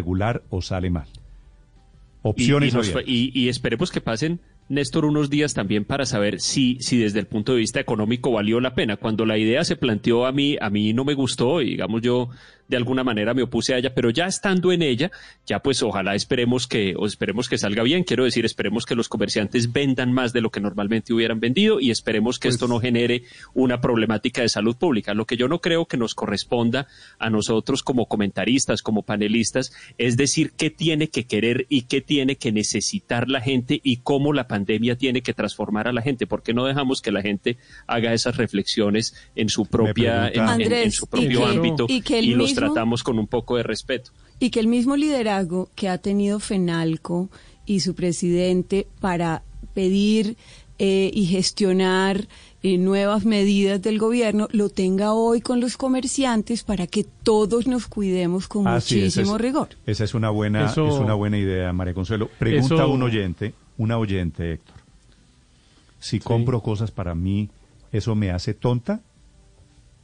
regular o sale mal. Opciones y, y, esperemos que pasen Néstor, unos días también para saber si, si desde el punto de vista económico valió la pena. Cuando la idea se planteó a mí, a mí no me gustó y digamos yo de alguna manera me opuse a ella, pero ya estando en ella, ya pues ojalá esperemos que, o esperemos que salga bien. Quiero decir, esperemos que los comerciantes vendan más de lo que normalmente hubieran vendido y esperemos que esto pues no genere una problemática de salud pública. Lo que yo no creo que nos corresponda a nosotros como comentaristas, como panelistas, es decir qué tiene que querer y qué tiene que necesitar la gente y cómo la pandemia tiene que transformar a la gente. ¿Por qué no dejamos que la gente haga esas reflexiones en su propia, en, su propio ámbito y, los tratamos con un poco de respeto. Y que el mismo liderazgo que ha tenido FENALCO y su presidente para pedir eh, y gestionar eh, nuevas medidas del gobierno lo tenga hoy con los comerciantes para que todos nos cuidemos con muchísimo rigor. Esa es una buena, es una buena idea, María Consuelo. Pregunta un oyente, una oyente, Héctor. Si compro cosas para mí, ¿eso me hace tonta?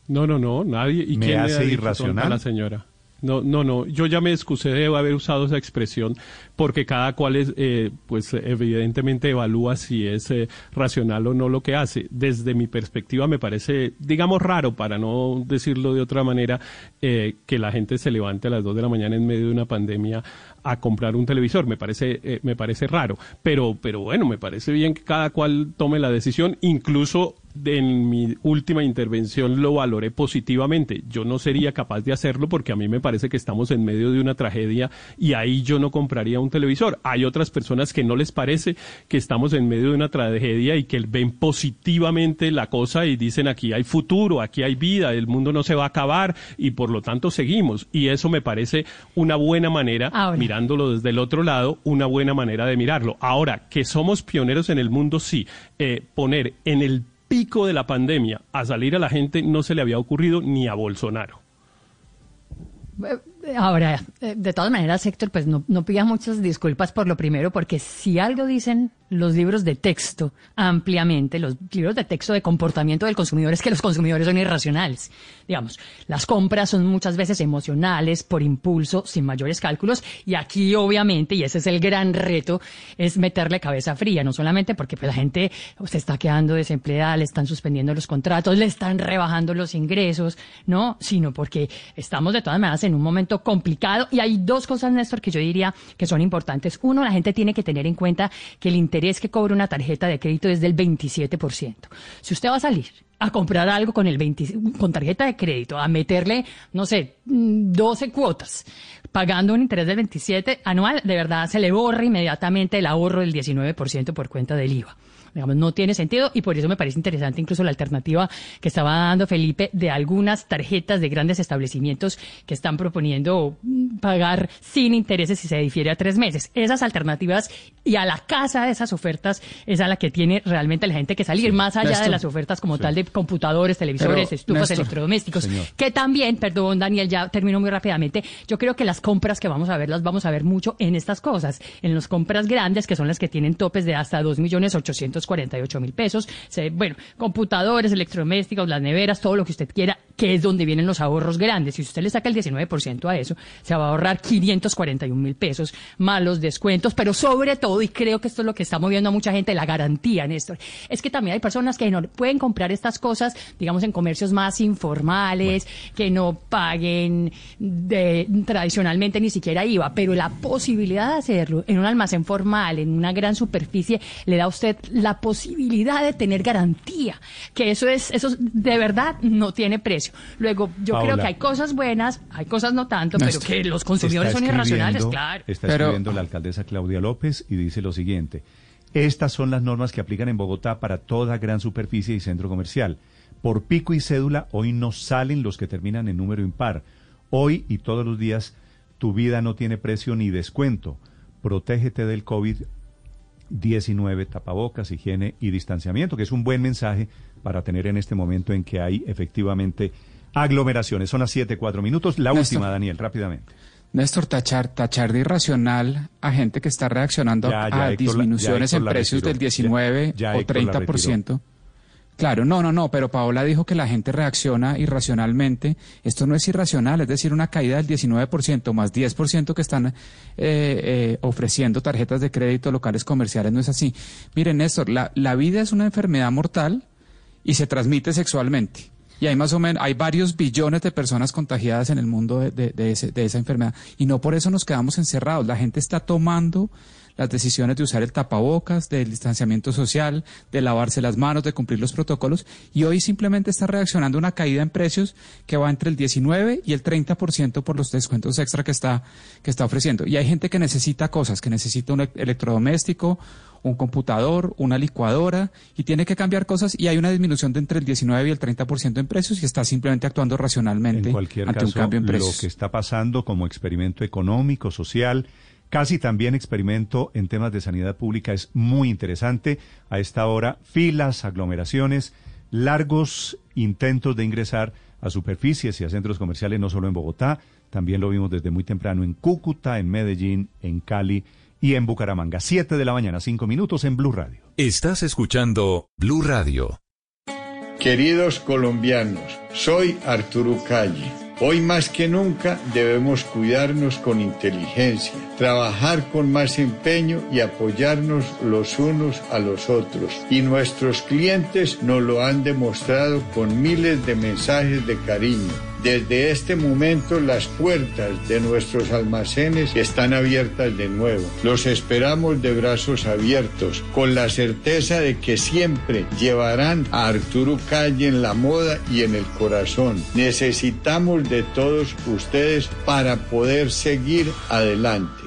No, no, no, nadie. ¿Y ¿Me hace irracional? la señora. No, no, no. Yo ya me excusé de haber usado esa expresión porque cada cual es, eh, pues evidentemente evalúa si es eh, racional o no lo que hace. Desde mi perspectiva me parece, digamos, raro, para no decirlo de otra manera, eh, que la gente se levante a las dos de la mañana en medio de una pandemia a comprar un televisor. Me parece, me parece raro. Pero, pero bueno, me parece bien que cada cual tome la decisión, incluso en mi última intervención lo valoré positivamente. Yo no sería capaz de hacerlo porque a mí me parece que estamos en medio de una tragedia y ahí yo no compraría un televisor. Hay otras personas que no les parece que estamos en medio de una tragedia y que ven positivamente la cosa y dicen aquí hay futuro, aquí hay vida, el mundo no se va a acabar y por lo tanto seguimos. Y eso me parece una buena manera, mirándolo desde el otro lado, una buena manera de mirarlo. Ahora, que somos pioneros en el mundo, sí. Eh, poner en el pico de la pandemia a salir a la gente no se le había ocurrido ni a Bolsonaro. Ahora, eh, de todas maneras, Héctor, pues no, no muchas disculpas por lo primero, porque si algo dicen los libros de texto ampliamente, los libros de texto de comportamiento del consumidor es que los consumidores son irracionales. Digamos, las compras son muchas veces emocionales, por impulso, sin mayores cálculos, y aquí obviamente, y ese es el gran reto, es meterle cabeza fría, no solamente porque pues, la gente se está quedando desempleada, le están suspendiendo los contratos, le están rebajando los ingresos, ¿no? Sino porque estamos de todas maneras en un momento complicado. Y hay dos cosas, Néstor, que yo diría que son importantes. Uno, la gente tiene que tener en cuenta que el interés que cobra una tarjeta de crédito es del 27%. Si usted va a salir a comprar algo con el 20, con tarjeta de crédito, a meterle, no sé, 12 cuotas, pagando un interés del 27 anual, de verdad se le borra inmediatamente el ahorro del 19% por cuenta del IVA. Digamos, no tiene sentido y por eso me parece interesante incluso la alternativa que estaba dando Felipe de algunas tarjetas de grandes establecimientos que están proponiendo pagar sin intereses si se difiere a tres meses. Esas alternativas y a la casa de esas ofertas es a la que tiene realmente la gente que salir, más allá de las ofertas como tal de computadores, televisores, estufas, electrodomésticos, que también, perdón Daniel, ya termino muy rápidamente, yo creo que las compras que vamos a ver las vamos a ver mucho en estas cosas, en las compras grandes que son las que tienen topes de hasta dos millones ochocientos 48 mil pesos. bueno, computadores, electrodomésticos, las neveras, todo lo que usted quiera, que es donde vienen los ahorros grandes. Si usted le saca el 19% a eso, se va a ahorrar 541 mil pesos, malos descuentos, pero sobre todo, y creo que esto es lo que está moviendo a mucha gente, la garantía, Néstor, es que también hay personas que no pueden comprar estas cosas, digamos, en comercios más informales, que no paguen de, tradicionalmente ni siquiera IVA, pero la posibilidad de hacerlo en un almacén formal, en una gran superficie, le da a usted la posibilidad de tener garantía, que eso es, eso de verdad no tiene precio. Luego, yo creo que hay cosas buenas, hay cosas no tanto, pero que los consumidores son irracionales, claro. Está escribiendo la alcaldesa Claudia López y dice lo siguiente. Estas son las normas que aplican en Bogotá para toda gran superficie y centro comercial. Por pico y cédula, hoy no salen los que terminan en número impar. Hoy y todos los días, tu vida no tiene precio ni descuento. Protégete del COVID 19, tapabocas, higiene y distanciamiento, que es un buen mensaje para tener en este momento en que hay efectivamente aglomeraciones. Son las 7, 4 minutos. La última, Daniel, rápidamente. Néstor, tachar, tachar de irracional a gente que está reaccionando a disminuciones en precios del 19 o 30%. Claro, no, no, no, pero Paola dijo que la gente reacciona irracionalmente. Esto no es irracional, es decir, una caída del 19% más 10% que están eh, eh, ofreciendo tarjetas de crédito locales comerciales, no es así. Miren, Néstor, la, la vida es una enfermedad mortal y se transmite sexualmente. Y hay más o menos, hay varios billones de personas contagiadas en el mundo de, de, esa enfermedad. Y no por eso nos quedamos encerrados. La gente está tomando las decisiones de usar el tapabocas, del distanciamiento social, de lavarse las manos, de cumplir los protocolos, y hoy simplemente está reaccionando una caída en precios que va entre el 19 y el 30% por los descuentos extra que está, que está ofreciendo. Y hay gente que necesita cosas, que necesita un electrodoméstico, un computador, una licuadora, y tiene que cambiar cosas, y hay una disminución de entre el 19 y el 30% en precios, y está simplemente actuando racionalmente ante un cambio en precios. Lo que está pasando como experimento económico, social, casi también experimento en temas de sanidad pública. Es muy interesante. A esta hora, filas, aglomeraciones, largos intentos de ingresar a superficies y a centros comerciales, no solo en Bogotá, también lo vimos desde muy temprano en Cúcuta, en Medellín, en Cali y en Bucaramanga. Siete de la mañana, cinco minutos en Blue Radio. Estás escuchando Blue Radio. Queridos colombianos, soy Arturo Calle Hoy más que nunca debemos cuidarnos con inteligencia, trabajar con más empeño y apoyarnos los unos a los otros. Y nuestros clientes nos lo han demostrado con miles de mensajes de cariño desde este momento las puertas de nuestros almacenes están abiertas de nuevo. Los esperamos de brazos abiertos, con la certeza de que siempre llevarán a Arturo Calle en la moda y en el corazón. Necesitamos de todos ustedes para poder seguir adelante.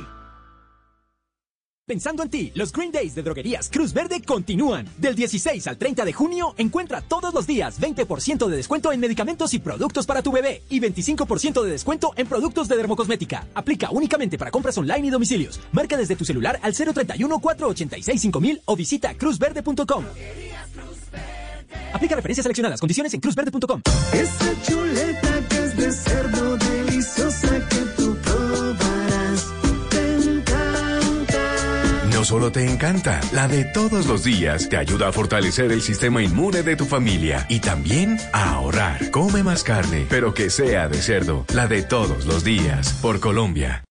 Pensando en ti, los Green Days de Droguerías Cruz Verde continúan. Del 16 al 30 de junio, encuentra todos los días 20% de descuento en medicamentos y productos para tu bebé y 25% de descuento en productos de dermocosmética. Aplica únicamente para compras online y domicilios. Marca desde tu celular al 031 486 5000 o visita cruzverde.com. Aplica referencias seleccionadas. Condiciones en cruzverde.com. Esa chuleta que es de cerdo deliciosa que No solo te encanta, la de todos los días te ayuda a fortalecer el sistema inmune de tu familia y también a ahorrar. Come más carne, pero que sea de cerdo, la de todos los días, por Colombia.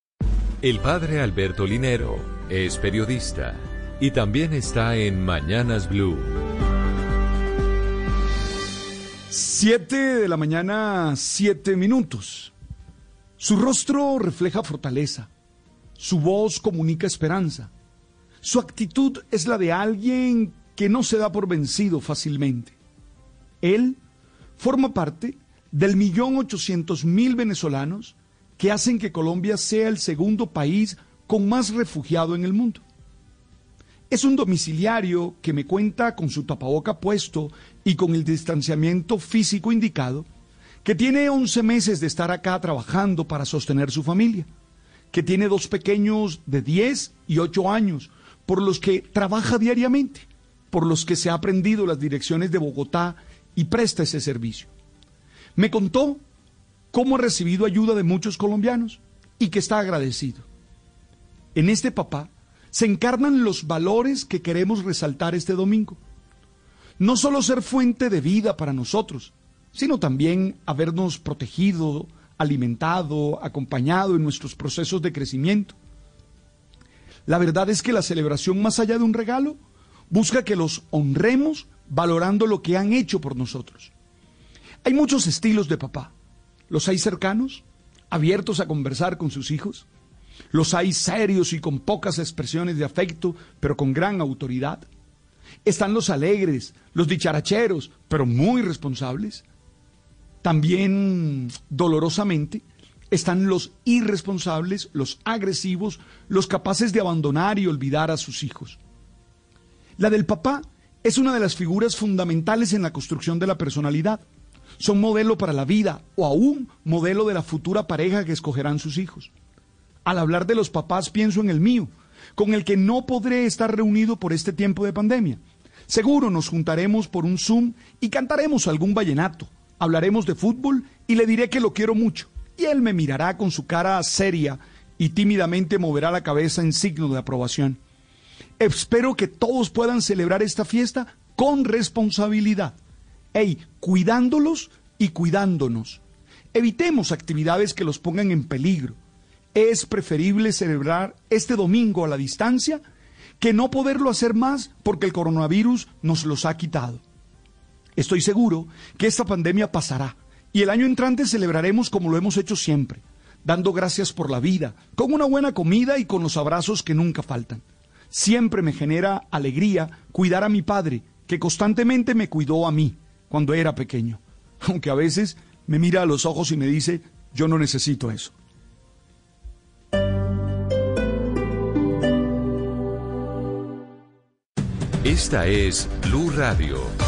El padre Alberto Linero es periodista y también está en Mañanas Blue. Siete de la mañana, siete minutos. Su rostro refleja fortaleza. Su voz comunica esperanza. Su actitud es la de alguien que no se da por vencido fácilmente. Él forma parte del millón ochocientos mil venezolanos que hacen que Colombia sea el segundo país con más refugiado en el mundo. Es un domiciliario que me cuenta con su tapaboca puesto y con el distanciamiento físico indicado, que tiene 11 meses de estar acá trabajando para sostener su familia, que tiene dos pequeños de 10 y 8 años, por los que trabaja diariamente, por los que se ha aprendido las direcciones de Bogotá y presta ese servicio. Me contó cómo ha recibido ayuda de muchos colombianos y que está agradecido. En este papá se encarnan los valores que queremos resaltar este domingo. No solo ser fuente de vida para nosotros, sino también habernos protegido, alimentado, acompañado en nuestros procesos de crecimiento. La verdad es que la celebración, más allá de un regalo, busca que los honremos valorando lo que han hecho por nosotros. Hay muchos estilos de papá. Los hay cercanos, abiertos a conversar con sus hijos. Los hay serios y con pocas expresiones de afecto, pero con gran autoridad. Están los alegres, los dicharacheros, pero muy responsables. También, dolorosamente, están los irresponsables, los agresivos, los capaces de abandonar y olvidar a sus hijos. La del papá es una de las figuras fundamentales en la construcción de la personalidad. Son modelo para la vida o aún modelo de la futura pareja que escogerán sus hijos. Al hablar de los papás pienso en el mío, con el que no podré estar reunido por este tiempo de pandemia. Seguro nos juntaremos por un Zoom y cantaremos algún vallenato, hablaremos de fútbol y le diré que lo quiero mucho y él me mirará con su cara seria y tímidamente moverá la cabeza en signo de aprobación. Espero que todos puedan celebrar esta fiesta con responsabilidad, Ey, cuidándolos y cuidándonos. Evitemos actividades que los pongan en peligro. Es preferible celebrar este domingo a la distancia que no poderlo hacer más porque el coronavirus nos los ha quitado. Estoy seguro que esta pandemia pasará y el año entrante celebraremos como lo hemos hecho siempre, dando gracias por la vida, con una buena comida y con los abrazos que nunca faltan. Siempre me genera alegría cuidar a mi padre, que constantemente me cuidó a mí cuando era pequeño, aunque a veces me mira a los ojos y me dice, yo no necesito eso. Esta es Blue Radio.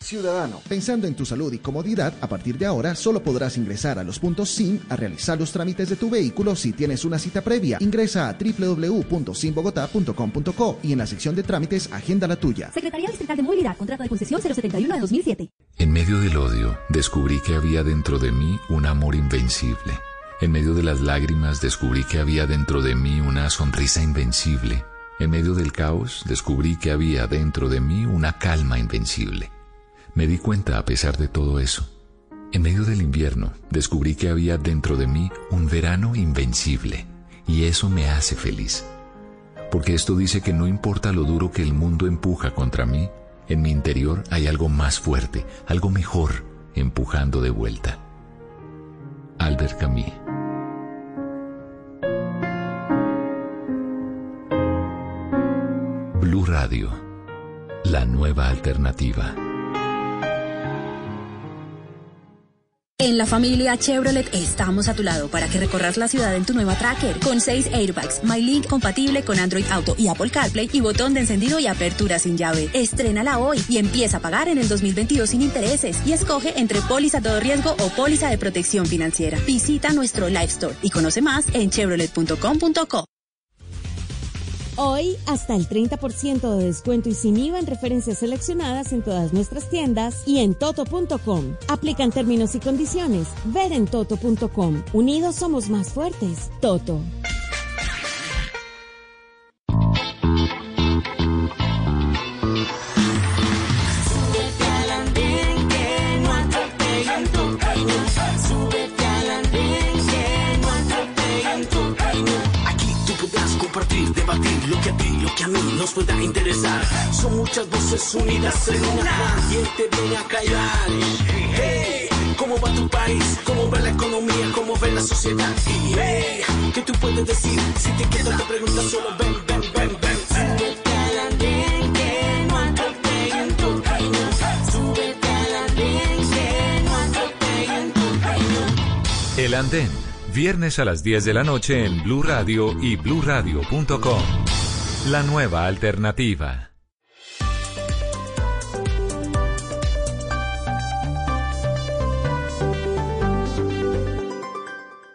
Ciudadano, pensando en tu salud y comodidad, a partir de ahora solo podrás ingresar a los puntos SIM a realizar los trámites de tu vehículo si tienes una cita previa. Ingresa a www.simbogotá.com.co y en la sección de trámites agenda la tuya. Secretaría Distrital de Movilidad, contrato de concesión 071 de 2007. En medio del odio, descubrí que había dentro de mí un amor invencible. En medio de las lágrimas, descubrí que había dentro de mí una sonrisa invencible. En medio del caos, descubrí que había dentro de mí una calma invencible. Me di cuenta a pesar de todo eso. En medio del invierno, descubrí que había dentro de mí un verano invencible, y eso me hace feliz. Porque esto dice que no importa lo duro que el mundo empuja contra mí, en mi interior hay algo más fuerte, algo mejor, empujando de vuelta. Albert Camus. Blue Radio, la nueva alternativa. En la familia Chevrolet estamos a tu lado para que recorras la ciudad en tu nueva Tracker con 6 airbags, MyLink compatible con Android Auto y Apple CarPlay y botón de encendido y apertura sin llave. Estrénala hoy y empieza a pagar en el 2022 sin intereses y escoge entre póliza todo riesgo o póliza de protección financiera. Visita nuestro Live Store y conoce más en chevrolet.com.co. Hoy, hasta el 30% de descuento y sin IVA en referencias seleccionadas en todas nuestras tiendas y en toto.com. Aplican términos y condiciones. Ver en toto.com. Unidos somos más fuertes. Toto. Lo que a ti, lo que a mí nos pueda interesar. Son muchas voces unidas en una. ¿Quién te viene a callar? Hey, ¿cómo va tu país? ¿Cómo va la economía? ¿Cómo va la sociedad? Y hey, ¿qué tú puedes decir? Si te quedas te preguntas solo ven, ven, ven, ven. Camino. El Andén, viernes a las 10 de la noche en Blue Radio y bluradio.com. La nueva alternativa.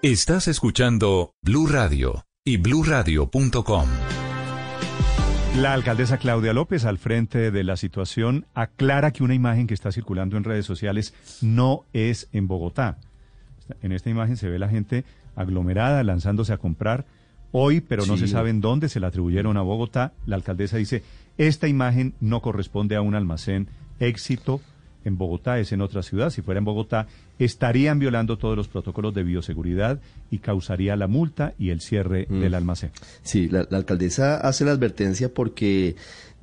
Estás escuchando Blue Radio y bluradio.com. La alcaldesa Claudia López, al frente de la situación, aclara que una imagen que está circulando en redes sociales no es en Bogotá. En esta imagen se ve la gente aglomerada, lanzándose a comprar hoy, pero no Sí. se sabe en dónde se la atribuyeron a Bogotá. La alcaldesa dice, esta imagen no corresponde a un almacén éxito en Bogotá, es en otra ciudad. Si fuera en Bogotá, estarían violando todos los protocolos de bioseguridad y causaría la multa y el cierre Mm. del almacén. Sí, la, la alcaldesa hace la advertencia porque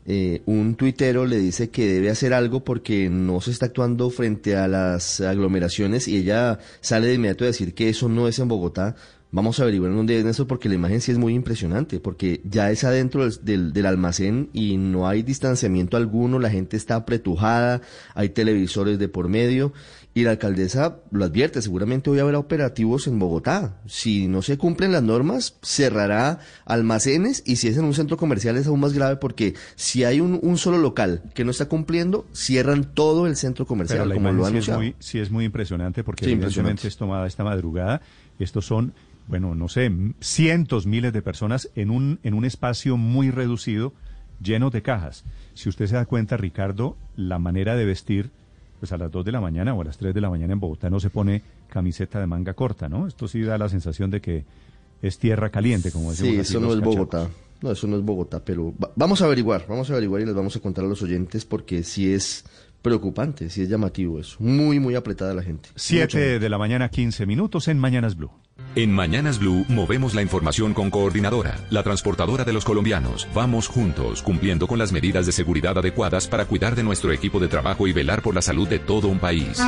eh, un tuitero le dice que debe hacer algo porque no se está actuando frente a las aglomeraciones y ella sale de inmediato a decir que eso no es en Bogotá. Vamos a averiguar dónde es eso porque la imagen sí es muy impresionante, porque ya es adentro del, del- del almacén y no hay distanciamiento alguno, la gente está apretujada, hay televisores de por medio y la alcaldesa lo advierte, seguramente hoy habrá operativos en Bogotá. Si no se cumplen las normas, cerrará almacenes y si es en un centro comercial es aún más grave porque si hay un, un solo local que no está cumpliendo, cierran todo el centro comercial, Pero la como lo imagen ha sí es, muy, sí es muy impresionante porque Sí, evidentemente impresionante. es tomada esta madrugada. Estos son, bueno, no sé, cientos, miles de personas en un, en un espacio muy reducido, lleno de cajas. Si usted se da cuenta, Ricardo, la manera de vestir pues a las 2 de la mañana o a las 3 de la mañana en Bogotá no se pone camiseta de manga corta, ¿no? Esto sí da la sensación de que es tierra caliente, como decimos Sí, así eso no es cachacos. Bogotá. No, eso no es Bogotá, pero va- vamos a averiguar, vamos a averiguar y les vamos a contar a los oyentes porque sí es preocupante, sí es llamativo eso. Muy, muy apretada la gente. 7 de la mañana, 15 minutos en Mañanas Blue. En Mañanas Blue movemos la información con Coordinadora, la transportadora de los colombianos. Vamos juntos, cumpliendo con las medidas de seguridad adecuadas para cuidar de nuestro equipo de trabajo y velar por la salud de todo un país.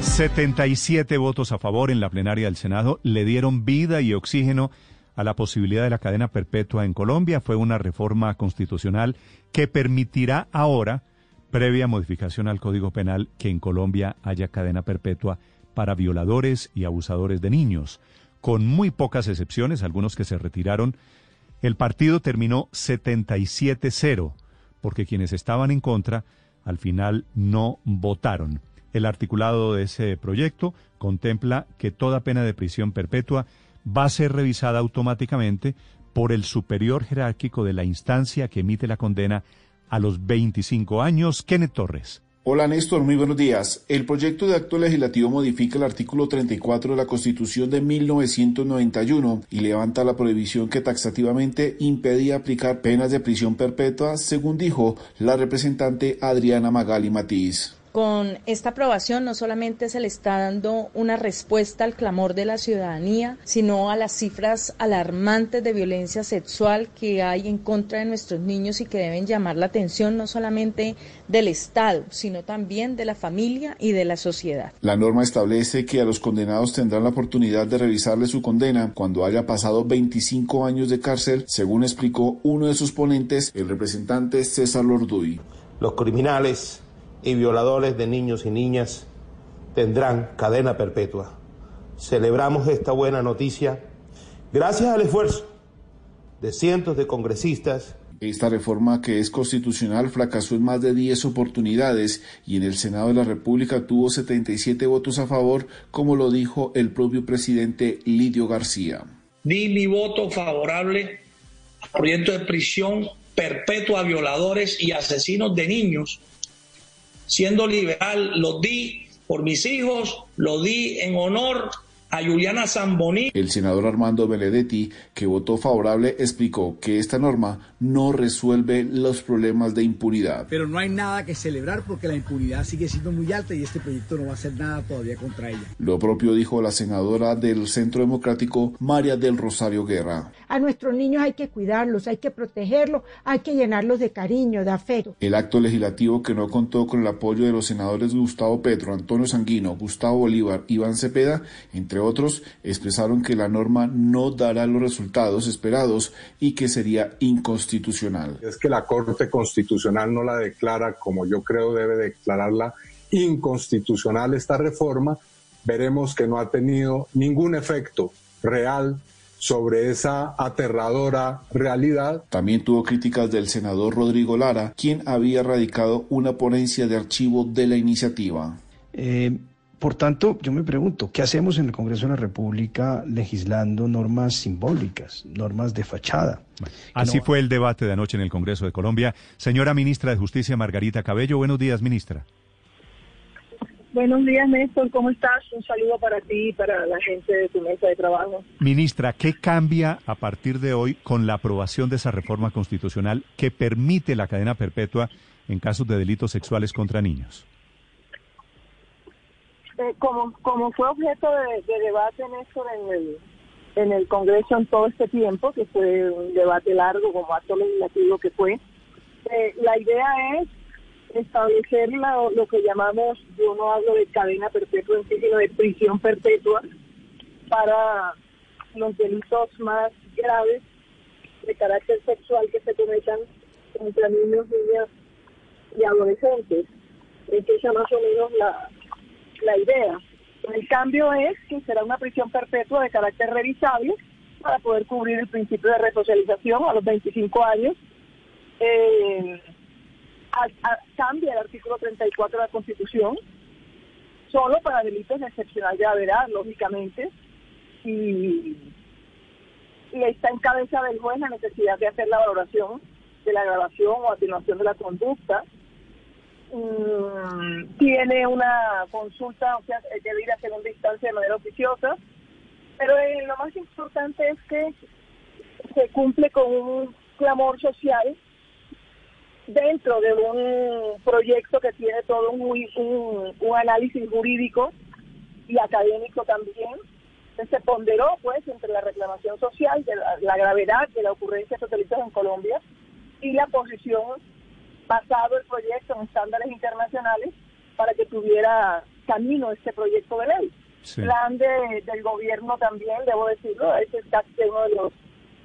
77 votos a favor en la plenaria del Senado le dieron vida y oxígeno a la posibilidad de la cadena perpetua en Colombia. Fue una reforma constitucional que permitirá ahora, previa modificación al Código Penal, que en Colombia haya cadena perpetua para violadores y abusadores de niños. Con muy pocas excepciones, algunos que se retiraron, el partido terminó 77-0, porque quienes estaban en contra al final no votaron. El articulado de ese proyecto contempla que toda pena de prisión perpetua va a ser revisada automáticamente por el superior jerárquico de la instancia que emite la condena a los 25 años, Kenneth Torres. Hola Néstor, muy buenos días. El proyecto de acto legislativo modifica el artículo 34 de la Constitución de 1991 y levanta la prohibición que taxativamente impedía aplicar penas de prisión perpetua, según dijo la representante Adriana Magali Matiz. Con esta aprobación no solamente se le está dando una respuesta al clamor de la ciudadanía, sino a las cifras alarmantes de violencia sexual que hay en contra de nuestros niños y que deben llamar la atención no solamente del Estado, sino también de la familia y de la sociedad. La norma establece que a los condenados tendrán la oportunidad de revisarle su condena cuando haya pasado 25 años de cárcel, según explicó uno de sus ponentes, el representante César Lorduy. Los criminales y violadores de niños y niñas tendrán cadena perpetua. Celebramos esta buena noticia gracias al esfuerzo de cientos de congresistas Esta reforma que es constitucional fracasó en más de 10 oportunidades y en el Senado de la República tuvo 77 votos a favor, como lo dijo el propio presidente Lidio García. di mi voto favorable al proyecto de prisión perpetua a violadores y asesinos de niños. Siendo liberal, lo di por mis hijos, lo di en honor a Juliana Zamboni. El senador Armando Benedetti, que votó favorable, explicó que esta norma no resuelve los problemas de impunidad. Pero no hay nada que celebrar porque la impunidad sigue siendo muy alta y este proyecto no va a hacer nada todavía contra ella. Lo propio dijo la senadora del Centro Democrático, María del Rosario Guerra. A nuestros niños hay que cuidarlos, hay que protegerlos, hay que llenarlos de cariño, de afecto. El acto legislativo que no contó con el apoyo de los senadores Gustavo Petro, Antonio Sanguino, Gustavo Bolívar, Iván Cepeda, entre otros, expresaron que la norma no dará los resultados esperados y que sería inconstitucional. Es que la Corte Constitucional no la declara como yo creo debe declararla inconstitucional esta reforma, veremos que no ha tenido ningún efecto real sobre esa aterradora realidad. También tuvo críticas del senador Rodrigo Lara, quien había radicado una ponencia de archivo de la iniciativa. Eh, por tanto, yo me pregunto, ¿qué hacemos en el Congreso de la República legislando normas simbólicas, normas de fachada? Así no- fue el debate de anoche en el Congreso de Colombia. Señora ministra de Justicia Margarita Cabello, buenos días, ministra. Buenos días, Néstor. ¿Cómo estás? Un saludo para ti y para la gente de tu mesa de trabajo. Ministra, ¿qué cambia a partir de hoy con la aprobación de esa reforma constitucional que permite la cadena perpetua en casos de delitos sexuales contra niños? Eh, como, como fue objeto de, de debate, Néstor, en el, en el Congreso en todo este tiempo, que fue un debate largo como acto legislativo que fue, eh, la idea es establecer la- lo que llamamos, yo no hablo de cadena perpetua en sí, sino de prisión perpetua para los delitos más graves de carácter sexual que se cometan contra niños, niñas y adolescentes. Es esa es más o menos la, la idea. El cambio es que será una prisión perpetua de carácter revisable para poder cubrir el principio de resocialización a los 25 años. Eh, cambia el artículo 34 de la Constitución solo para delitos de excepcional gravedad, lógicamente, y, y está en cabeza del juez la necesidad de hacer la valoración de la grabación o atenuación de la conducta. Mm, tiene una consulta, o sea, ir a segunda instancia de manera oficiosa, pero eh, lo más importante es que se cumple con un clamor social dentro de un proyecto que tiene todo un, un, un análisis jurídico y académico también. Se ponderó, pues, entre la reclamación social, de la, la gravedad de la ocurrencia de estos delitos en Colombia y la posición basado el proyecto en estándares internacionales para que tuviera camino este proyecto de ley. Sí. Plan de, del gobierno también, debo decirlo, es casi uno de los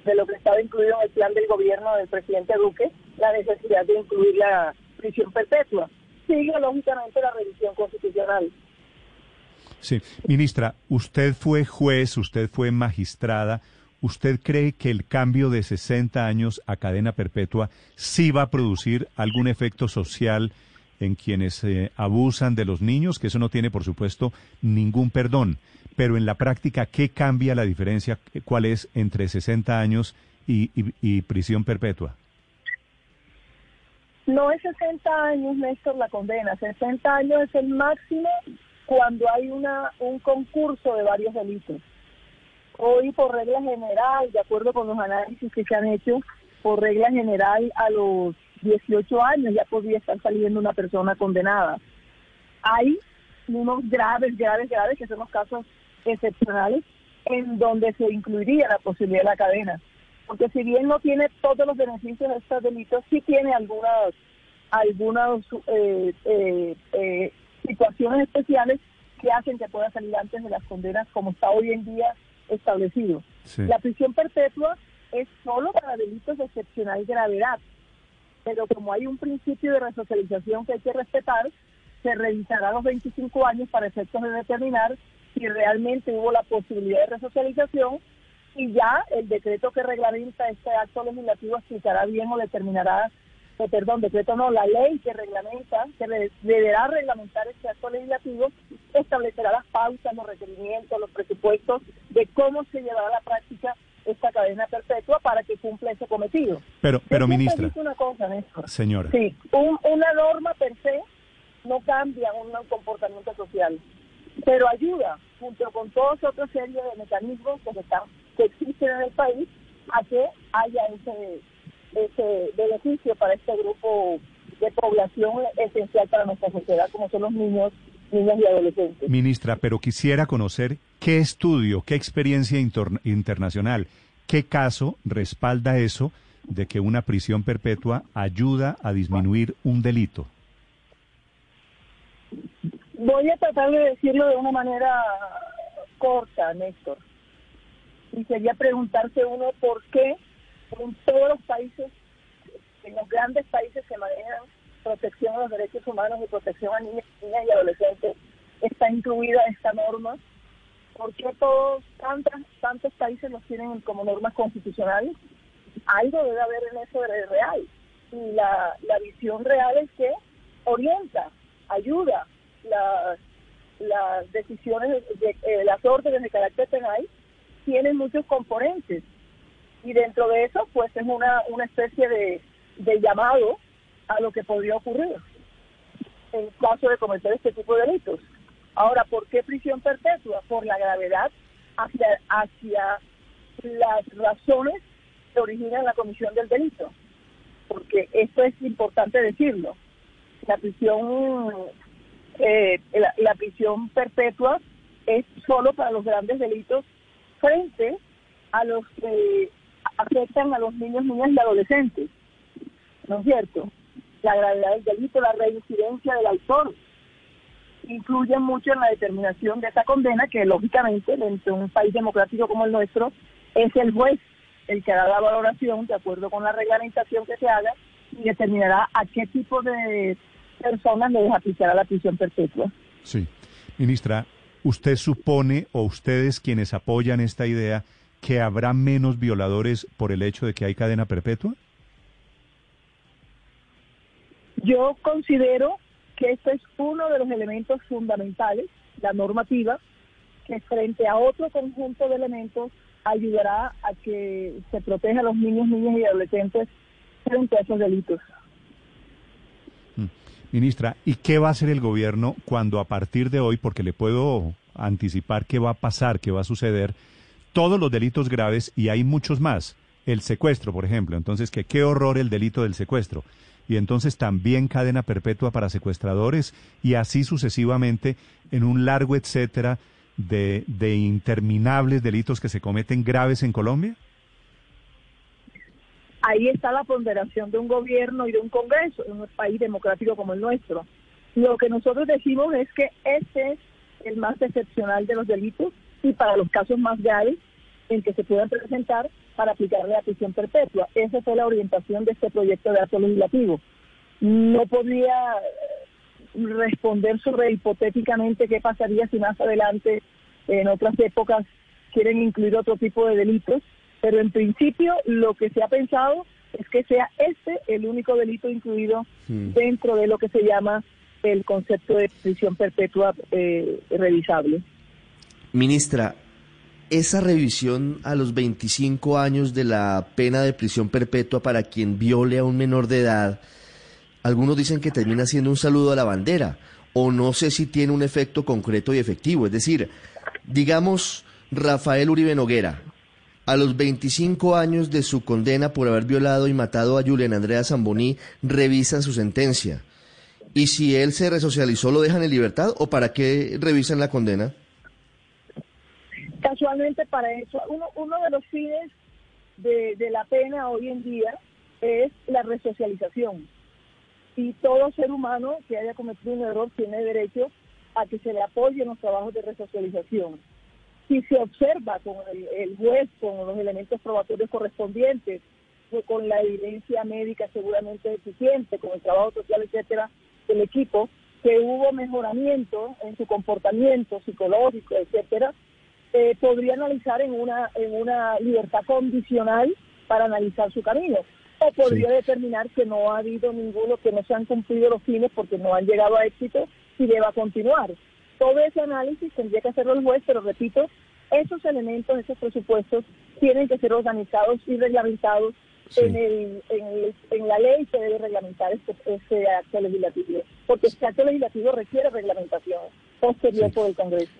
de lo que estaba incluido en el plan del gobierno del presidente Duque, la necesidad de incluir la prisión perpetua. Sigue lógicamente la revisión constitucional. Sí, ministra, usted fue juez, usted fue magistrada. ¿Usted cree que el cambio de 60 años a cadena perpetua sí va a producir algún efecto social en quienes eh, abusan de los niños? Que eso no tiene, por supuesto, ningún perdón. Pero en la práctica, ¿qué cambia la diferencia? ¿Cuál es entre 60 años y, y- y prisión perpetua? No es 60 años, Néstor, la condena. 60 años es el máximo cuando hay una un concurso de varios delitos. Hoy, por regla general, de acuerdo con los análisis que se han hecho, por regla general, a los 18 años ya podría estar saliendo una persona condenada. Hay unos graves, graves, graves, que son los casos excepcionales, en donde se incluiría la posibilidad de la cadena. Porque si bien no tiene todos los beneficios de estos delitos, sí tiene algunas, algunas eh, eh, eh, situaciones especiales que hacen que pueda salir antes de las condenas como está hoy en día establecido. Sí. La prisión perpetua es solo para delitos de excepcional gravedad, pero como hay un principio de resocialización que hay que respetar, se revisará a los 25 años para efectos de determinar si realmente hubo la posibilidad de resocialización y ya el decreto que reglamenta este acto legislativo explicará bien o determinará, eh, perdón, decreto no, la ley que reglamenta, que deberá reglamentar este acto legislativo, establecerá las pautas, los requerimientos, los presupuestos de cómo se llevará a la práctica esta cadena perpetua para que cumpla ese cometido. Pero, pero ministra, una cosa, Néstor. señora, Sí, un- una norma per se no cambia un comportamiento social, pero ayuda, junto con toda otra serie de mecanismos que, están, que existen en el país, a que haya ese, ese beneficio para este grupo de población esencial para nuestra sociedad, como son los niños, niñas y adolescentes. ministra, pero quisiera conocer qué estudio, qué experiencia internacional, qué caso respalda eso de que una prisión perpetua ayuda a disminuir un delito. Voy a tratar de decirlo de una manera corta, Néstor. Y sería preguntarse uno por qué en todos los países, en los grandes países que manejan protección a los derechos humanos y protección a niñas, niñas y adolescentes, está incluida esta norma. ¿Por qué todos, tantas, tantos países los tienen como normas constitucionales? Algo debe haber en eso de real. Y la, la visión real es que orienta, ayuda las, las decisiones, de, eh, las órdenes de carácter penal tienen muchos componentes y dentro de eso pues es una, una especie de, de llamado a lo que podría ocurrir en caso de cometer este tipo de delitos. Ahora, ¿por qué prisión perpetua? Por la gravedad hacia, hacia las razones que originan la comisión del delito. Porque esto es importante decirlo. La prisión eh, la, prisión perpetua es solo para los grandes delitos frente a los que afectan a los niños, niñas y adolescentes. ¿No es cierto? La gravedad del delito, la reincidencia del autor, influyen mucho en la determinación de esa condena que lógicamente dentro de un país democrático como el nuestro es el juez el que hará la valoración de acuerdo con la reglamentación que se haga y determinará a qué tipo de personas les aplicará la prisión perpetua. Sí. Ministra, ¿usted supone o ustedes quienes apoyan esta idea que habrá menos violadores por el hecho de que hay cadena perpetua? Yo considero que este es uno de los elementos fundamentales, la normativa, que frente a otro conjunto de elementos ayudará a que se proteja a los niños, niñas y adolescentes frente a esos delitos. Ministra, ¿y qué va a hacer el gobierno cuando a partir de hoy, porque le puedo anticipar qué va a pasar, qué va a suceder, todos los delitos graves y hay muchos más, el secuestro, por ejemplo, entonces que qué horror el delito del secuestro, y entonces también cadena perpetua para secuestradores y así sucesivamente en un largo etcétera de, de interminables delitos que se cometen graves en Colombia? Ahí está la ponderación de un gobierno y de un Congreso en un país democrático como el nuestro. Lo que nosotros decimos es que este es el más excepcional de los delitos y para los casos más graves en que se puedan presentar para aplicarle la prisión perpetua. Esa fue la orientación de este proyecto de acto legislativo. No podría eh, responder sobre hipotéticamente qué pasaría si más adelante, en otras épocas, quieren incluir otro tipo de delitos, pero en principio lo que se ha pensado es que sea este el único delito incluido Hmm. dentro de lo que se llama el concepto de prisión perpetua eh, revisable. Ministra, esa revisión a los 25 años de la pena de prisión perpetua para quien viole a un menor de edad, algunos dicen que termina siendo un saludo a la bandera, o no sé si tiene un efecto concreto y efectivo. Es decir, digamos, Rafael Uribe Noguera, a los 25 años de su condena por haber violado y matado a Julián Andrea Zamboní, revisan su sentencia. Y si él se resocializó, ¿lo dejan en libertad o para qué revisan la condena? Casualmente para eso, uno, uno de los fines de, de la pena hoy en día es la resocialización. Y todo ser humano que haya cometido un error tiene derecho a que se le apoye en los trabajos de resocialización. Si se observa con el, el juez, con los elementos probatorios correspondientes, o con la evidencia médica seguramente eficiente, con el trabajo social, etcétera, del equipo, que hubo mejoramiento en su comportamiento psicológico, etcétera, eh, podría analizar en una en una libertad condicional para analizar su camino. O podría determinar que no ha habido ninguno que no se han cumplido los fines porque no han llegado a éxito y deba continuar todo ese análisis tendría que hacerlo el juez pero repito esos elementos esos presupuestos tienen que ser organizados y reglamentados en, el, en, el- en la ley se debe reglamentar este, este acto legislativo porque este acto legislativo requiere reglamentación posterior por el Congreso.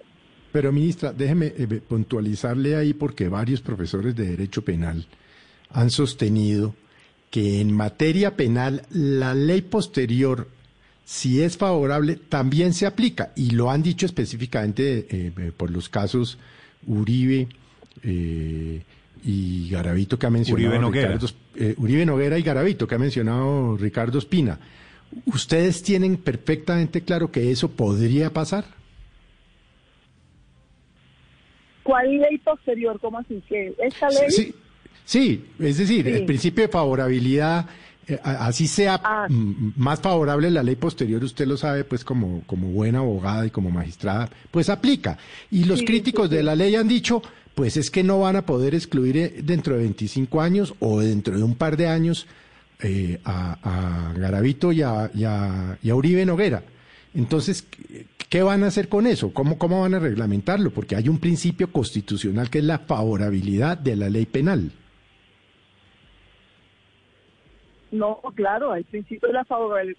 Pero, ministra, déjeme eh, puntualizarle ahí porque varios profesores de Derecho Penal han sostenido que en materia penal la ley posterior, si es favorable, también se aplica. Y lo han dicho específicamente eh, eh, por los casos Uribe eh, y Garavito que ha mencionado Uribe Noguera. Ricardo, eh, Uribe Noguera y Garavito que ha mencionado Ricardo Espina. ¿Ustedes tienen perfectamente claro que eso podría pasar? ¿Cuál ley posterior? ¿Cómo así? que esta ley? Sí, sí, es decir, Sí. el principio de favorabilidad, eh, así sea Ah. más favorable la ley posterior, usted lo sabe, pues como, como buena abogada y como magistrada, pues aplica. Y los Sí, críticos sí, de la ley han dicho, pues es que no van a poder excluir eh, dentro de 25 años o dentro de un par de años eh, a, a Garavito y a, y a- y a Uribe Noguera. Entonces, ¿qué- ¿qué van a hacer con eso? ¿Cómo, ¿Cómo van a reglamentarlo? Porque hay un principio constitucional que es la favorabilidad de la ley penal. No, claro, el principio de la,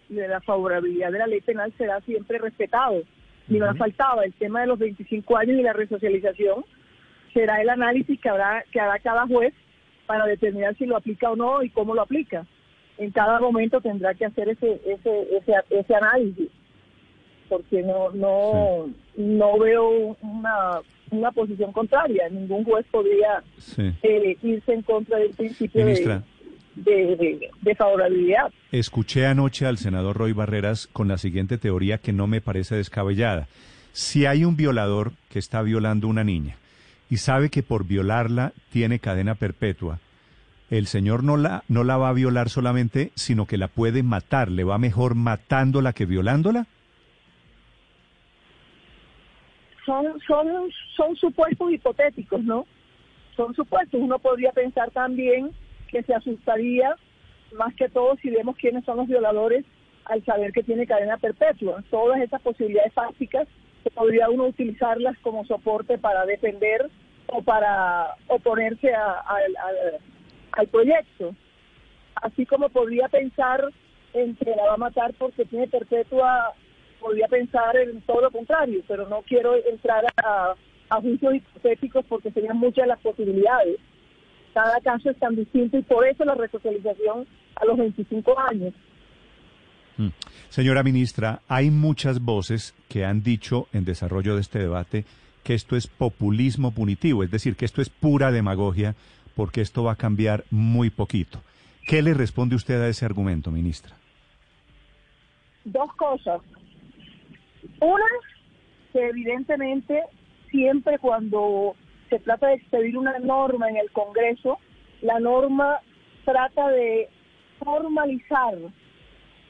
de la favorabilidad de la ley penal será siempre respetado. Y no faltaba el tema de los 25 años y la resocialización. Será el análisis que habrá que hará cada juez para determinar si lo aplica o no y cómo lo aplica. En cada momento tendrá que hacer ese ese ese, ese análisis, porque no no no veo una una posición contraria. Ningún juez podría Sí. eh, irse en contra del principio Ministra, de, de- de favorabilidad. escuché anoche al senador Roy Barreras con la siguiente teoría que no me parece descabellada. Si hay un violador que está violando a una niña y sabe que por violarla tiene cadena perpetua, el señor no la, no la va a violar solamente, sino que la puede matar. ¿Le va mejor matándola que violándola? Son, son, son supuestos hipotéticos, ¿no? Son supuestos. Uno podría pensar también que se asustaría más que todo si vemos quiénes son los violadores al saber que tiene cadena perpetua. Todas esas posibilidades fácticas podría uno utilizarlas como soporte para defender o para oponerse a- al proyecto. Así como podría pensar en que la va a matar porque tiene perpetua, podría pensar en todo lo contrario, pero no quiero entrar a, a juicios hipotéticos porque serían muchas las posibilidades. Cada caso es tan distinto y por eso la resocialización a los 25 años. Mm. Señora ministra, hay muchas voces que han dicho en desarrollo de este debate que esto es populismo punitivo, es decir, que esto es pura demagogia porque esto va a cambiar muy poquito. ¿Qué le responde usted a ese argumento, ministra? Dos cosas. Una, que evidentemente siempre cuando se trata de expedir una norma en el Congreso, la norma trata de formalizar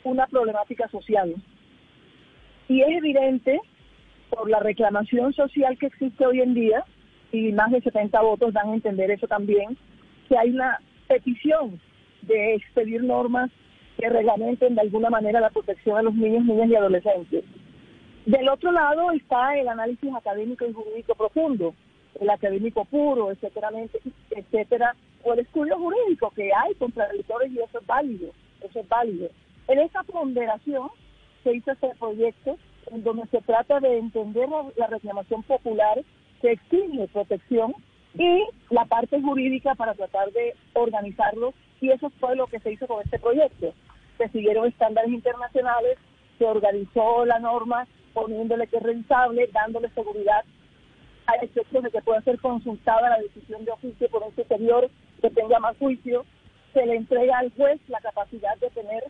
una problemática social. Y es evidente, por la reclamación social que existe hoy en día, y más de 70 votos dan a entender eso también, que hay una petición de expedir normas que reglamenten de alguna manera la protección a los niños, niñas y adolescentes. Del otro lado está el análisis académico y jurídico profundo, el académico puro, etcétera, etcétera, o el estudio jurídico que hay contradictores y eso es válido, eso es válido. En esa ponderación se hizo este proyecto en donde se trata de entender la, la reclamación popular que exige protección y la parte jurídica para tratar de organizarlo y eso fue lo que se hizo con este proyecto. Se siguieron estándares internacionales, se organizó la norma poniéndole que es revisable, dándole seguridad a efectos de que pueda ser consultada la decisión de oficio por un superior que tenga más juicio, se le entrega al juez la capacidad de tener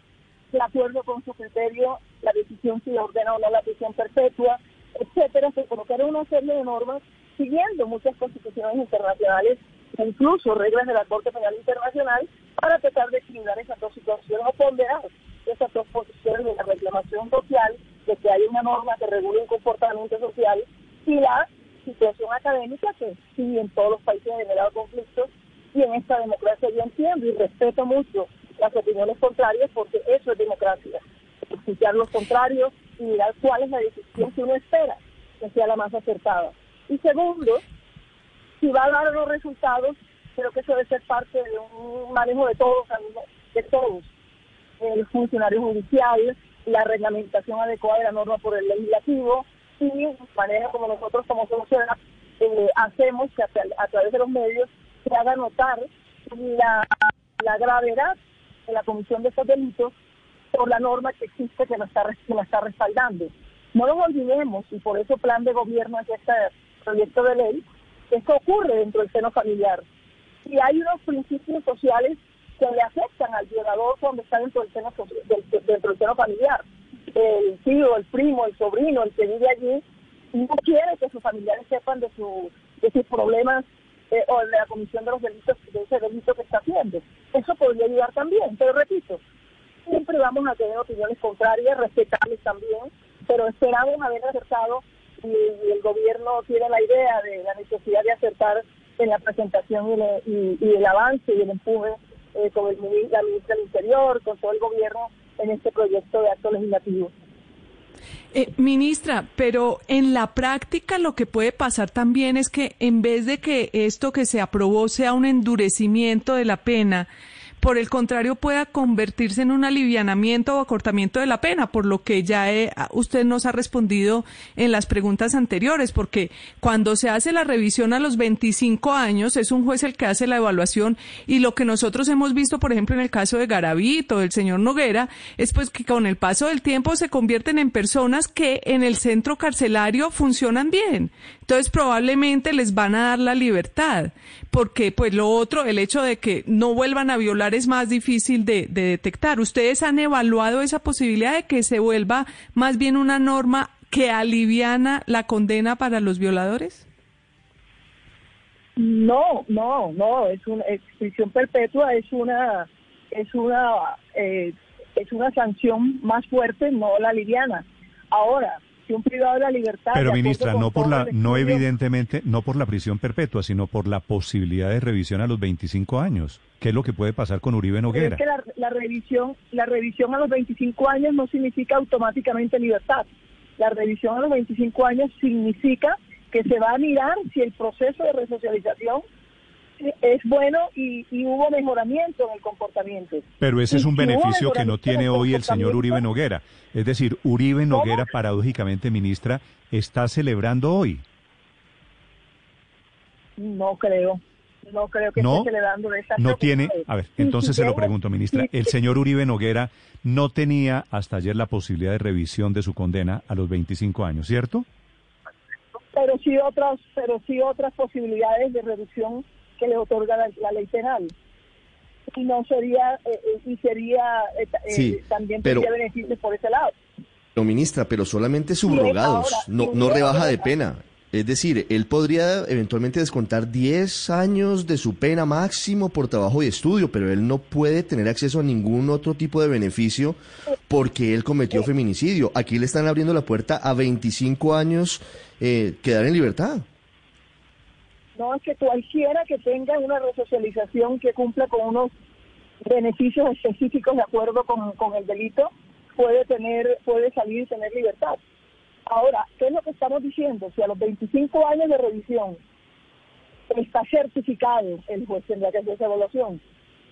de acuerdo con su criterio la decisión si ordena o no la prisión perpetua, etcétera, se colocaron una serie de normas siguiendo muchas constituciones internacionales, incluso reglas de la Corte Penal Internacional, para tratar de equilibrar esas dos situaciones o ponderar esas dos posiciones de la reclamación social, de que hay una norma que regule un comportamiento social, y la situación académica que sí en todos los países ha generado conflictos, y en esta democracia yo entiendo y respeto mucho las opiniones contrarias porque eso es democracia. Escuchar los contrarios y mirar cuál es la decisión que uno espera que sea la más acertada. Y segundo, si va a dar los resultados, creo que eso debe ser parte de un manejo de todos, de todos. El funcionario judicial, la reglamentación adecuada de la norma por el legislativo y manera como nosotros como sociedad eh, hacemos que a, través de los medios se haga notar la, la gravedad de la comisión de estos delitos por la norma que existe que nos está, que nos está respaldando. No nos olvidemos, y por eso plan de gobierno es este proyecto de ley, esto ocurre dentro del seno familiar. Y hay unos principios sociales que le afectan al violador cuando está dentro del seno, dentro del seno familiar. El tío, el primo, el sobrino, el que vive allí, no quiere que sus familiares sepan de, su, de sus problemas eh, o de la comisión de los delitos, de ese delito que está haciendo. Eso podría ayudar también, pero repito, siempre vamos a tener opiniones contrarias, respetables también, pero esperamos haber acertado y, el gobierno tiene la idea de la necesidad de acertar en la presentación y, el, y, y el avance y el empuje eh, con el, la ministra del Interior, con todo el gobierno en este proyecto de acto legislativo. Eh, ministra, pero en la práctica lo que puede pasar también es que en vez de que esto que se aprobó sea un endurecimiento de la pena, por el contrario pueda convertirse en un alivianamiento o acortamiento de la pena, por lo que ya eh, usted nos ha respondido en las preguntas anteriores, porque cuando se hace la revisión a los 25 años es un juez el que hace la evaluación y lo que nosotros hemos visto, por ejemplo, en el caso de Garavito, del señor Noguera, es pues que con el paso del tiempo se convierten en personas que en el centro carcelario funcionan bien. Entonces probablemente les van a dar la libertad, porque pues lo otro, el hecho de que no vuelvan a violar es más difícil de, de, detectar. ¿Ustedes han evaluado esa posibilidad de que se vuelva más bien una norma que aliviana la condena para los violadores? No, no, no, es una prisión perpetua, es una, es una, eh, es una sanción más fuerte, no la liviana. Ahora, si un privado de la libertad. Pero ministra, no por la, no evidentemente, no por la prisión perpetua, sino por la posibilidad de revisión a los 25 años. ¿Qué es lo que puede pasar con Uribe Noguera? Es que la, la revisión, la revisión a los 25 años no significa automáticamente libertad. La revisión a los 25 años significa que se va a mirar si el proceso de resocialización es bueno y, y hubo mejoramiento en el comportamiento. Pero ese es un si beneficio que no tiene hoy el señor Uribe Noguera. Es decir, Uribe Noguera, paradójicamente, ministra, está celebrando hoy. No creo. No creo que ¿No? esté celebrando de No tiene, a ver, entonces si se lo pregunto, ministra. El señor Uribe Noguera no tenía hasta ayer la posibilidad de revisión de su condena a los 25 años, ¿cierto? pero sí otras pero sí otras posibilidades de reducción que le otorga la, la ley penal y no sería eh, eh, y sería eh, eh, Sí, también pero- tendría beneficios por ese lado No, ministra, pero solamente subrogados, ahora, no, no rebaja de pena. Es decir, él podría eventualmente descontar 10 años de su pena máximo por trabajo y estudio, pero él no puede tener acceso a ningún otro tipo de beneficio porque él cometió feminicidio. Aquí le están abriendo la puerta a 25 años eh, quedar en libertad. No es que cualquiera que tenga una resocialización que cumpla con unos beneficios específicos de acuerdo con, con el delito puede tener puede salir y tener libertad. Ahora qué es lo que estamos diciendo si a los 25 años de revisión está certificado el juez tendrá que hacer esa evaluación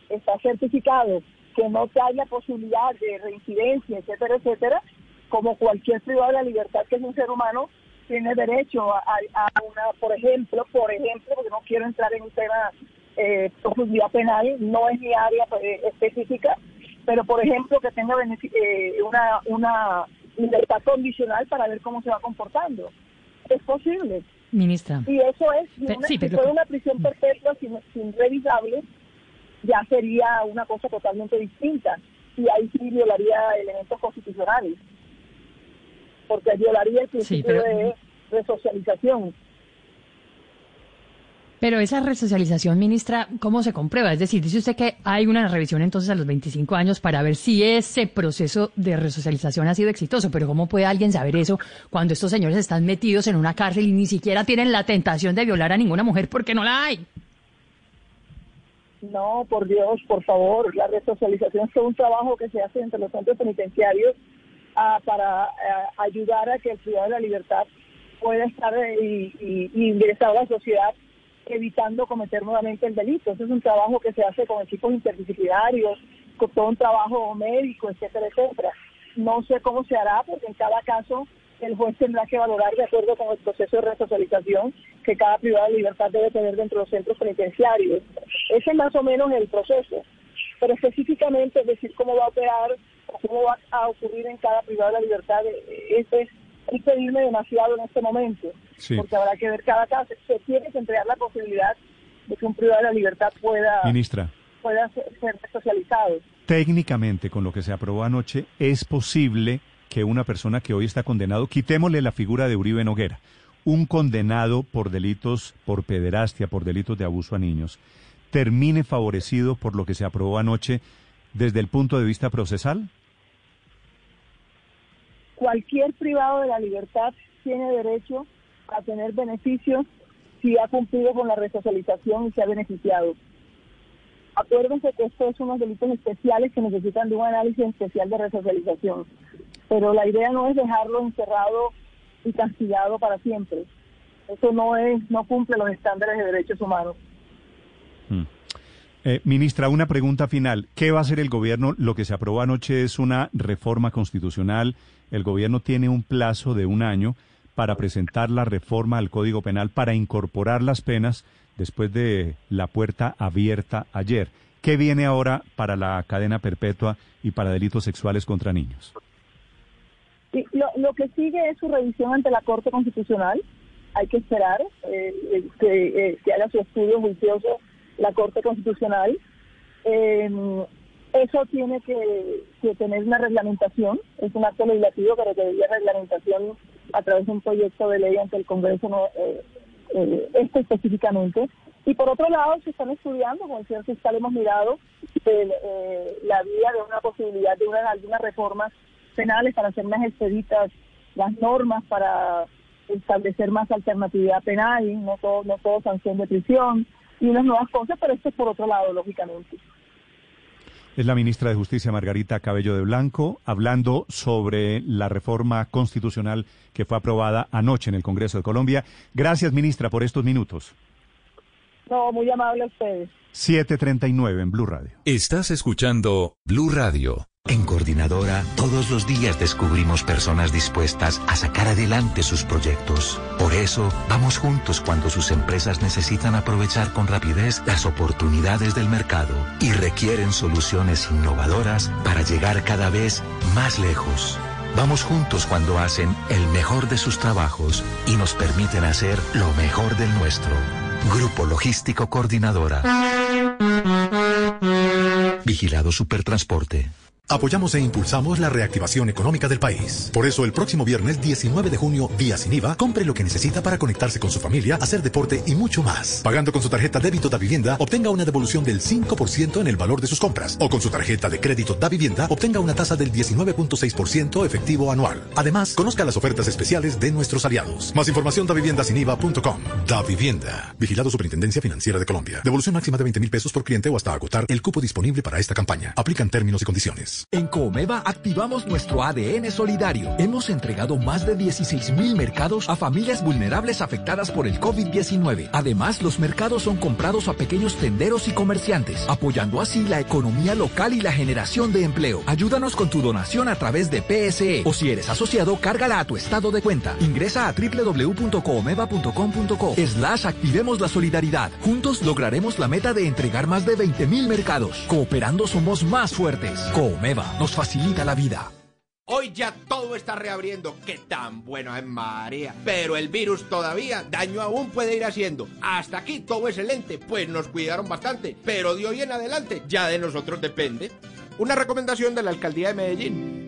está certificado que no haya posibilidad de reincidencia etcétera etcétera como cualquier privado de la libertad que es un ser humano tiene derecho a, una por ejemplo por ejemplo porque no quiero entrar en un tema eh, profundidad penal no es mi área eh, específica pero por ejemplo que tenga eh, una una libertad condicional para ver cómo se va comportando. Es posible. Ministra. y eso es si, Pero- una, sí, si pero- fuera una prisión perpetua sin, sin revisable ya sería una cosa totalmente distinta. Y ahí sí violaría elementos constitucionales porque violaría el principio pero- de resocialización Pero esa resocialización, ministra, ¿cómo se comprueba? Es decir, dice usted que hay una revisión entonces a los 25 años para ver si ese proceso de resocialización ha sido exitoso, pero ¿cómo puede alguien saber eso cuando estos señores están metidos en una cárcel y ni siquiera tienen la tentación de violar a ninguna mujer porque no la hay? No, por Dios, por favor, la resocialización es un trabajo que se hace entre los centros penitenciarios ah, para ah, ayudar a que el privado de la libertad pueda estar eh, y, y- a la sociedad evitando cometer nuevamente el delito. Ese es un trabajo que se hace con equipos interdisciplinarios, con todo un trabajo médico, etcétera, etcétera. No sé cómo se hará porque en cada caso el juez tendrá que valorar de acuerdo con el proceso de resocialización que cada privado de libertad debe tener dentro de los centros penitenciarios. Ese es más o menos el proceso. Pero específicamente es decir cómo va a operar o cómo va a ocurrir en cada privado de la libertad, eh, es, es, pedirme demasiado en este momento, Sí. porque habrá que ver cada caso. Se tiene que entregar la posibilidad de que un privado de la libertad pueda, Ministra, pueda ser, ser resocializado. técnicamente, con lo que se aprobó anoche, es posible que una persona que hoy está condenado, quitémosle la figura de Uribe Noguera, un condenado por delitos, por pederastia, por delitos de abuso a niños, termine favorecido por lo que se aprobó anoche desde el punto de vista procesal? cualquier privado de la libertad tiene derecho a tener beneficios si ha cumplido con la resocialización y se ha beneficiado. Acuérdense que estos son unos delitos especiales que necesitan de un análisis especial de resocialización. Pero la idea no es dejarlo encerrado y castigado para siempre. Eso no es, no cumple los estándares de derechos humanos. Eh, ministra, una pregunta final. ¿Qué va a hacer el gobierno? Lo que se aprobó anoche es una reforma constitucional. El gobierno tiene un plazo de un año para presentar la reforma al Código Penal para incorporar las penas después de la puerta abierta ayer. ¿Qué viene ahora para la cadena perpetua y para delitos sexuales contra niños? Lo que sigue es su revisión ante la Corte Constitucional. Hay que esperar eh, eh, que, eh, que haga su estudio juicioso la Corte Constitucional. Eh, eso tiene que, que tener una reglamentación. Es un acto legislativo que requeriría reglamentación a través de un proyecto de ley ante el Congreso, no, eh, eh, este específicamente. Y por otro lado, se están estudiando, con el señor fiscal hemos mirado la vía de una posibilidad de una, algunas reformas penales para hacer más expeditas las normas para establecer más alternatividad penal, no todo, no todo sanción de prisión y unas nuevas cosas, pero esto es por otro lado, lógicamente. Es la ministra de Justicia Margarita Cabello de Blanco hablando sobre la reforma constitucional que fue aprobada anoche en el Congreso de Colombia. Gracias, ministra, por estos minutos. No, muy amable a ustedes. 739 en Blue Radio. Estás escuchando Blue Radio. En Coordinadora, todos los días descubrimos personas dispuestas a sacar adelante sus proyectos. Por eso, vamos juntos cuando sus empresas necesitan aprovechar con rapidez las oportunidades del mercado y requieren soluciones innovadoras para llegar cada vez más lejos. Vamos juntos cuando hacen el mejor de sus trabajos y nos permiten hacer lo mejor del nuestro. Grupo Logístico Coordinadora. Vigilado Supertransporte. Apoyamos e impulsamos la reactivación económica del país. Por eso, el próximo viernes 19 de junio, vía sin IVA, compre lo que necesita para conectarse con su familia, hacer deporte y mucho más. Pagando con su tarjeta débito da vivienda, obtenga una devolución del 5% en el valor de sus compras. O con su tarjeta de crédito da vivienda, obtenga una tasa del 19.6% efectivo anual. Además, conozca las ofertas especiales de nuestros aliados. Más información da viviendasiniva.com. Da Vivienda. Vigilado Superintendencia Financiera de Colombia. Devolución máxima de 20 mil pesos por cliente o hasta agotar el cupo disponible para esta campaña. Aplican términos y condiciones. En Comeva activamos nuestro ADN solidario. Hemos entregado más de 16 mil mercados a familias vulnerables afectadas por el COVID-19. Además, los mercados son comprados a pequeños tenderos y comerciantes, apoyando así la economía local y la generación de empleo. Ayúdanos con tu donación a través de PSE o si eres asociado, cárgala a tu estado de cuenta. Ingresa a www.comeva.com.co slash activemos la solidaridad. Juntos lograremos la meta de entregar más de 20 mil mercados. Cooperando somos más fuertes. Comeva nos facilita la vida. Hoy ya todo está reabriendo. Qué tan bueno es María. Pero el virus todavía daño aún puede ir haciendo. Hasta aquí todo excelente, pues nos cuidaron bastante. Pero de hoy en adelante ya de nosotros depende. Una recomendación de la alcaldía de Medellín.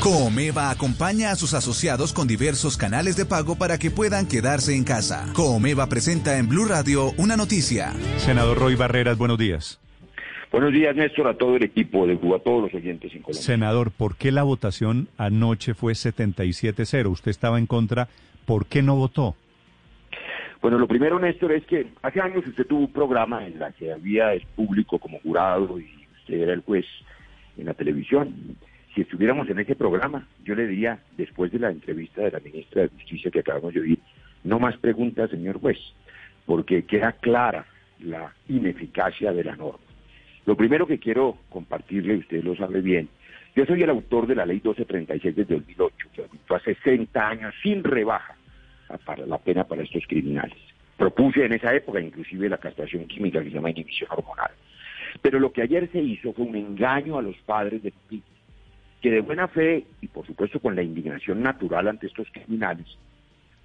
Coomeva acompaña a sus asociados con diversos canales de pago para que puedan quedarse en casa. Coomeva presenta en Blue Radio una noticia. Senador Roy Barreras, buenos días. Buenos días, Néstor, a todo el equipo de Cuba, a todos los oyentes en Colombia. Senador, ¿por qué la votación anoche fue 77-0? Usted estaba en contra, ¿por qué no votó? Bueno, lo primero, Néstor, es que hace años usted tuvo un programa en la que había el público como jurado y usted era el juez en la televisión. Si estuviéramos en ese programa, yo le diría, después de la entrevista de la ministra de Justicia que acabamos de oír, no más preguntas, señor juez, porque queda clara la ineficacia de la norma. Lo primero que quiero compartirle, usted lo sabe bien, yo soy el autor de la ley 1236 desde 2008, que aumentó a 60 años sin rebaja para la pena para estos criminales. Propuse en esa época inclusive la castración química que se llama inhibición hormonal. Pero lo que ayer se hizo fue un engaño a los padres de familia, que de buena fe y por supuesto con la indignación natural ante estos criminales,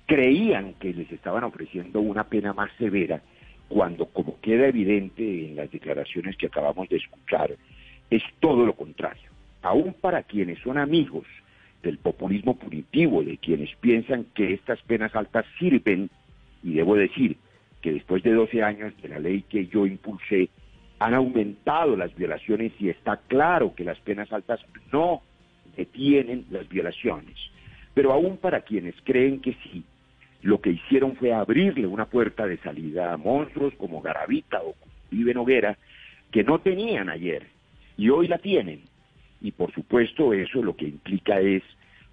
creían que les estaban ofreciendo una pena más severa cuando, como queda evidente en las declaraciones que acabamos de escuchar, es todo lo contrario. Aún para quienes son amigos del populismo punitivo, de quienes piensan que estas penas altas sirven, y debo decir que después de 12 años de la ley que yo impulsé, han aumentado las violaciones y está claro que las penas altas no detienen las violaciones. Pero aún para quienes creen que sí, lo que hicieron fue abrirle una puerta de salida a monstruos como Garavita o Vive Noguera, que no tenían ayer y hoy la tienen. Y por supuesto eso lo que implica es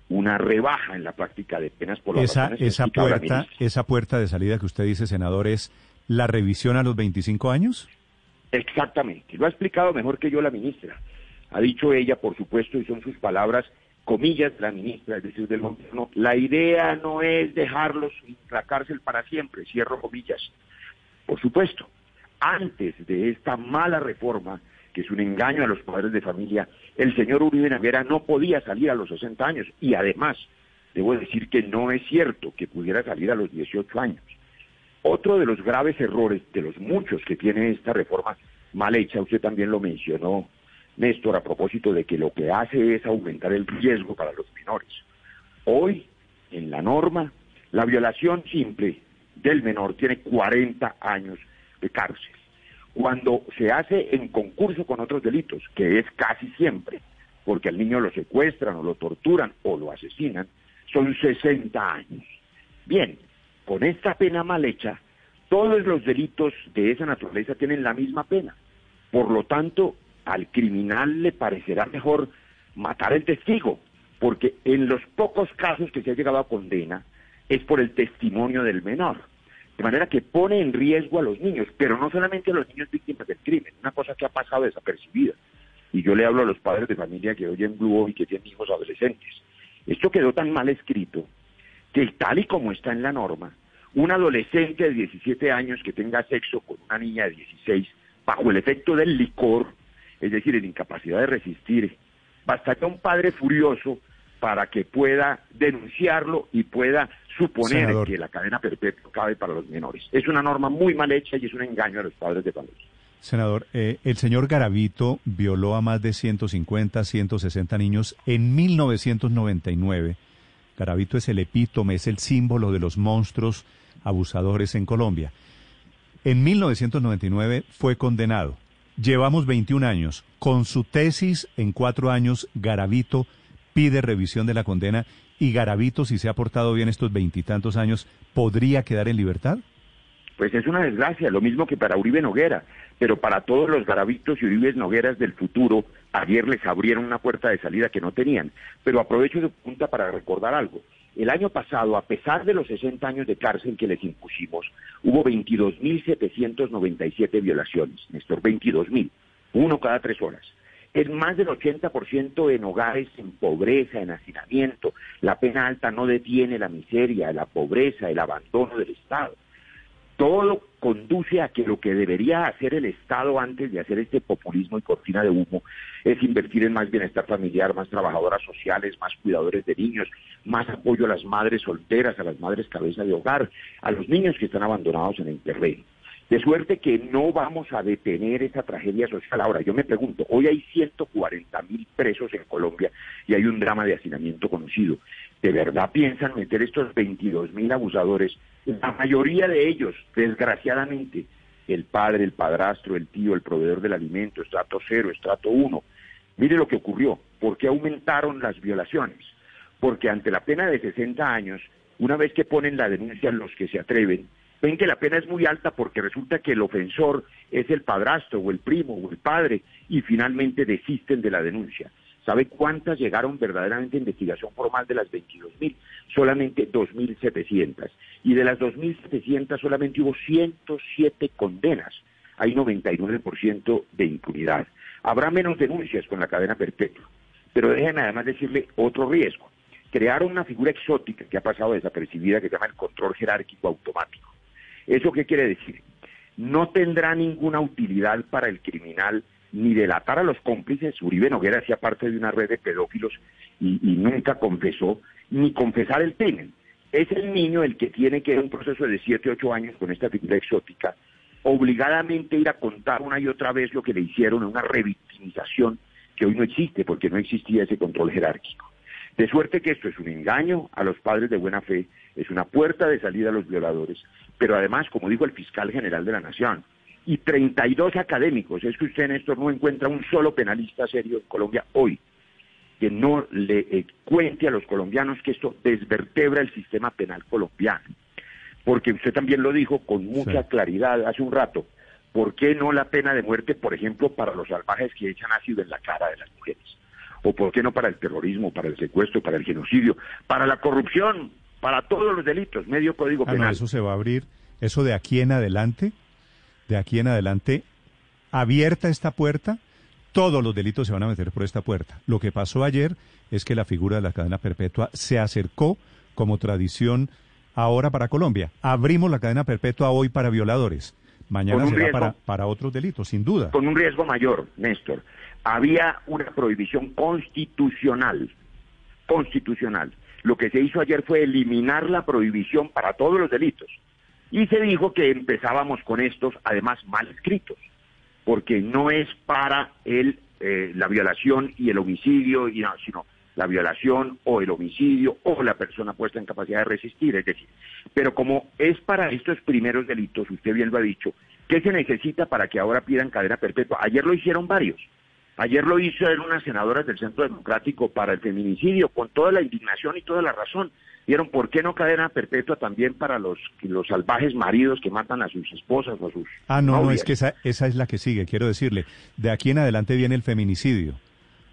una rebaja en la práctica de penas por las Esa, esa, puerta, esa puerta de salida que usted dice, senador, es la revisión a los 25 años. Exactamente, lo ha explicado mejor que yo la ministra. Ha dicho ella, por supuesto, y son sus palabras, comillas, la ministra, es decir, del gobierno, la idea no es dejarlos en la cárcel para siempre, cierro comillas. Por supuesto, antes de esta mala reforma, que es un engaño a los padres de familia, el señor Uribe Naguera no podía salir a los 60 años y además, debo decir que no es cierto que pudiera salir a los 18 años. Otro de los graves errores, de los muchos que tiene esta reforma mal hecha, usted también lo mencionó, Néstor, a propósito de que lo que hace es aumentar el riesgo para los menores. Hoy, en la norma, la violación simple del menor tiene 40 años de cárcel. Cuando se hace en concurso con otros delitos, que es casi siempre, porque al niño lo secuestran o lo torturan o lo asesinan, son 60 años. Bien, con esta pena mal hecha, todos los delitos de esa naturaleza tienen la misma pena. Por lo tanto, al criminal le parecerá mejor matar al testigo, porque en los pocos casos que se ha llegado a condena es por el testimonio del menor. De manera que pone en riesgo a los niños, pero no solamente a los niños víctimas del crimen, una cosa que ha pasado desapercibida. Y yo le hablo a los padres de familia que oyen Blue y que tienen hijos adolescentes. Esto quedó tan mal escrito que tal y como está en la norma, un adolescente de 17 años que tenga sexo con una niña de 16 bajo el efecto del licor, es decir, en incapacidad de resistir, bastaría un padre furioso para que pueda denunciarlo y pueda suponer Senador. que la cadena perpetua cabe para los menores. Es una norma muy mal hecha y es un engaño a los padres de familia. Senador, eh, el señor Garavito violó a más de 150, 160 niños en 1999. Garavito es el epítome, es el símbolo de los monstruos abusadores en Colombia. En 1999 fue condenado. Llevamos 21 años. Con su tesis en cuatro años, Garavito pide revisión de la condena y Garavito, si se ha portado bien estos veintitantos años, ¿podría quedar en libertad? Pues es una desgracia, lo mismo que para Uribe Noguera, pero para todos los garavitos y Uribes Nogueras del futuro, ayer les abrieron una puerta de salida que no tenían. Pero aprovecho de punta para recordar algo. El año pasado, a pesar de los 60 años de cárcel que les impusimos, hubo 22.797 violaciones, Néstor, 22.000, uno cada tres horas. Es más del 80% en hogares en pobreza, en hacinamiento. La pena alta no detiene la miseria, la pobreza, el abandono del Estado todo conduce a que lo que debería hacer el Estado antes de hacer este populismo y cortina de humo es invertir en más bienestar familiar, más trabajadoras sociales, más cuidadores de niños, más apoyo a las madres solteras, a las madres cabeza de hogar, a los niños que están abandonados en el terreno. De suerte que no vamos a detener esa tragedia social. Ahora, yo me pregunto, hoy hay 140 mil presos en Colombia y hay un drama de hacinamiento conocido. ¿De verdad piensan meter estos 22 mil abusadores? La mayoría de ellos, desgraciadamente, el padre, el padrastro, el tío, el proveedor del alimento, estrato cero, estrato uno. Mire lo que ocurrió. ¿Por qué aumentaron las violaciones? Porque ante la pena de 60 años, una vez que ponen la denuncia los que se atreven, ven que la pena es muy alta porque resulta que el ofensor es el padrastro o el primo o el padre y finalmente desisten de la denuncia. ¿Sabe cuántas llegaron verdaderamente a investigación formal de las 22 mil? Solamente 2.700. Y de las 2.700 solamente hubo 107 condenas. Hay 99% de impunidad. Habrá menos denuncias con la cadena perpetua. Pero déjenme además decirle otro riesgo. Crearon una figura exótica que ha pasado desapercibida que se llama el control jerárquico automático. ¿Eso qué quiere decir? No tendrá ninguna utilidad para el criminal ni delatar a los cómplices. Uribe Noguera hacía parte de una red de pedófilos y, nunca confesó, ni confesar el crimen. Es el niño el que tiene que en un proceso de 7, 8 años con esta figura exótica, obligadamente ir a contar una y otra vez lo que le hicieron una revictimización que hoy no existe porque no existía ese control jerárquico. De suerte que esto es un engaño a los padres de buena fe, es una puerta de salida a los violadores, pero además, como dijo el fiscal general de la Nación, y 32 académicos, es que usted, Néstor, no encuentra un solo penalista serio en Colombia hoy que no le eh, cuente a los colombianos que esto desvertebra el sistema penal colombiano. Porque usted también lo dijo con mucha claridad hace un rato. ¿Por qué no la pena de muerte, por ejemplo, para los salvajes que echan ácido en la cara de las mujeres? ¿O por qué no para el terrorismo, para el secuestro, para el genocidio, para la corrupción, para todos los delitos? Medio código Ah, no, penal. eso se va a abrir. Eso de aquí en adelante, de aquí en adelante, abierta esta puerta, todos los delitos se van a meter por esta puerta. Lo que pasó ayer es que la figura de la cadena perpetua se acercó como tradición ahora para Colombia. Abrimos la cadena perpetua hoy para violadores. Mañana será riesgo. para, para otros delitos, sin duda. con un riesgo mayor, Néstor. Había una prohibición constitucional, constitucional. Lo que se hizo ayer fue eliminar la prohibición para todos los delitos. Y se dijo que empezábamos con estos, además mal escritos, porque no es para el, eh, la violación y el homicidio, y no, sino la violación o el homicidio o la persona puesta en capacidad de resistir, es decir, pero como es para estos primeros delitos, usted bien lo ha dicho, ¿qué se necesita para que ahora pidan cadena perpetua? Ayer lo hicieron varios. Ayer lo hicieron unas senadoras del Centro Democrático para el feminicidio, con toda la indignación y toda la razón. Vieron, ¿por qué no cadena perpetua también para los, los salvajes maridos que matan a sus esposas o a sus Ah, no, no, es que esa, esa es la que sigue, quiero decirle. De aquí en adelante viene el feminicidio.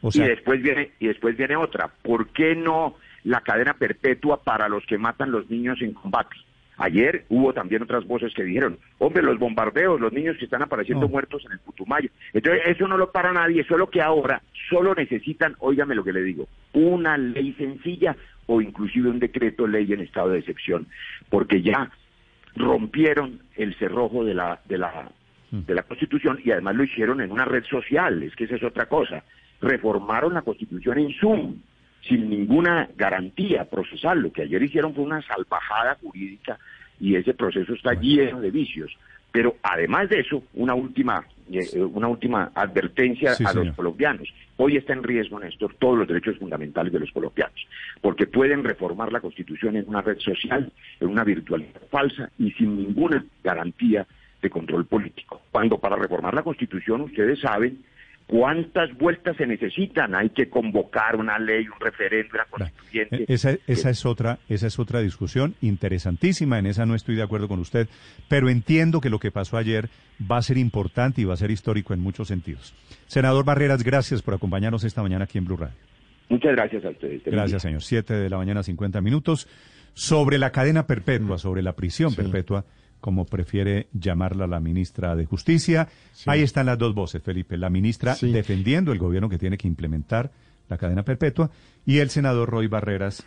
O sea, y después viene y después viene otra. ¿Por qué no la cadena perpetua para los que matan los niños en combate? Ayer hubo también otras voces que dijeron, hombre, los bombardeos, los niños que están apareciendo muertos en el Putumayo. Entonces, eso no lo para nadie, solo que ahora solo necesitan, óigame lo que le digo, una ley sencilla o inclusive un decreto ley en estado de excepción, porque ya rompieron el cerrojo de la, de la, de la Constitución y además lo hicieron en una red social, es que esa es otra cosa. Reformaron la Constitución en Zoom sin ninguna garantía procesal. Lo que ayer hicieron fue una salvajada jurídica y ese proceso está lleno de vicios. Pero además de eso, una última, eh, una última advertencia Sí, a señor. los colombianos. Hoy está en riesgo, Néstor, todos los derechos fundamentales de los colombianos, porque pueden reformar la Constitución en una red social, en una virtualidad falsa y sin ninguna garantía de control político. Cuando para reformar la Constitución, ustedes saben cuántas vueltas se necesitan. Hay que convocar una ley, un referendo, una constituyente. Eh, Esa, esa es otra, esa es otra discusión interesantísima. En esa no estoy de acuerdo con usted, pero entiendo que lo que pasó ayer va a ser importante y va a ser histórico en muchos sentidos. Senador Barreras, gracias por acompañarnos esta mañana aquí en Blue Radio. Muchas gracias a ustedes. Gracias, señor. Siete de la mañana, 50 minutos. Sobre la cadena perpetua, sobre la prisión perpetua, como prefiere llamarla la ministra de Justicia. Ahí están las dos voces, Felipe. La ministra defendiendo el gobierno que tiene que implementar la cadena perpetua y el senador Roy Barreras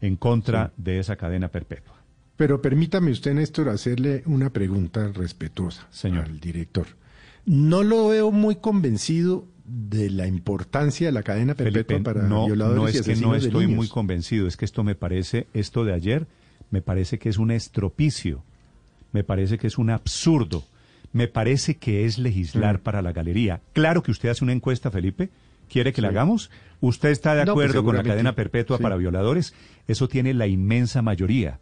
en contra de esa cadena perpetua. Pero permítame usted, Néstor, hacerle una pregunta respetuosa al director. No lo veo muy convencido de la importancia de la cadena perpetua Felipe, para no, violadores no y es que no de estoy niños. muy convencido, es que esto me parece, esto de ayer, me parece que es un estropicio, me parece que es un absurdo, me parece que es legislar para la galería. Claro que usted hace una encuesta, Felipe, ¿quiere que la hagamos? ¿Usted está de No, pues acuerdo con la cadena perpetua Sí. para violadores? Eso tiene la inmensa mayoría.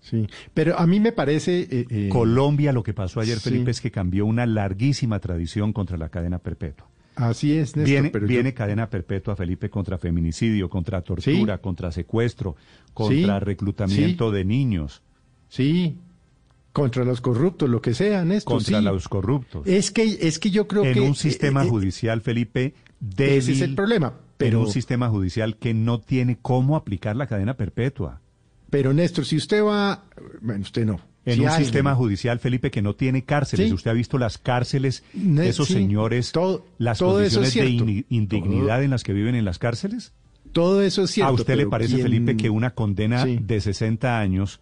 Sí, pero a mí me parece... eh, eh, Colombia, lo que pasó ayer. Felipe, es que cambió una larguísima tradición contra la cadena perpetua. Así es, Néstor, Viene, pero yo- viene cadena perpetua, Felipe, contra feminicidio, contra tortura, contra secuestro, contra Sí, reclutamiento de niños. Sí, contra los corruptos, lo que sea, Néstor. Contra sí. los corruptos. Es que, es que yo creo en que... un eh, sistema eh, judicial, Felipe, débil. Ese es el problema, pero- En un sistema judicial que no tiene cómo aplicar la cadena perpetua. Pero Néstor, si usted va... Bueno, usted no. En Si un alguien- sistema judicial, Felipe, que no tiene cárceles. Sí. Usted ha visto las cárceles de esos sí, señores, las todo eso es condiciones de indignidad en las que viven en las cárceles. Todo eso es cierto. ¿A usted le parece, ¿quién- Felipe, que una condena de 60 años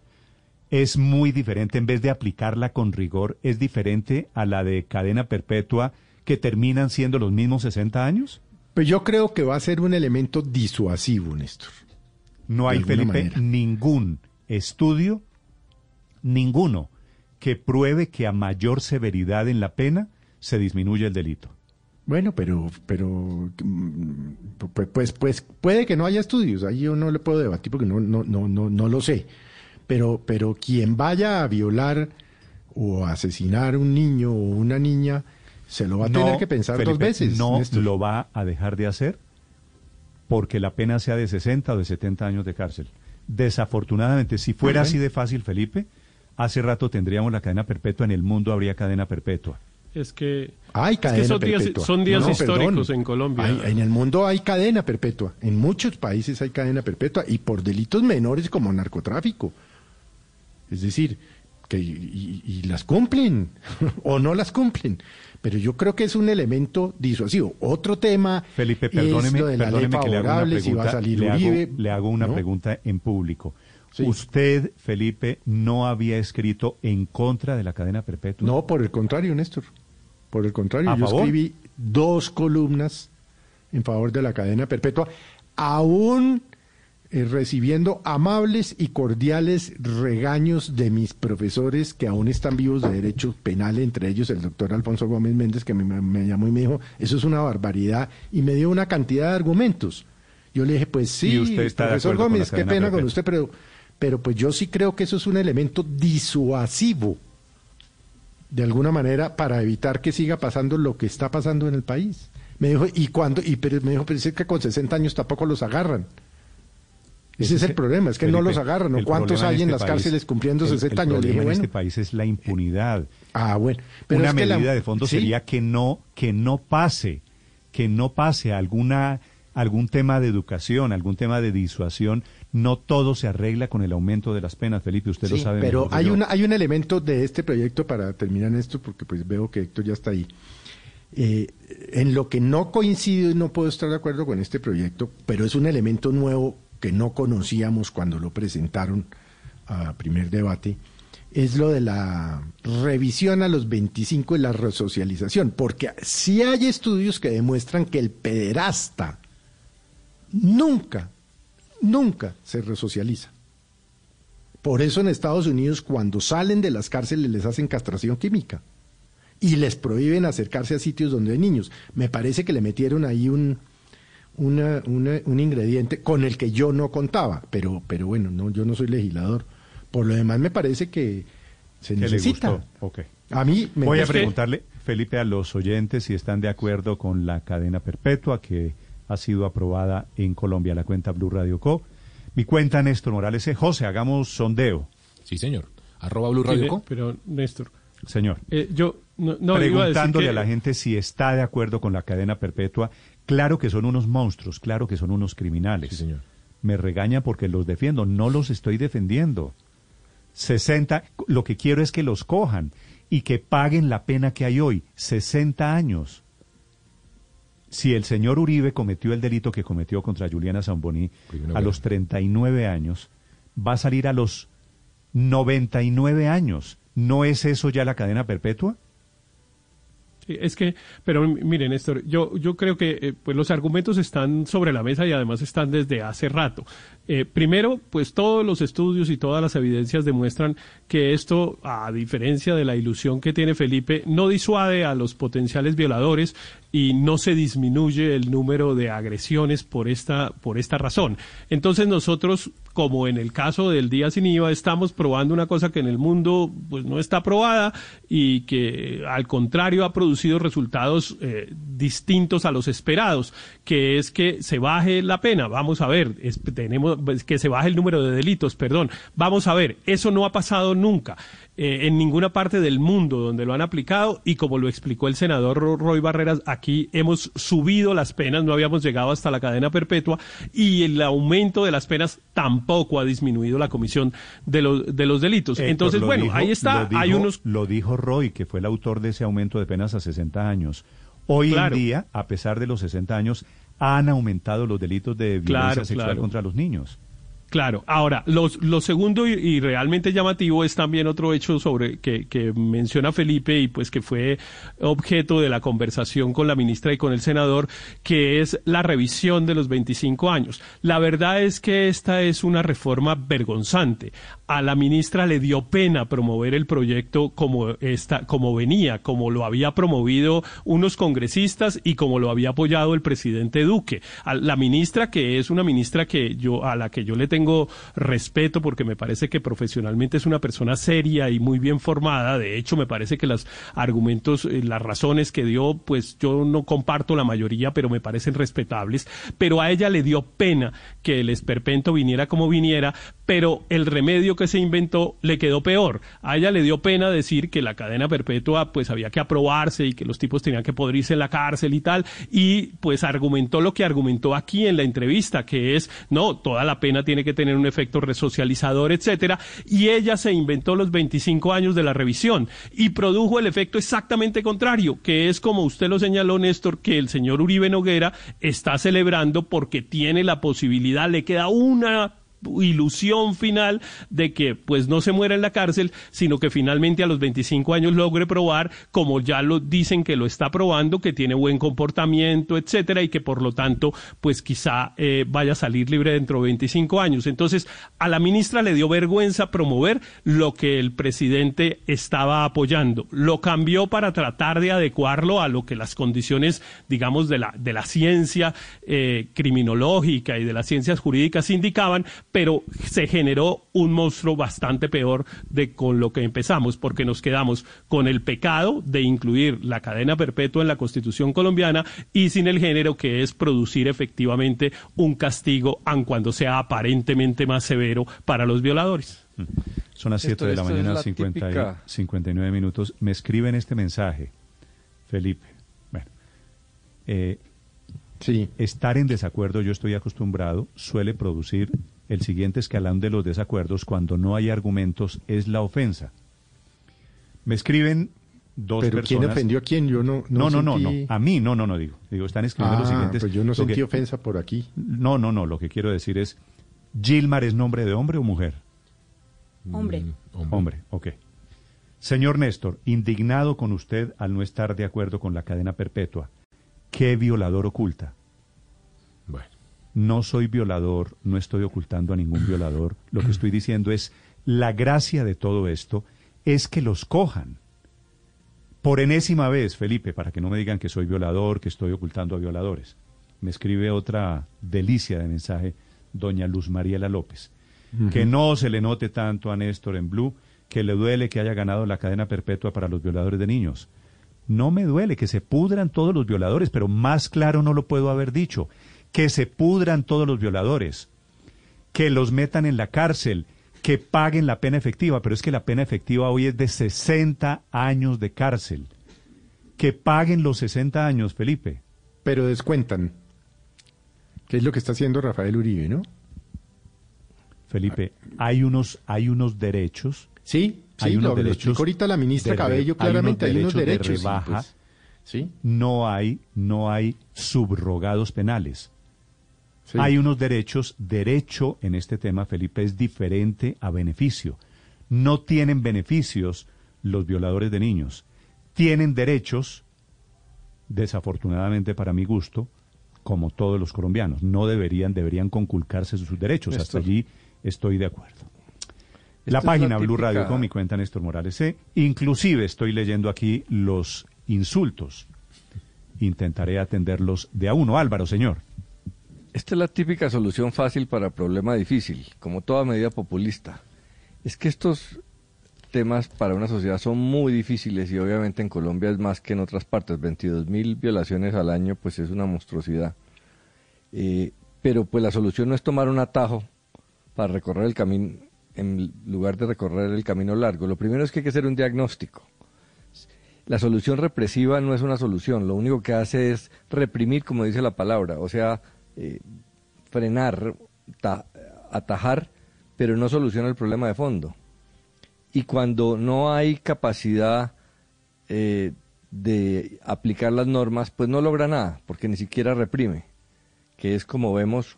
es muy diferente, en vez de aplicarla con rigor, es diferente a la de cadena perpetua que terminan siendo los mismos 60 años? Pues yo creo que va a ser un elemento disuasivo, Néstor. No hay, Felipe, manera. ningún estudio, ninguno, que pruebe que a mayor severidad en la pena se disminuye el delito. Bueno, pero, pero, mm, pues, pues, pues puede que no haya estudios. Ahí yo no le puedo debatir porque no, no, no, no, no lo sé. Pero, pero quien vaya a violar o a asesinar un niño o una niña, se lo va a No, tener que pensar dos veces. No Néstor. lo va a dejar de hacer porque la pena sea de 60 o de 70 años de cárcel. Desafortunadamente, si fuera así de fácil, Felipe, hace rato tendríamos la cadena perpetua, en el mundo habría cadena perpetua. Es que, Hay es cadena que son días, perpetua. son días No, no, históricos perdón. en Colombia. Hay- en el mundo hay cadena perpetua. En muchos países hay cadena perpetua y por delitos menores como narcotráfico. Es decir, que y, las cumplen o no las cumplen. Pero yo creo que es un elemento disuasivo. Otro tema Felipe, es perdóneme, lo de la ley perdóneme que le hago una favorable, si va a pregunta, salir le, hago, Uribe. le hago una ¿no? pregunta en público. ¿Usted, Felipe, no había escrito en contra de la cadena perpetua? No, por el contrario, Néstor. Por el contrario, ¿A yo favor? escribí dos columnas en favor de la cadena perpetua, aún eh, recibiendo amables y cordiales regaños de mis profesores que aún están vivos de derecho penal, entre ellos el doctor Alfonso Gómez Méndez, que me, me llamó y me dijo, eso es una barbaridad, y me dio una cantidad de argumentos. Yo le dije, pues sí, ¿Y usted está de profesor Gómez, qué pena con usted, pero, pero pues yo sí creo que eso es un elemento disuasivo de alguna manera para evitar que siga pasando lo que está pasando en el país. Me dijo, ¿y cuándo? Y pero me dijo, pero es que con 60 años tampoco los agarran. Ese es el problema, es que no los agarran. ¿no? el ¿Cuántos hay en este las país- cárceles cumpliendo el- 60 el años? Dije, problema en bueno, este país es la impunidad. ah, bueno. Pero Una la- medida de fondo sí, sería que no, que no pase, que no pase alguna algún tema de educación, algún tema de disuasión, no todo se arregla con el aumento de las penas, Felipe, usted lo Sí, sabe. Pero hay, una, hay un elemento de este proyecto para terminar en esto, porque pues veo que Héctor ya está ahí. Eh, en lo que no coincido y no puedo estar de acuerdo con este proyecto, pero es un elemento nuevo que no conocíamos cuando lo presentaron a primer debate, es lo de la revisión a los 25 y la resocialización, porque sí hay estudios que demuestran que el pederasta nunca, nunca se resocializa. Por eso en Estados Unidos cuando salen de las cárceles les hacen castración química y les prohíben acercarse a sitios donde hay niños. Me parece que le metieron ahí un, una- una- un ingrediente con el que yo no contaba, pero, pero bueno, no, yo no soy legislador. Por lo demás me parece que se ¿Qué le necesita. gustó? A mí me Voy a preguntarle, Felipe, a los oyentes si están de acuerdo con la cadena perpetua que ha sido aprobada en Colombia, la cuenta Blue Radio Co. Mi cuenta, Néstor Morales. E. José, hagamos sondeo. Sí, señor. Arroba Blue Radio Co. Pero, Néstor. Señor. Eh, yo, no, no, iba a decir preguntándole que- a la gente si está de acuerdo con la cadena perpetua. Claro que son unos monstruos, claro que son unos criminales. Sí, señor. Me regaña porque los defiendo, no los estoy defendiendo. 60, lo que quiero es que los cojan y que paguen la pena que hay hoy, 60 años. Si el señor Uribe cometió el delito que cometió contra Juliana Zamboni a los 39 años, va a salir a los 99 años. ¿No es eso ya la cadena perpetua? Es que, pero m- mire, Néstor, yo, yo creo que eh, pues los argumentos están sobre la mesa y además están desde hace rato. Eh, primero, pues todos los estudios y todas las evidencias demuestran que esto, a diferencia de la ilusión que tiene Felipe, no disuade a los potenciales violadores y no se disminuye el número de agresiones por esta, por esta razón. Entonces nosotros, como en el caso del día sin IVA, estamos probando una cosa que en el mundo pues no está probada y que al contrario ha producido resultados eh, distintos a los esperados, que es que se baje la pena. Vamos a ver, es- tenemos que se baje el número de delitos, perdón. Vamos a ver, eso no ha pasado nunca eh, en ninguna parte del mundo donde lo han aplicado y como lo explicó el senador Ro- Roy Barreras, aquí hemos subido las penas, no habíamos llegado hasta la cadena perpetua y el aumento de las penas tampoco ha disminuido la comisión de los, de los delitos. Héctor, Entonces, lo bueno, dijo- ahí está, lo dijo- hay unos... Lo dijo Roy, que fue el autor de ese aumento de penas a 60 años. Hoy Claro. en día, a pesar de los 60 años, han aumentado los delitos de violencia Claro, sexual claro. contra los niños. Claro, ahora, lo segundo y, y realmente llamativo es también otro hecho sobre que, que menciona Felipe y pues que fue objeto de la conversación con la ministra y con el senador, que es la revisión de los 25 años. La verdad es que esta es una reforma vergonzante. A la ministra le dio pena promover el proyecto como esta, como venía, como lo había promovido unos congresistas y como lo había apoyado el presidente Duque. A la ministra, que es una ministra que yo, a la que yo le tengo respeto porque me parece que profesionalmente es una persona seria y muy bien formada. De hecho, me parece que los argumentos, eh, las razones que dio, pues yo no comparto la mayoría, pero me parecen respetables. Pero a ella le dio pena que el esperpento viniera como viniera, pero el remedio que se inventó le quedó peor. A ella le dio pena decir que la cadena perpetua pues había que aprobarse y que los tipos tenían que podrirse en la cárcel y tal, y pues argumentó lo que argumentó aquí en la entrevista, que es, no, toda la pena tiene que tener un efecto resocializador, etcétera, y ella se inventó los 25 años de la revisión y produjo el efecto exactamente contrario, que es como usted lo señaló, Néstor, que el señor Uribe Noguera está celebrando porque tiene la posibilidad, le queda una ilusión final de que pues no se muera en la cárcel, sino que finalmente a los 25 años logre probar, como ya lo dicen que lo está probando, que tiene buen comportamiento, etcétera, y que por lo tanto pues quizá eh, vaya a salir libre dentro de 25 años. Entonces, a la ministra le dio vergüenza promover lo que el presidente estaba apoyando. Lo cambió para tratar de adecuarlo a lo que las condiciones, digamos, de la, de la ciencia eh, criminológica y de las ciencias jurídicas indicaban, pero se generó un monstruo bastante peor de con lo que empezamos, porque nos quedamos con el pecado de incluir la cadena perpetua en la Constitución colombiana y sin el género que es producir efectivamente un castigo, aun cuando sea aparentemente más severo para los violadores. Son las Esto- 7 de la mañana, la 50 y- típica- 59 minutos. Me escriben este mensaje, Felipe. Bueno, eh, Sí. Estar en desacuerdo, yo estoy acostumbrado, suele producir el siguiente escalón de los desacuerdos cuando no hay argumentos, es la ofensa. Me escriben dos ¿Pero personas. quién ofendió a quién? Yo no No, no, no, no, A mí, no, no, no digo. Digo, están escribiendo los Ah, siguientes. pues yo no lo sentí que- ofensa por aquí. No, no, no. Lo que quiero decir es, ¿Gilmar es nombre de hombre o mujer? Hombre. Hombre, ok. Señor Néstor, indignado con usted al no estar de acuerdo con la cadena perpetua, ¿qué violador oculta? Bueno. No soy violador, no estoy ocultando a ningún violador. Lo que estoy diciendo es, la gracia de todo esto es que los cojan. Por enésima vez, Felipe, para que no me digan que soy violador, que estoy ocultando a violadores. Me escribe otra delicia de mensaje, doña Luz Mariela López. Que no se le note tanto a Néstor en Blue, que le duele que haya ganado la cadena perpetua para los violadores de niños. No me duele que se pudran todos los violadores, pero más claro no lo puedo haber dicho. Que se pudran todos los violadores. Que los metan en la cárcel. Que paguen la pena efectiva. Pero es que la pena efectiva hoy es de 60 años de cárcel. Que paguen los 60 años, Felipe. Pero descuentan. ¿Qué es lo que está haciendo Rafael Uribe, no? Felipe, hay unos, hay unos derechos. Sí, hay sí, unos lo- derechos. ahorita la ministra de Cabello, claramente, hay unos derechos, de sí, rebaja. pues, sí. No hay, no hay subrogados penales. Sí. Hay unos derechos. Derecho en este tema, Felipe, es diferente a beneficio. No tienen beneficios los violadores de niños. Tienen derechos, desafortunadamente para mi gusto, como todos los colombianos. No deberían, deberían conculcarse sus derechos. Hasta allí estoy de acuerdo. La Esta página la Blue Radio con mi cuenta Néstor Morales C. Inclusive estoy leyendo aquí los insultos. Intentaré atenderlos de a uno. Álvaro, señor. Esta es la típica solución fácil para problema difícil, como toda medida populista. Es que estos temas para una sociedad son muy difíciles y obviamente en Colombia es más que en otras partes. 22 mil violaciones al año pues es una monstruosidad. Eh, pero pues la solución no es tomar un atajo para recorrer el camino, en lugar de recorrer el camino largo. Lo primero es que hay que hacer un diagnóstico. La solución represiva no es una solución, lo único que hace es reprimir, como dice la palabra, o sea, eh, frenar, ta- atajar, pero no soluciona el problema de fondo. Y cuando no hay capacidad eh, de aplicar las normas, pues no logra nada, porque ni siquiera reprime, que es como vemos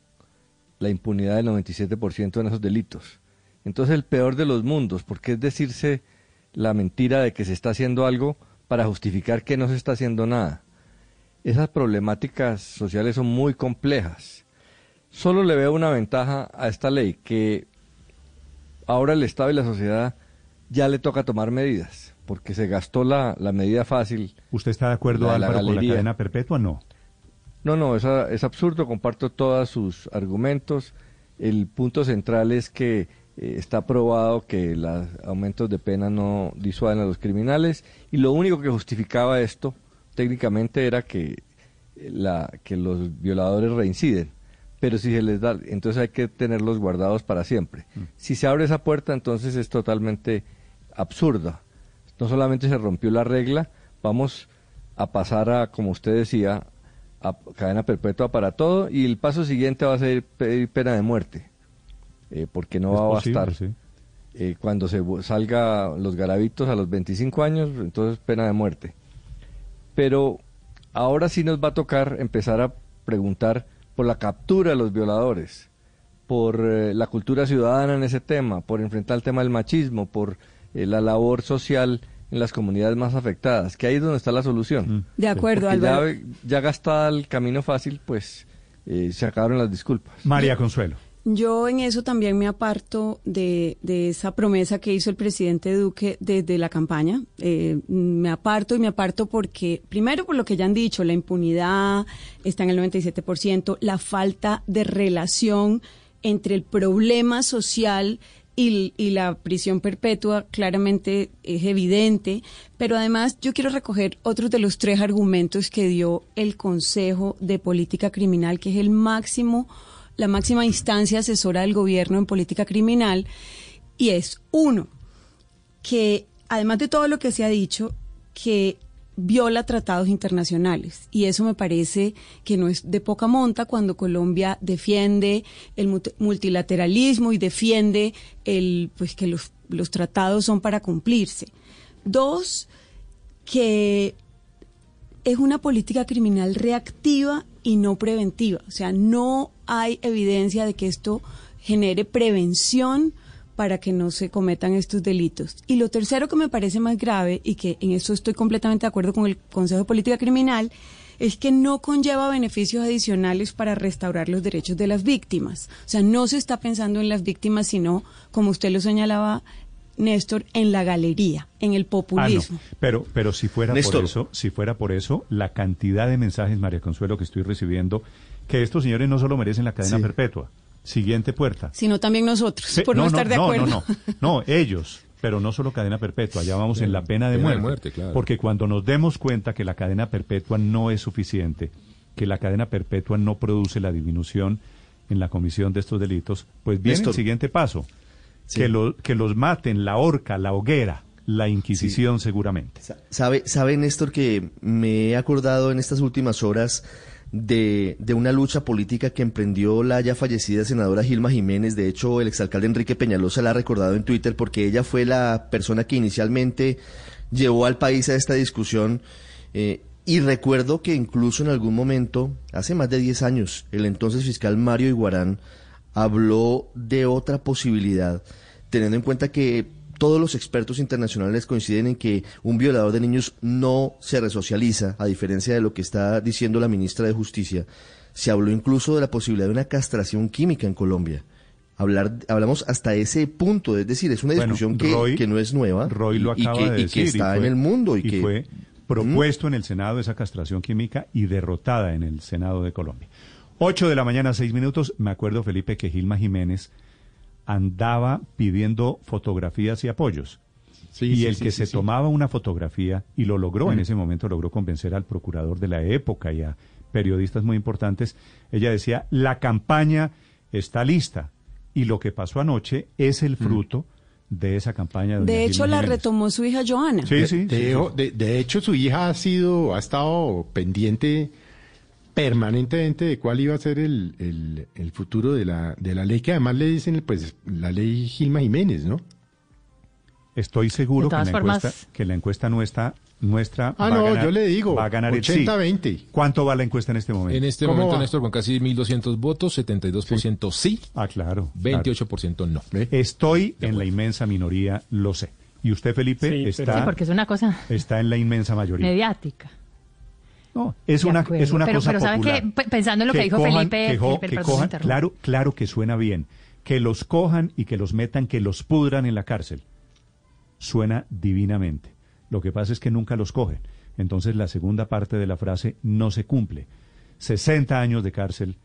la impunidad del 97% en esos delitos. Entonces el peor de los mundos, porque es decirse la mentira de que se está haciendo algo para justificar que no se está haciendo nada. Esas problemáticas sociales son muy complejas. Solo le veo una ventaja a esta ley, que ahora el Estado y la sociedad ya le toca tomar medidas, porque se gastó la, la medida fácil. ¿Usted está de acuerdo, la de la Álvaro, con la cadena perpetua? No. No, no, es, a- es absurdo, comparto todos sus argumentos. El punto central es que eh, está probado que los aumentos de pena no disuaden a los criminales y lo único que justificaba esto técnicamente era que, eh, la, que los violadores reinciden. Pero si se les da, entonces hay que tenerlos guardados para siempre. Si se abre esa puerta, entonces es totalmente absurda. No solamente se rompió la regla, vamos a pasar a, como usted decía, a cadena perpetua para todo y el paso siguiente va a ser pedir pena de muerte, eh, porque no Es va a bastar. sí. Eh, cuando se salga los garabitos a los 25 años, entonces pena de muerte. Pero ahora sí nos va a tocar empezar a preguntar por la captura de los violadores, por eh, la cultura ciudadana en ese tema, por enfrentar el tema del machismo, por eh, la labor social en las comunidades más afectadas, que ahí es donde está la solución. De acuerdo, Porque ya, Álvaro. ya gastada el camino fácil, pues eh, se acabaron las disculpas. María Consuelo. Yo en eso también me aparto de, de esa promesa que hizo el presidente Duque desde la campaña. Eh, me aparto y me aparto porque, primero por lo que ya han dicho, la impunidad está en el 97%, la falta de relación entre el problema social y, y la prisión perpetua claramente es evidente, pero además yo quiero recoger otros de los tres argumentos que dio el Consejo de Política Criminal, que es el máximo la máxima instancia asesora del gobierno en política criminal, y es, uno, que además de todo lo que se ha dicho, que viola tratados internacionales y eso me parece que no es de poca monta cuando Colombia defiende el multilateralismo y defiende el pues que los, los tratados son para cumplirse. Dos, que es una política criminal reactiva y no preventiva, o sea, no hay evidencia de que esto genere prevención para que no se cometan estos delitos. Y lo tercero que me parece más grave, y que en eso estoy completamente de acuerdo con el Consejo de Política Criminal, es que no conlleva beneficios adicionales para restaurar los derechos de las víctimas. O sea, no se está pensando en las víctimas, sino, como usted lo señalaba, Néstor, en la galería, en el populismo. Ah, pero, pero si fuera por eso, si fuera por eso, la cantidad de mensajes, María Consuelo, que estoy recibiendo, que estos señores no solo merecen la cadena perpetua, siguiente puerta. Sino también nosotros, por no, estar de acuerdo. No, no, no, ellos, pero no solo cadena perpetua, ya vamos en la pena de muerte. Porque cuando nos demos cuenta que la cadena perpetua no es suficiente, que la cadena perpetua no produce la disminución en la comisión de estos delitos, pues viene el siguiente paso, que, lo, que los maten, la horca, la hoguera, la Inquisición seguramente. Sabe, sabe, Néstor, que me he acordado en estas últimas horas de, de, una lucha política que emprendió la ya fallecida senadora Gilma Jiménez. De hecho, el exalcalde Enrique Peñalosa la ha recordado en Twitter porque ella fue la persona que inicialmente llevó al país a esta discusión. Eh, y recuerdo que incluso en algún momento, hace más de 10 años, el entonces fiscal Mario Iguarán habló de otra posibilidad, teniendo en cuenta que todos los expertos internacionales coinciden en que un violador de niños no se resocializa, a diferencia de lo que está diciendo la ministra de Justicia. Se habló incluso de la posibilidad de una castración química en Colombia. Hablar, hablamos hasta ese punto, es decir, es una discusión que, que, no es nueva Roy lo acaba y que, de decir, está en el mundo. Y, que fue propuesto en el Senado esa castración química y derrotada en el Senado de Colombia. Ocho de la mañana, seis minutos. Me acuerdo, Felipe, que Gilma Jiménez andaba pidiendo fotografías y apoyos. y el que se tomaba una fotografía, y lo logró en mm. ese momento, logró convencer al procurador de la época y a periodistas muy importantes, ella decía, la campaña está lista. Y lo que pasó anoche es el mm. fruto de esa campaña. De, hecho, la retomó su hija Joana. Sí, sí. de, hecho, su hija ha sido, ha estado pendiente permanentemente de cuál iba a ser el, el, futuro de la, de la ley, que además le dicen pues la ley Gilma Jiménez, ¿no? Estoy seguro que la, encuesta, que la encuesta nuestra, nuestra ah, no, yo le digo, va a ganar 80-20. ¿Cuánto va la encuesta en este momento? En este momento, Néstor, con casi 1.200 votos, 72% sí. Ah, claro. 28% no. Estoy en la inmensa minoría, lo sé. Y usted, Felipe, está... Sí, porque es una cosa... Está en la inmensa mayoría. Mediática. No, es una, es una cosa pero popular. Que, pensando en lo que, dijo Felipe, que, cojan, claro, claro que suena bien. Que los cojan y que los metan, que los pudran en la cárcel. Suena divinamente. Lo que pasa es que nunca los cogen. Entonces la segunda parte de la frase no se cumple. 60 años de cárcel,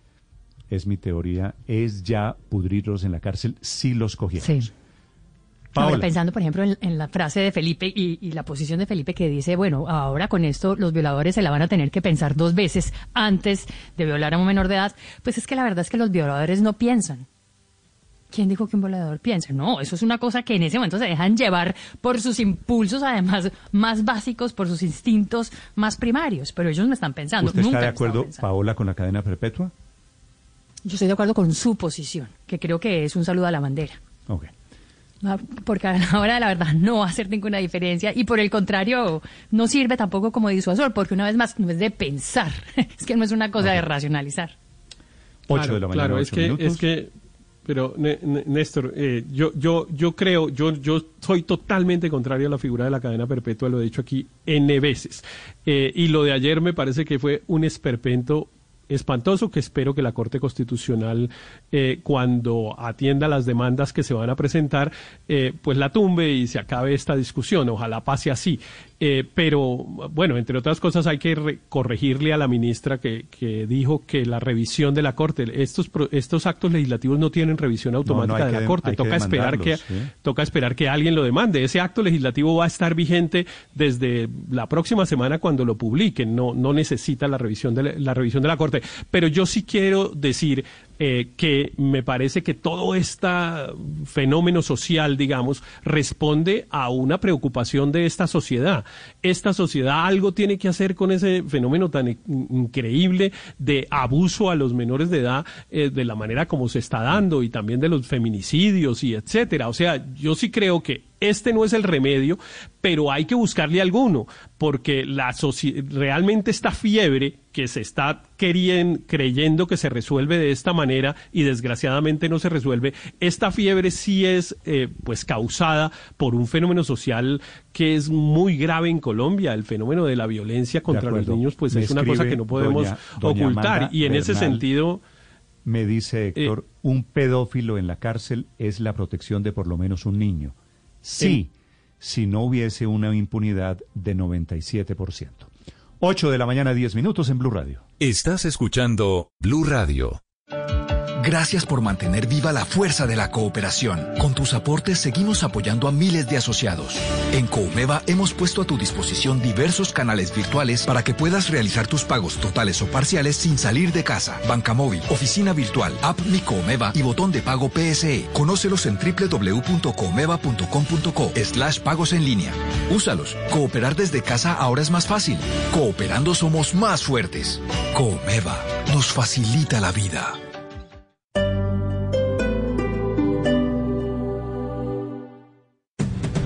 es mi teoría, es ya pudrirlos en la cárcel si los cogieron. Pensando, por ejemplo, en, la frase de Felipe y, la posición de Felipe que dice, bueno, ahora con esto los violadores se la van a tener que pensar dos veces antes de violar a un menor de edad, pues es que la verdad es que los violadores no piensan. ¿Quién dijo que un violador piensa? No, eso es una cosa que en ese momento se dejan llevar por sus impulsos, además, más básicos, por sus instintos más primarios. Pero ellos no están pensando. ¿Usted está de acuerdo, Paola, con la cadena perpetua? Yo estoy de acuerdo con su posición, que creo que es un saludo a la bandera. Okay porque ahora la verdad no va a hacer ninguna diferencia y por el contrario no sirve tampoco como disuasor porque una vez más no es de pensar, es que no es una cosa de racionalizar. Ocho de la mañana, claro, es que, es que, pero Néstor, eh, yo, yo, yo creo, yo, yo soy totalmente contrario a la figura de la cadena perpetua, lo he dicho aquí N veces. Eh, y lo de ayer me parece que fue un esperpento espantoso que espero que la Corte Constitucional, eh, cuando atienda las demandas que se van a presentar, eh, pues la tumbe y se acabe esta discusión. Ojalá pase así. Eh, pero, bueno, entre otras cosas hay que corregirle a la ministra que, que, dijo que la revisión de la Corte, estos, estos actos legislativos no tienen revisión automática de la Corte. Toca esperar, que, toca esperar que alguien lo demande. Ese acto legislativo va a estar vigente desde la próxima semana cuando lo publiquen. No, no necesita la revisión de la, la revisión de la Corte. Pero yo sí quiero decir eh, que me parece que todo este fenómeno social, digamos, responde a una preocupación de esta sociedad. Esta sociedad algo tiene que hacer con ese fenómeno tan increíble de abuso a los menores de edad eh, de la manera como se está dando y también de los feminicidios y etcétera. O sea, yo sí creo que este no es el remedio, pero hay que buscarle alguno, porque la realmente esta fiebre que se está creyendo que se resuelve de esta manera y desgraciadamente no se resuelve, esta fiebre sí es eh, pues causada por un fenómeno social que es muy grave en Colombia, el fenómeno de la violencia contra los niños, pues es una cosa que no podemos ocultar y en ese sentido me dice eh, Héctor, un pedófilo en la cárcel es la protección de por lo menos un niño. Sí, si no hubiese una impunidad de 97%. 8 de la mañana, 10 minutos en Blue Radio. Estás escuchando Blue Radio. Gracias por mantener viva la fuerza de la cooperación. Con tus aportes seguimos apoyando a miles de asociados. En Coomeva hemos puesto a tu disposición diversos canales virtuales para que puedas realizar tus pagos totales o parciales sin salir de casa. Banca móvil, oficina virtual, app Mi Coomeva y botón de pago PSE. Conócelos en www.coomeva.com.co slash pagos en línea. Úsalos. Cooperar desde casa ahora es más fácil. Cooperando somos más fuertes. Coomeva nos facilita la vida.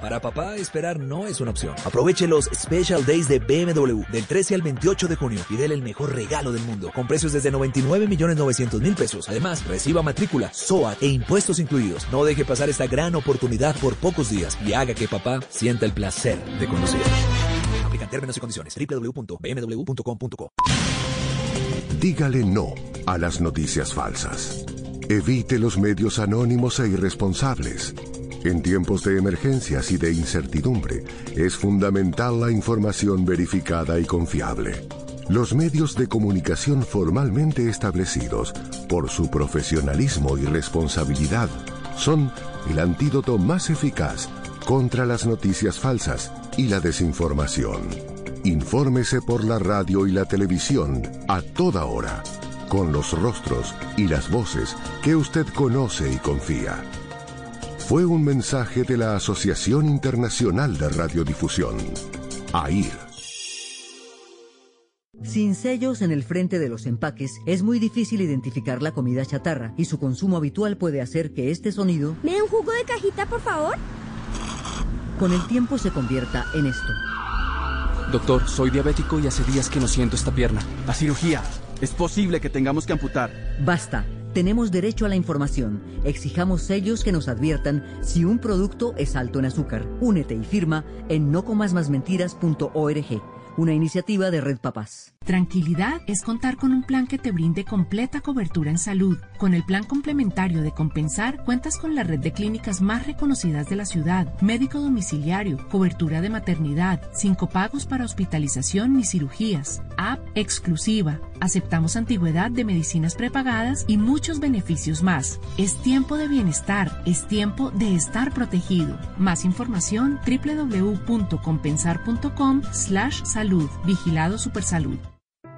Para papá, esperar no es una opción. Aproveche los Special Days de BMW del 13 al 28 de junio y déle el mejor regalo del mundo con precios desde 99 millones 900 mil pesos. Además, reciba matrícula, SOAT e impuestos incluidos. No deje pasar esta gran oportunidad por pocos días y haga que papá sienta el placer de conocer. Aplican términos y condiciones. www.bmw.com.co Dígale no a las noticias falsas. Evite los medios anónimos e irresponsables. En tiempos de emergencias y de incertidumbre, es fundamental la información verificada y confiable. Los medios de comunicación formalmente establecidos, por su profesionalismo y responsabilidad, son el antídoto más eficaz contra las noticias falsas y la desinformación. Infórmese por la radio y la televisión a toda hora, con los rostros y las voces que usted conoce y confía fue un mensaje de la Asociación Internacional de Radiodifusión, AIR. Sin sellos en el frente de los empaques, es muy difícil identificar la comida chatarra y su consumo habitual puede hacer que este sonido... ¿Me da un jugo de cajita, por favor? Con el tiempo se convierta en esto. Doctor, soy diabético y hace días que no siento esta pierna. La cirugía. Es posible que tengamos que amputar. Basta. Tenemos derecho a la información. Exijamos sellos que nos adviertan si un producto es alto en azúcar. Únete y firma en nocomasmasmentiras.org una iniciativa de Red Papás. Tranquilidad es contar con un plan que te brinde completa cobertura en salud. Con el plan complementario de Compensar cuentas con la red de clínicas más reconocidas de la ciudad, médico domiciliario, cobertura de maternidad, sin copagos para hospitalización ni cirugías, app exclusiva, aceptamos antigüedad de medicinas prepagadas y muchos beneficios más. Es tiempo de bienestar, es tiempo de estar protegido. Más información www.compensar.com slash salud. Vigilado Supersalud.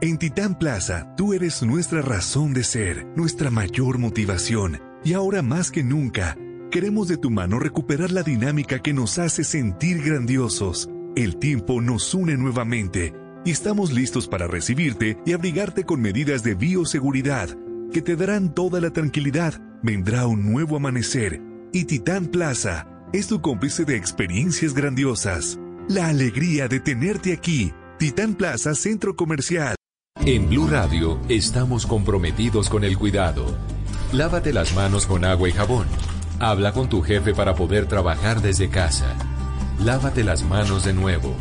En Titán Plaza, tú eres nuestra razón de ser, nuestra mayor motivación. Y ahora más que nunca, queremos de tu mano recuperar la dinámica que nos hace sentir grandiosos. El tiempo nos une nuevamente y estamos listos para recibirte y abrigarte con medidas de bioseguridad que te darán toda la tranquilidad. Vendrá un nuevo amanecer y Titán Plaza es tu cómplice de experiencias grandiosas. La alegría de tenerte aquí. Titán Plaza Centro Comercial. En Blue Radio estamos comprometidos con el cuidado. Lávate las manos con agua y jabón. Habla con tu jefe para poder trabajar desde casa. Lávate las manos de nuevo.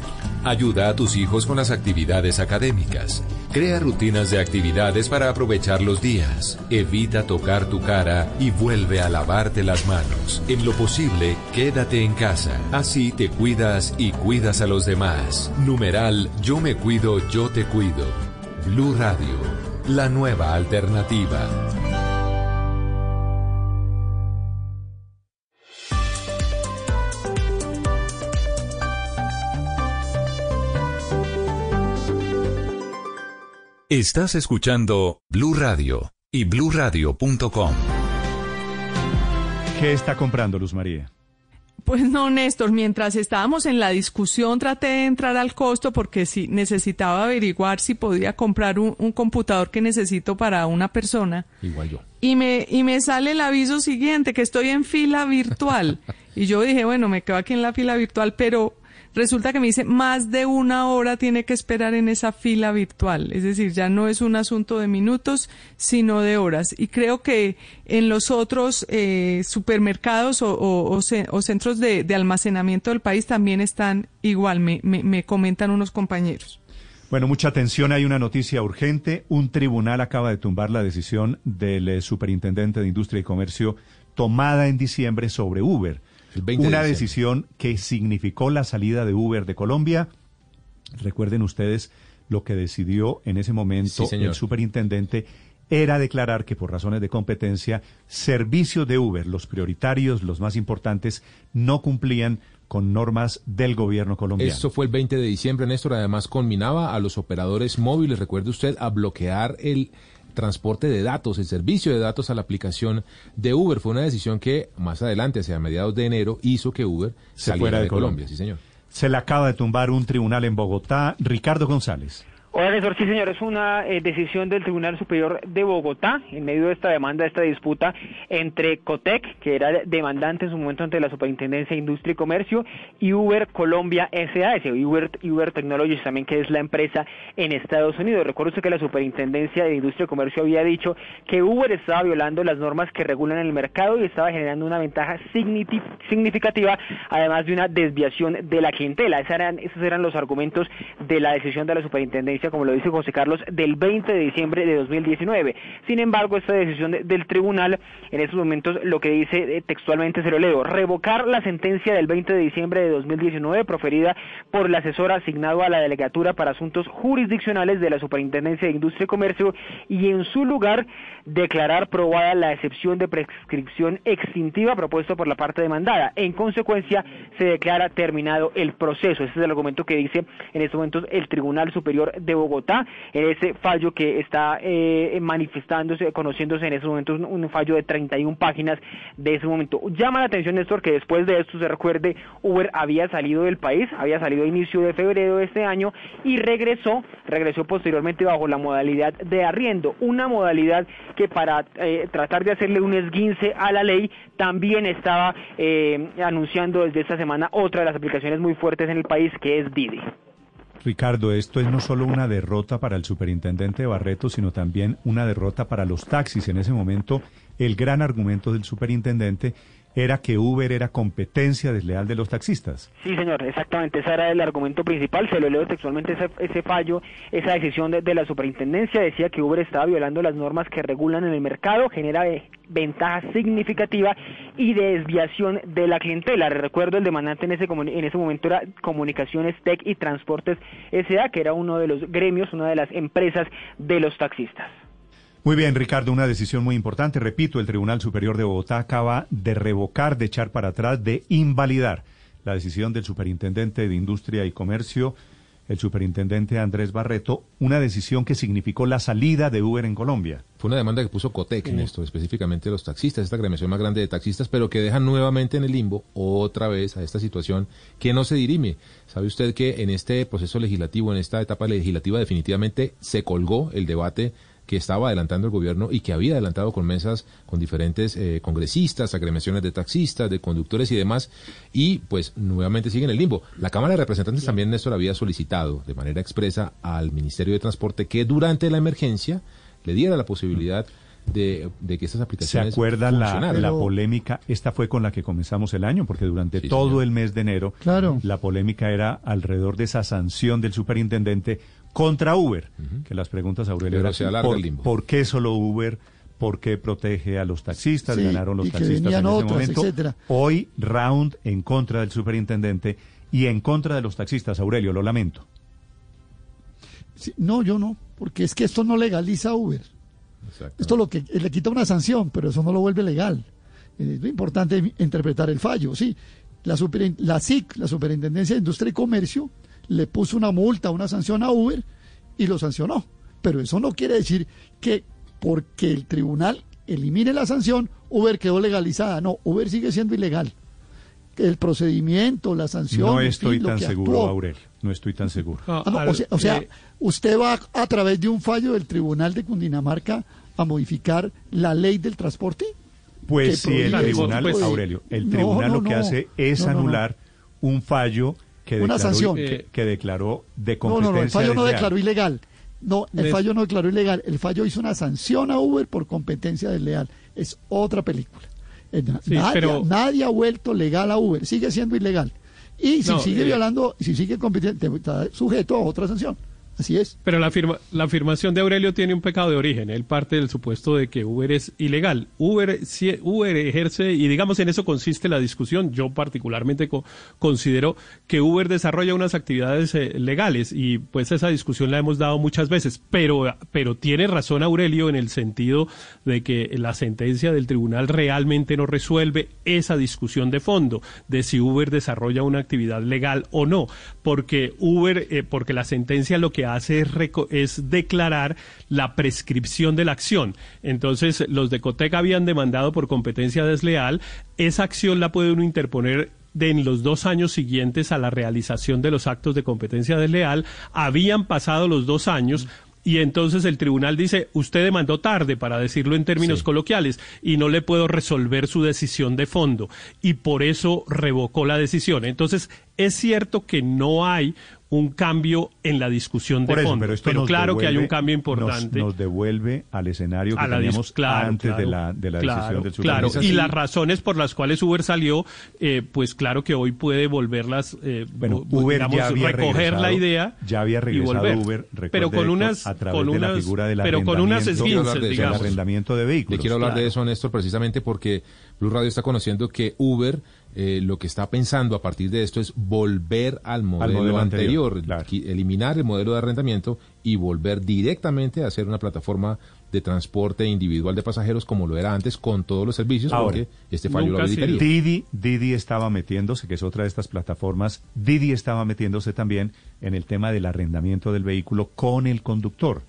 Ayuda a tus hijos con las actividades académicas. Crea rutinas de actividades para aprovechar los días. Evita tocar tu cara y vuelve a lavarte las manos. En lo posible, quédate en casa. Así te cuidas y cuidas a los demás. Numeral Yo me cuido, yo te cuido. Blue Radio, la nueva alternativa. Estás escuchando Blue Radio y bluradio.com. ¿Qué está comprando Luz María? Pues no, Néstor, mientras estábamos en la discusión traté de entrar al costo porque sí necesitaba averiguar si podía comprar un, un computador que necesito para una persona. Igual yo. Y me, y me sale el aviso siguiente, que estoy en fila virtual. y yo dije, bueno, me quedo aquí en la fila virtual, pero resulta que me dice más de una hora tiene que esperar en esa fila virtual. Es decir, ya no es un asunto de minutos, sino de horas. Y creo que en los otros eh, supermercados o, o- o ce- o centros de, de almacenamiento del país también están igual, me, me, me comentan unos compañeros. Bueno, mucha atención, hay una noticia urgente. Un tribunal acaba de tumbar la decisión del eh, superintendente de Industria y Comercio tomada en diciembre sobre Uber. 20 de Una decisión que significó la salida de Uber de Colombia. Recuerden ustedes lo que decidió en ese momento Sí, el superintendente era declarar que por razones de competencia, servicios de Uber, los prioritarios, los más importantes, no cumplían con normas del gobierno colombiano. Esto fue el 20 de diciembre, Néstor. Además, conminaba a los operadores móviles, recuerde usted, a bloquear el transporte de datos, el servicio de datos a la aplicación de Uber. Fue una decisión que más adelante, hacia mediados de enero, hizo que Uber Se saliera fuera de de Colombia. Colombia. Sí, señor. Se le acaba de tumbar un tribunal en Bogotá. Ricardo González. Hola, Néstor. Sí, señor, es una eh, decisión del Tribunal Superior de Bogotá en medio de esta demanda, de esta disputa entre Cotec, que era demandante en su momento ante la Superintendencia de Industria y Comercio, y Uber Colombia SAS, Uber, Uber Technologies también, que es la empresa en Estados Unidos. Recuerdo que la Superintendencia de Industria y Comercio había dicho que Uber estaba violando las normas que regulan el mercado y estaba generando una ventaja significativa, además de una desviación de la clientela. Esos eran, esos eran los argumentos de la decisión de la Superintendencia, como lo dice José Carlos, del 20 de diciembre de 2019. Sin embargo, esta decisión de- del tribunal, en estos momentos, lo que dice eh, textualmente, se lo leo, revocar la sentencia del 20 de diciembre de 2019 proferida por el asesor asignado a la Delegatura para Asuntos Jurisdiccionales de la Superintendencia de Industria y Comercio y en su lugar declarar probada la excepción de prescripción extintiva propuesta por la parte demandada. En consecuencia, se declara terminado el proceso. Ese es el argumento que dice en estos momentos el Tribunal Superior de Bogotá en ese fallo que está eh, manifestándose, conociéndose en estos momentos un, un fallo de 31 páginas de ese momento. Llama la atención, Néstor, que después de esto se recuerde, Uber había salido del país, había salido a inicio de febrero de este año y regresó, regresó posteriormente bajo la modalidad de arriendo, una modalidad que para eh, tratar de hacerle un esguince a la ley también estaba eh, anunciando desde esta semana otra de las aplicaciones muy fuertes en el país que es Didi. Ricardo, esto es no solo una derrota para el superintendente Barreto, sino también una derrota para los taxis. En ese momento, el gran argumento del superintendente era que Uber era competencia desleal de los taxistas. Sí, señor, exactamente, ese era el argumento principal, se lo leo textualmente ese, ese fallo, esa decisión de, la superintendencia decía que Uber estaba violando las normas que regulan en el mercado, genera eh, ventaja significativa y desviación de la clientela. Recuerdo el demandante en ese, en ese momento era Comunicaciones Tech y Transportes SA, que era uno de los gremios, una de las empresas de los taxistas. Muy bien, Ricardo, una decisión muy importante. Repito, el Tribunal Superior de Bogotá acaba de revocar, de echar para atrás, de invalidar la decisión del superintendente de Industria y Comercio, el superintendente Andrés Barreto, una decisión que significó la salida de Uber en Colombia. Fue una demanda que puso Cotec en esto, específicamente los taxistas, esta agremiación más grande de taxistas, pero que deja nuevamente en el limbo otra vez a esta situación que no se dirime. ¿Sabe usted que en este proceso legislativo, en esta etapa legislativa, definitivamente se colgó el debate que estaba adelantando el gobierno y que había adelantado con mesas con diferentes eh, congresistas, agremiaciones de taxistas, de conductores y demás, y pues nuevamente sigue en el limbo. La Cámara de Representantes también, Néstor, había solicitado de manera expresa al Ministerio de Transporte que durante la emergencia le diera la posibilidad de, de que estas ¿Se aplicaciones acuerda la, la polémica? Esta fue con la que comenzamos el año, porque durante Sí, todo señor. el mes de enero Claro. la polémica era alrededor de esa sanción del superintendente contra Uber, que las preguntas, Aurelio, Pero eran, ¿por, el limbo. por qué solo Uber? ¿Por qué protege a los taxistas? Sí, Ganaron los taxistas en ese momento. etcétera. Hoy, round en contra del superintendente y en contra de los taxistas. Aurelio, lo lamento. Sí, no, yo no, porque es que esto no legaliza Uber. Esto lo que le quita una sanción, pero eso no lo vuelve legal. Eh, Es muy importante interpretar el fallo. Sí, la, superin- la SIC, la Superintendencia de Industria y Comercio, le puso una multa, una sanción a Uber y lo sancionó. pero eso no quiere decir que porque el tribunal elimine la sanción, Uber quedó legalizada. No, Uber sigue siendo ilegal. El procedimiento, la sanción. No en estoy fin, tan que seguro, actuó. Aurelio. No estoy tan seguro. Ah, no, o sea, o sea, usted va a través de un fallo del Tribunal de Cundinamarca a modificar la ley del transporte. Pues sí, el tribunal, de- Aurelio, el tribunal no, lo que no. hace es No, no, no. anular un fallo que Una declaró, sanción. que, que declaró de No, competencia no, no, el fallo no declaró ilegal. No, el fallo no declaró ilegal. El fallo hizo una sanción a Uber por competencia desleal. Es otra película. Eh, Sí, nadie, pero- nadie ha vuelto legal a Uber. Sigue siendo ilegal. Y si No, sigue eh, violando, si sigue compitiendo, está sujeto a otra sanción. Así es. Pero la, afirma- la afirmación de Aurelio tiene un pecado de origen. Él parte del supuesto de que Uber es ilegal. Uber, si- Uber ejerce, y digamos en eso consiste la discusión. Yo particularmente co- considero que Uber desarrolla unas actividades eh, legales y pues esa discusión la hemos dado muchas veces. Pero, pero tiene razón Aurelio en el sentido de que la sentencia del tribunal realmente no resuelve esa discusión de fondo de si Uber desarrolla una actividad legal o no. Porque Uber, eh, porque la sentencia lo que hace es, declarar la prescripción de la acción. Entonces, los de Cotec habían demandado por competencia desleal. Esa acción la puede uno interponer de en los dos años siguientes a la realización de los actos de competencia desleal. Habían pasado los dos años. Y entonces el tribunal dice, usted demandó tarde, para decirlo en términos coloquiales, y no le puedo resolver su decisión de fondo. Y por eso revocó la decisión. Entonces, es cierto que no hay un cambio en la discusión de Por eso, fondo. pero esto nos claro que hay un devuelve- cambio nos- importante. Nos, devuelve al escenario que teníamos claro, antes de claro, la, de la claro, decisión del Supremo. Claro, y las razones por las cuales Uber salió, eh, pues claro que hoy puede volverlas, eh, Bueno, bu- Uber digamos, ya había recoger la idea ya había y regresado volver. Uber, pero con unas, a través con de la unas, figura del pero con unas esguinces, de digamos. del arrendamiento de vehículos. Le quiero hablar Claro. de eso, Néstor, precisamente porque Blue Radio está conociendo que Uber eh, lo que está pensando a partir de esto es volver al modelo, modelo anterior, eliminar el modelo de arrendamiento y volver directamente a hacer una plataforma de transporte individual de pasajeros como lo era antes con todos los servicios, Ahora, porque este fallo lo. Didi, Didi estaba metiéndose, que es otra de estas plataformas, Didi estaba metiéndose también en el tema del arrendamiento del vehículo con el conductor.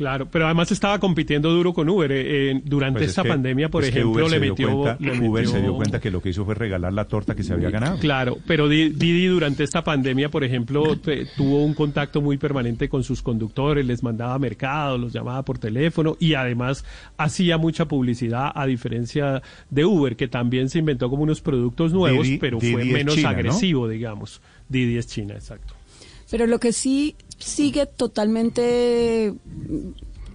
Claro, pero además estaba compitiendo duro con Uber. eh, eh, durante Pues es esta que- pandemia, por es ejemplo, Uber le metió, cuenta- le Uber se dio cuenta que lo que hizo fue regalar la torta que se había ganado. Claro, pero Di- Didi durante esta pandemia, por ejemplo, te- tuvo un contacto muy permanente con sus conductores, les mandaba mercado, los llamaba por teléfono y además hacía mucha publicidad a diferencia de Uber, que también se inventó como unos productos nuevos, Didi- pero Didi fue menos China, ¿no? agresivo, digamos. Didi es China, exacto. Pero lo que sí sigue totalmente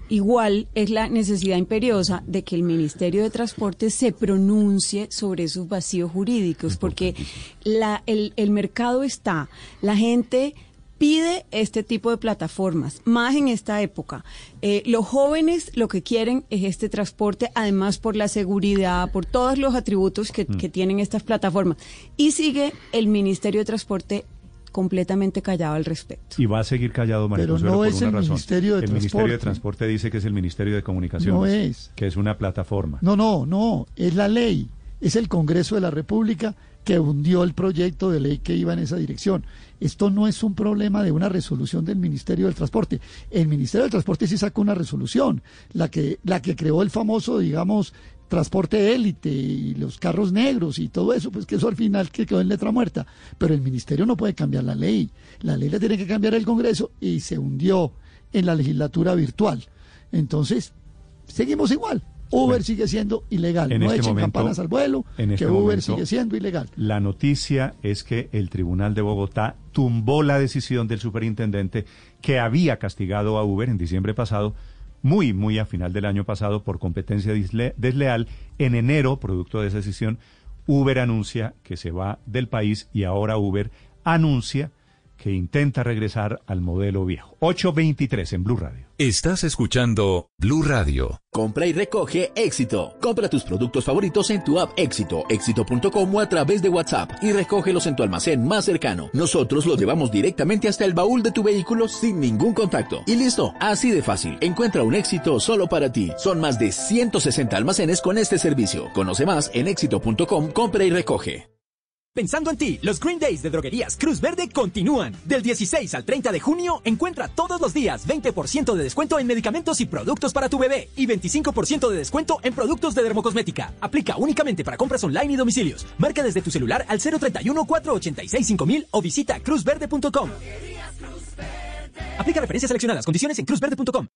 igual es la necesidad imperiosa de que el Ministerio de Transporte se pronuncie sobre esos vacíos jurídicos, porque la, el, el mercado está, la gente pide este tipo de plataformas, más en esta época. Eh, los jóvenes lo que quieren es este transporte, además por la seguridad, por todos los atributos que, Mm. que tienen estas plataformas. Y sigue el Ministerio de Transporte completamente callado al respecto. Y va a seguir callado, María Pero Consuelo, no por es una el razón. Ministerio de el Ministerio de Transporte. Transporte dice que es el Ministerio de Comunicaciones. No es. Que es una plataforma. No, no, no, es la ley, es el Congreso de la República que hundió el proyecto de ley que iba en esa dirección. Esto no es un problema de una resolución del Ministerio del Transporte. El Ministerio del Transporte sí sacó una resolución, la que, la que creó el famoso, digamos, transporte élite y los carros negros y todo eso, pues que eso al final que quedó en letra muerta. Pero el Ministerio no puede cambiar la ley. La ley la tiene que cambiar el Congreso y se hundió en la legislatura virtual. Entonces, seguimos igual. Uber sigue siendo ilegal. En no este echen momento- campanas al vuelo, en este que Uber momento- sigue siendo ilegal. La noticia es que el Tribunal de Bogotá tumbó la decisión del superintendente que había castigado a Uber en diciembre pasado, muy, muy a final del año pasado, por competencia desleal. En enero, producto de esa decisión, Uber anuncia que se va del país y ahora Uber anuncia que intenta regresar al modelo viejo. 823 en Blue Radio. Estás escuchando Blue Radio. Compra y recoge Éxito. Compra tus productos favoritos en tu app Éxito, éxito.com o a través de WhatsApp y recógelos en tu almacén más cercano. Nosotros los llevamos directamente hasta el baúl de tu vehículo sin ningún contacto. Y listo, así de fácil. Encuentra un éxito solo para ti. Son más de 160 almacenes con este servicio. Conoce más en éxito.com, compra y recoge. Pensando en ti, los Green Days de Droguerías Cruz Verde continúan. Del 16 al 30 de junio, encuentra todos los días 20% de descuento en medicamentos y productos para tu bebé y 25% de descuento en productos de dermocosmética. Aplica únicamente para compras online y domicilios. Marca desde tu celular al 031 486 5000 o visita cruzverde.com. Aplica referencias seleccionadas. Condiciones en cruzverde.com.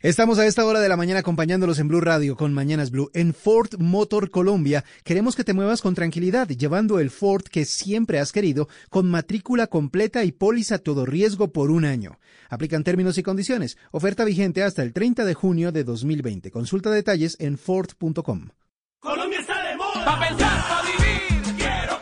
Estamos a esta hora de la mañana acompañándolos en Blue Radio con Mañanas Blue. En Ford Motor Colombia queremos que te muevas con tranquilidad, llevando el Ford que siempre has querido, con matrícula completa y póliza todo riesgo por un año. Aplican términos y condiciones. Oferta vigente hasta el 30 de junio de 2020. Consulta detalles en Ford.com. Colombia está de moda. Vivir. Quiero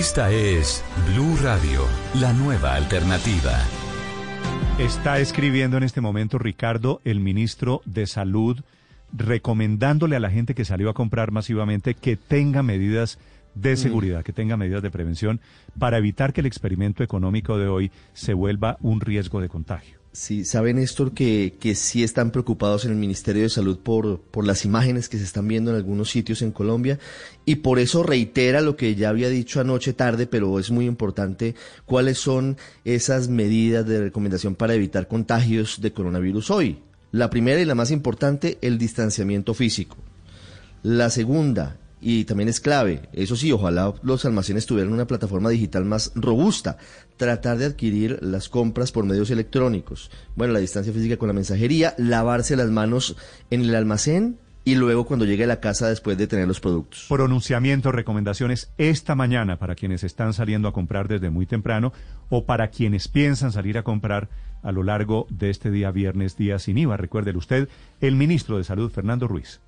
Esta es Blue Radio, la nueva alternativa. Está escribiendo en este momento Ricardo, el ministro de Salud, recomendándole a la gente que salió a comprar masivamente que tenga medidas de seguridad, que tenga medidas de prevención para evitar que el experimento económico de hoy se vuelva un riesgo de contagio. Sí, sabe Néstor que, que sí están preocupados en el Ministerio de Salud por, por las imágenes que se están viendo en algunos sitios en Colombia y por eso reitera lo que ya había dicho anoche tarde, pero es muy importante cuáles son esas medidas de recomendación para evitar contagios de coronavirus hoy. La primera y la más importante, el distanciamiento físico. La segunda, y también es clave, eso sí, ojalá los almacenes tuvieran una plataforma digital más robusta, tratar de adquirir las compras por medios electrónicos. Bueno, la distancia física con la mensajería, lavarse las manos en el almacén y luego cuando llegue a la casa después de tener los productos. Pronunciamientos, recomendaciones esta mañana para quienes están saliendo a comprar desde muy temprano o para quienes piensan salir a comprar a lo largo de este día viernes, día sin IVA. Recuérdele usted, el ministro de Salud, Fernando Ruiz.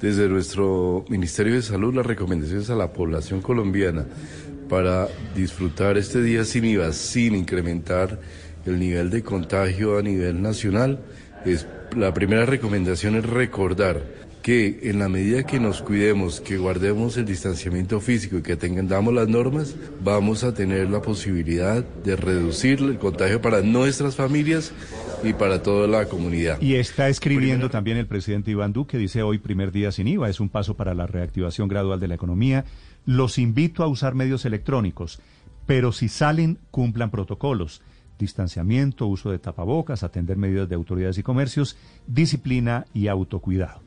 Desde nuestro Ministerio de Salud, las recomendaciones a la población colombiana para disfrutar este día sin IVA, sin incrementar el nivel de contagio a nivel nacional, es, la primera recomendación es recordar que en la medida que nos cuidemos, que guardemos el distanciamiento físico y que tengamos las normas, vamos a tener la posibilidad de reducir el contagio para nuestras familias y para toda la comunidad. Y está escribiendo también el presidente Iván Duque, dice hoy primer día sin IVA, es un paso para la reactivación gradual de la economía. Los invito a usar medios electrónicos, pero si salen, cumplan protocolos. Distanciamiento, uso de tapabocas, atender medidas de autoridades y comercios, disciplina y autocuidado.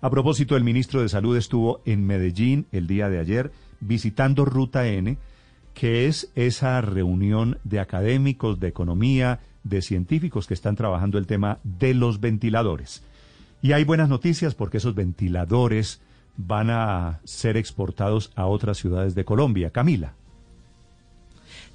A propósito, el ministro de Salud estuvo en Medellín el día de ayer visitando Ruta N, que es esa reunión de académicos, de economía, de científicos que están trabajando el tema de los ventiladores. Y hay buenas noticias porque esos ventiladores van a ser exportados a otras ciudades de Colombia. Camila.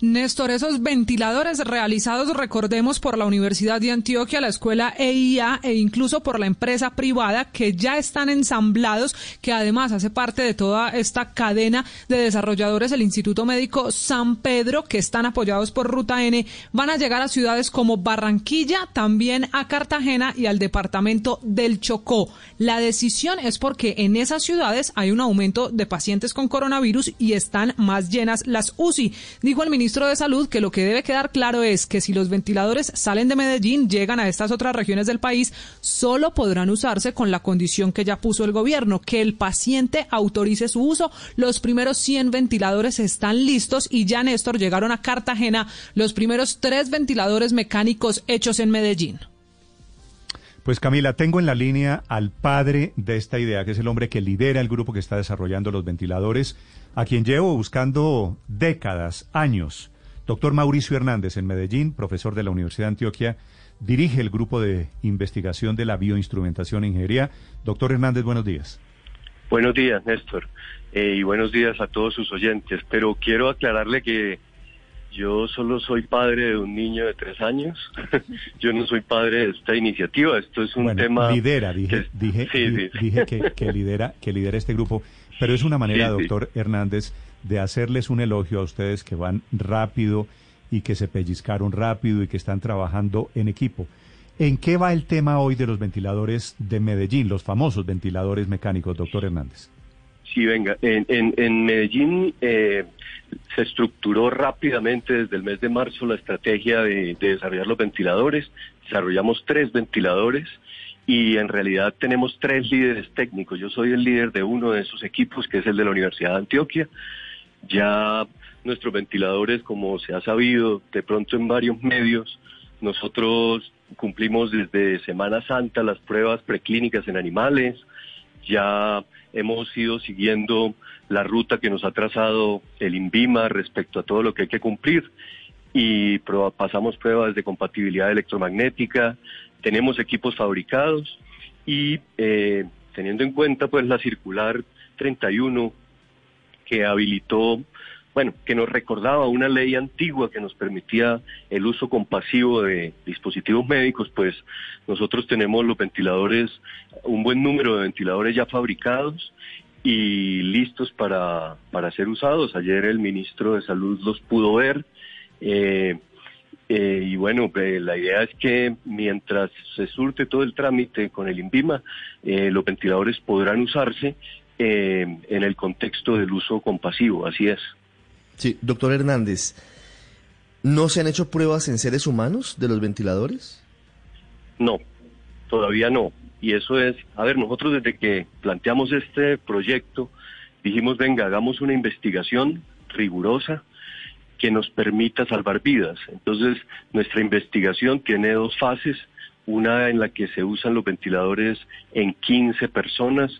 Néstor, esos ventiladores realizados, recordemos, por la Universidad de Antioquia, la escuela EIA e incluso por la empresa privada que ya están ensamblados, que además hace parte de toda esta cadena de desarrolladores, el Instituto Médico San Pedro, que están apoyados por Ruta N, van a llegar a ciudades como Barranquilla, también a Cartagena y al departamento del Chocó. La decisión es porque en esas ciudades hay un aumento de pacientes con coronavirus y están más llenas las UCI, dijo el ministro de Salud que lo que debe quedar claro es que si los ventiladores salen de Medellín, llegan a estas otras regiones del país, solo podrán usarse con la condición que ya puso el gobierno, que el paciente autorice su uso. Los primeros 100 ventiladores están listos y ya, Néstor, llegaron a Cartagena los primeros tres ventiladores mecánicos hechos en Medellín. Pues Camila, tengo en la línea al padre de esta idea, que es el hombre que lidera el grupo que está desarrollando los ventiladores, a quien llevo buscando décadas, años. Doctor Mauricio Hernández en Medellín, profesor de la Universidad de Antioquia, dirige el grupo de investigación de la bioinstrumentación e ingeniería. Doctor Hernández, buenos días. Buenos días, Néstor, eh, y buenos días a todos sus oyentes. Pero quiero aclararle que yo solo soy padre de un niño de tres años. Yo no soy padre de esta iniciativa. Esto es un tema. Lidera, dije, dije, dije que, que, lidera, que lidera este grupo. Pero es una manera, doctor Hernández, de hacerles un elogio a ustedes que van rápido y que se pellizcaron rápido y que están trabajando en equipo. ¿En qué va el tema hoy de los ventiladores de Medellín, los famosos ventiladores mecánicos, doctor Hernández? Sí, venga, en, en, en Medellín eh, se estructuró rápidamente desde el mes de marzo la estrategia de, de desarrollar los ventiladores. Desarrollamos tres ventiladores y en realidad tenemos tres líderes técnicos. Yo soy el líder de uno de esos equipos, que es el de la Universidad de Antioquia. Ya nuestros ventiladores, como se ha sabido de pronto en varios medios, nosotros cumplimos desde Semana Santa las pruebas preclínicas en animales, ya hemos ido siguiendo la ruta que nos ha trazado el INVIMA respecto a todo lo que hay que cumplir y pasamos pruebas de compatibilidad electromagnética, tenemos equipos fabricados y eh, teniendo en cuenta pues la circular 31 que habilitó, bueno, que nos recordaba una ley antigua que nos permitía el uso compasivo de dispositivos médicos, pues nosotros tenemos los ventiladores, un buen número de ventiladores ya fabricados y listos para, para ser usados. Ayer el ministro de Salud los pudo ver. eh, eh, y bueno, la idea es que mientras se surte todo el trámite con el INVIMA, eh, los ventiladores podrán usarse eh, en el contexto del uso compasivo, así es. Sí, doctor Hernández, ¿no se han hecho pruebas en seres humanos de los ventiladores? No, todavía no. Y eso es, a ver, nosotros desde que planteamos este proyecto, dijimos, venga, hagamos una investigación rigurosa que nos permita salvar vidas. Entonces, nuestra investigación tiene dos fases, una en la que se usan los ventiladores en 15 personas,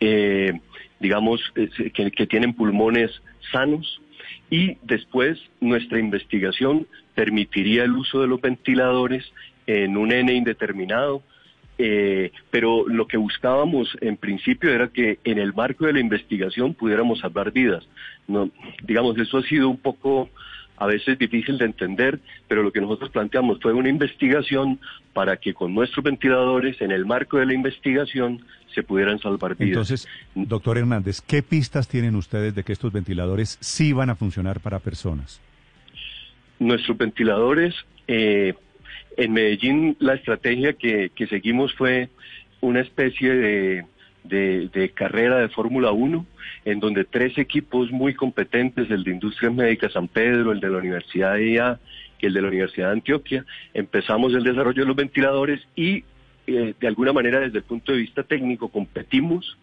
eh, digamos, eh, que, que tienen pulmones sanos, y después nuestra investigación permitiría el uso de los ventiladores en un N indeterminado, eh, pero lo que buscábamos en principio era que en el marco de la investigación pudiéramos salvar vidas. No, digamos, eso ha sido un poco a veces difícil de entender, pero lo que nosotros planteamos fue una investigación para que con nuestros ventiladores, en el marco de la investigación, se pudieran salvar vidas. Entonces, doctor Hernández, ¿qué pistas tienen ustedes de que estos ventiladores sí van a funcionar para personas? nuestros ventiladores, eh, en Medellín la estrategia que, seguimos fue una especie de carrera de Fórmula 1, en donde tres equipos muy competentes, el de Industrias Médicas San Pedro, el de la Universidad de IA y el de la Universidad de Antioquia, empezamos el desarrollo de los ventiladores y eh, de alguna manera desde el punto de vista técnico competimos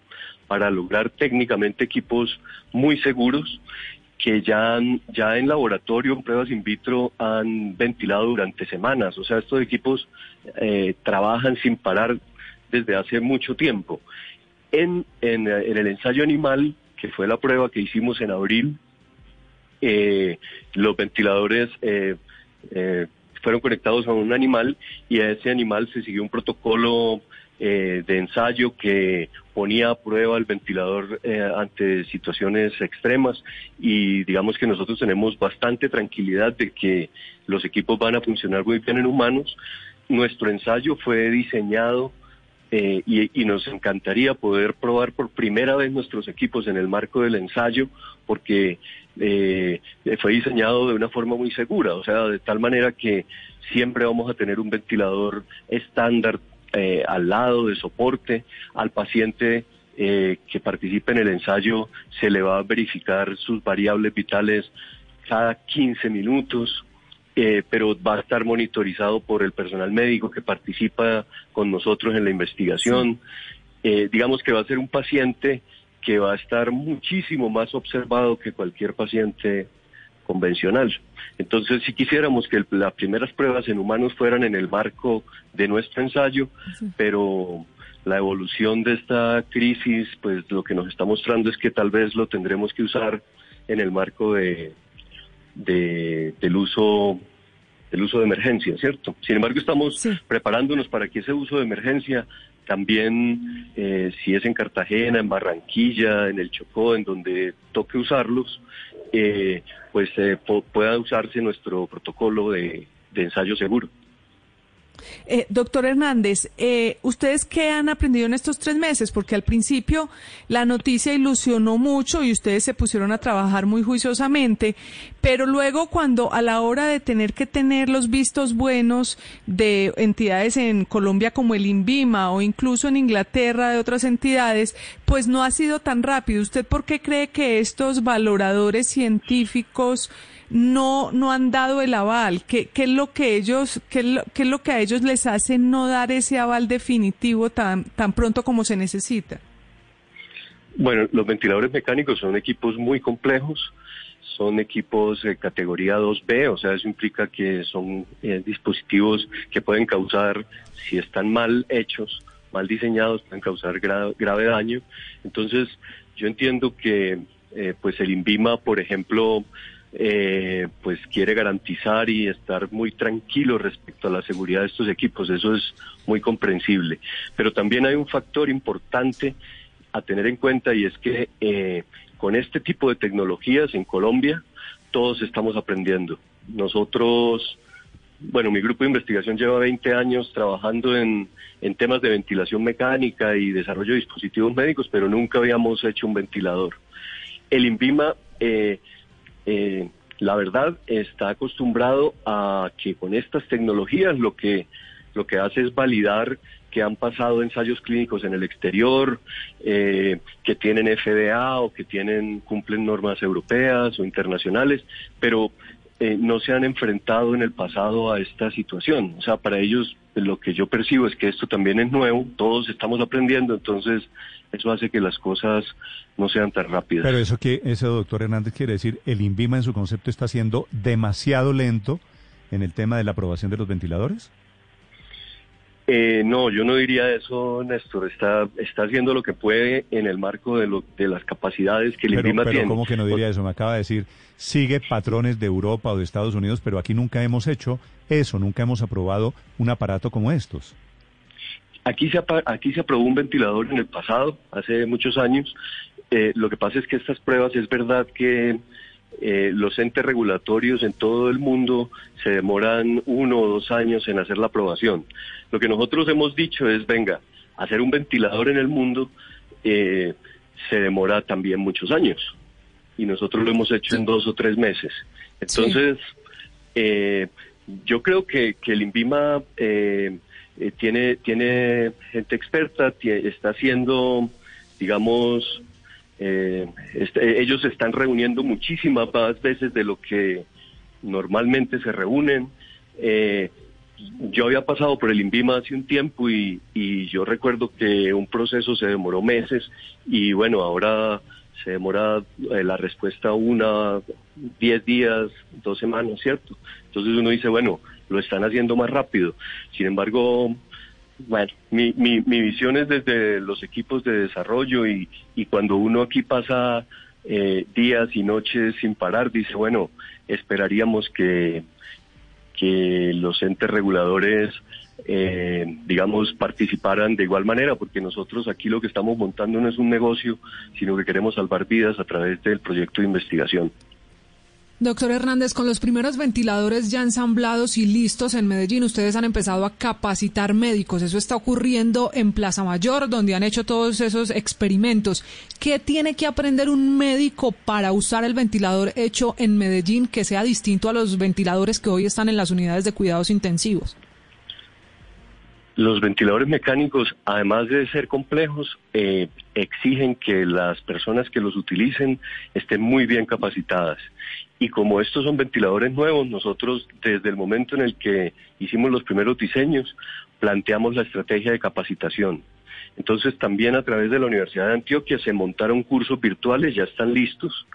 para lograr técnicamente equipos muy seguros que ya, han- ya en laboratorio, en pruebas in vitro, han ventilado durante semanas. O sea, estos equipos eh, trabajan sin parar desde hace mucho tiempo. En, en, el ensayo animal, que fue la prueba que hicimos en abril, eh, los ventiladores eh, fueron conectados a un animal y a ese animal se siguió un protocolo de ensayo que ponía a prueba el ventilador eh, ante situaciones extremas y digamos que nosotros tenemos bastante tranquilidad de que los equipos van a funcionar muy bien en humanos. Nuestro ensayo fue diseñado eh, y, nos encantaría poder probar por primera vez nuestros equipos en el marco del ensayo porque eh, fue diseñado de una forma muy segura, o sea, de tal manera que siempre vamos a tener un ventilador estándar eh, al lado de soporte al paciente eh, que participe en el ensayo se le va a verificar sus variables vitales cada 15 minutos eh, pero va a estar monitorizado por el personal médico que participa con nosotros en la investigación. Eh, digamos que va a ser un paciente que va a estar muchísimo más observado que cualquier paciente convencional. Entonces, si quisiéramos que el- las primeras pruebas en humanos fueran en el marco de nuestro ensayo, pero la evolución de esta crisis, pues lo que nos está mostrando es que tal vez lo tendremos que usar en el marco de, de- del uso del uso de emergencia, ¿cierto? Sin embargo, estamos preparándonos para que ese uso de emergencia también, eh, si es en Cartagena, en Barranquilla, en el Chocó, en donde toque usarlos, eh, pues eh, pueda usarse nuestro protocolo de ensayo seguro. Eh, doctor Hernández, eh, ¿ustedes qué han aprendido en estos tres meses? Porque al principio la noticia ilusionó mucho y ustedes se pusieron a trabajar muy juiciosamente, pero luego cuando a la hora de tener que tener los vistos buenos de entidades en Colombia como el INVIMA o incluso en Inglaterra de otras entidades, pues no ha sido tan rápido. ¿Usted por qué cree que estos valoradores científicos no, no han dado el aval? ¿Qué, qué es lo que ellos, qué es lo, qué es lo que a ellos les hace no dar ese aval definitivo tan, tan pronto como se necesita? Bueno, los ventiladores mecánicos son equipos muy complejos, son equipos de categoría 2B, o sea, eso implica que son eh, dispositivos que pueden causar, si están mal hechos, mal diseñados, pueden causar gra- grave daño. Entonces, yo entiendo que eh, pues el INVIMA, por ejemplo, eh, pues quiere garantizar y estar muy tranquilo respecto a la seguridad de estos equipos. Eso es muy comprensible. Pero también hay un factor importante a tener en cuenta y es que eh, con este tipo de tecnologías en Colombia todos estamos aprendiendo. Nosotros, bueno, mi grupo de investigación lleva 20 años trabajando en, en temas de ventilación mecánica y desarrollo de dispositivos médicos, pero nunca habíamos hecho un ventilador. El INVIMA, eh, eh, la verdad, está acostumbrado a que con estas tecnologías lo que, lo que hace es validar que han pasado ensayos clínicos en el exterior, eh, que tienen FDA o que tienen cumplen normas europeas o internacionales, pero eh, no se han enfrentado en el pasado a esta situación. O sea, para ellos lo que yo percibo es que esto también es nuevo, todos estamos aprendiendo, entonces eso hace que las cosas no sean tan rápidas. Pero eso que ese doctor Hernández quiere decir, el INVIMA en su concepto está siendo demasiado lento en el tema de la aprobación de los ventiladores. Eh, no, yo no diría eso, Néstor. Está, está haciendo lo que puede en el marco de, lo, de las capacidades que el Pero, INVIMA pero tiene. ¿cómo que no diría eso? Me acaba de decir, sigue patrones de Europa o de Estados Unidos, pero aquí nunca hemos hecho eso, nunca hemos aprobado un aparato como estos. Aquí se, aquí se aprobó un ventilador en el pasado, hace muchos años. Eh, lo que pasa es que estas pruebas es verdad que eh, los entes regulatorios en todo el mundo se demoran uno o dos años en hacer la aprobación. Lo que nosotros hemos dicho es, venga, hacer un ventilador en el mundo eh, se demora también muchos años. Y nosotros lo hemos hecho en dos o tres meses. Entonces, eh, yo creo que, que el INVIMA eh, eh, tiene, tiene gente experta, está haciendo, digamos, eh, este- ellos se están reuniendo muchísimas más veces de lo que normalmente se reúnen. Eh, yo había pasado por el INVIMA hace un tiempo y, yo recuerdo que un proceso se demoró meses y bueno, ahora se demora eh, la respuesta una, diez días, dos semanas, ¿cierto? Entonces uno dice, bueno, lo están haciendo más rápido. Sin embargo, bueno, mi, mi, mi visión es desde los equipos de desarrollo y, y cuando uno aquí pasa eh, días y noches sin parar, dice, bueno, esperaríamos que, que los entes reguladores, eh, digamos, participaran de igual manera, porque nosotros aquí lo que estamos montando no es un negocio, sino que queremos salvar vidas a través del proyecto de investigación. Doctor Hernández, con los primeros ventiladores ya ensamblados y listos en Medellín, ustedes han empezado a capacitar médicos. Eso está ocurriendo en Plaza Mayor, donde han hecho todos esos experimentos. ¿Qué tiene que aprender un médico para usar el ventilador hecho en Medellín que sea distinto a los ventiladores que hoy están en las unidades de cuidados intensivos? Los ventiladores mecánicos, además de ser complejos, eh, exigen que las personas que los utilicen estén muy bien capacitadas. Y como estos son ventiladores nuevos, nosotros desde el momento en el que hicimos los primeros diseños, planteamos la estrategia de capacitación. Entonces también a través de la Universidad de Antioquia se montaron cursos virtuales, ya están listos,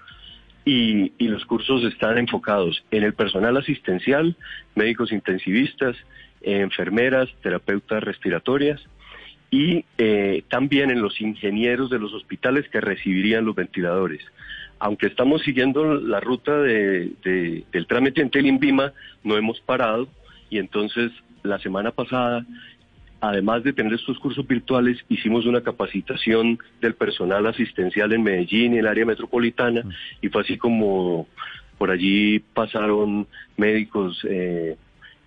y, y los cursos están enfocados en el personal asistencial, médicos intensivistas, enfermeras, terapeutas respiratorias y eh, también en los ingenieros de los hospitales que recibirían los ventiladores. Aunque estamos siguiendo la ruta de- de- del trámite ante el INVIMA, no hemos parado y entonces la semana pasada, además de tener estos cursos virtuales, hicimos una capacitación del personal asistencial en Medellín y en el área metropolitana y fue así como por allí pasaron médicos eh,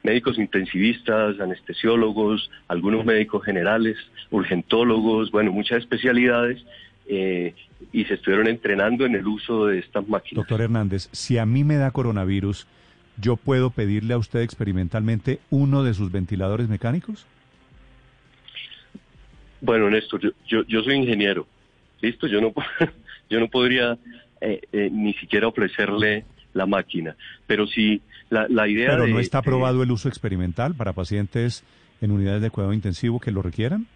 médicos intensivistas, anestesiólogos, algunos médicos generales, urgentólogos, bueno, muchas especialidades, eh, y se estuvieron entrenando en el uso de estas máquinas. Doctor Hernández, si a mí me da coronavirus, ¿yo puedo pedirle a usted experimentalmente uno de sus ventiladores mecánicos? Bueno, Néstor, yo, yo, yo soy ingeniero, listo, yo no, yo no podría eh, eh, ni siquiera ofrecerle la máquina, pero si la, la idea Pero de- no está de- aprobado el uso experimental para pacientes en unidades de cuidado intensivo que lo requieran.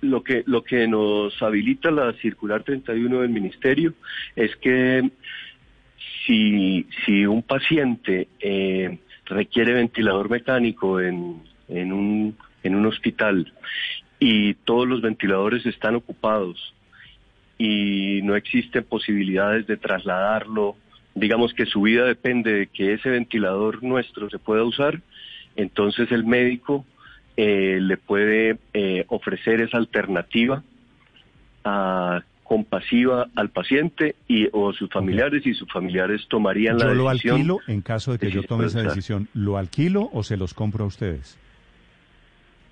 lo que lo que nos habilita la circular 31 del ministerio es que si si un paciente eh, requiere ventilador mecánico en en un en un hospital y todos los ventiladores están ocupados y no existen posibilidades de trasladarlo, digamos que su vida depende de que ese ventilador nuestro se pueda usar, entonces el médico eh, le puede eh, ofrecer esa alternativa ah, compasiva al paciente y o sus familiares y sus familiares tomarían la Yo lo decisión. alquilo en caso de que yo tome esa decisión. ¿Lo alquilo o se los compro a ustedes?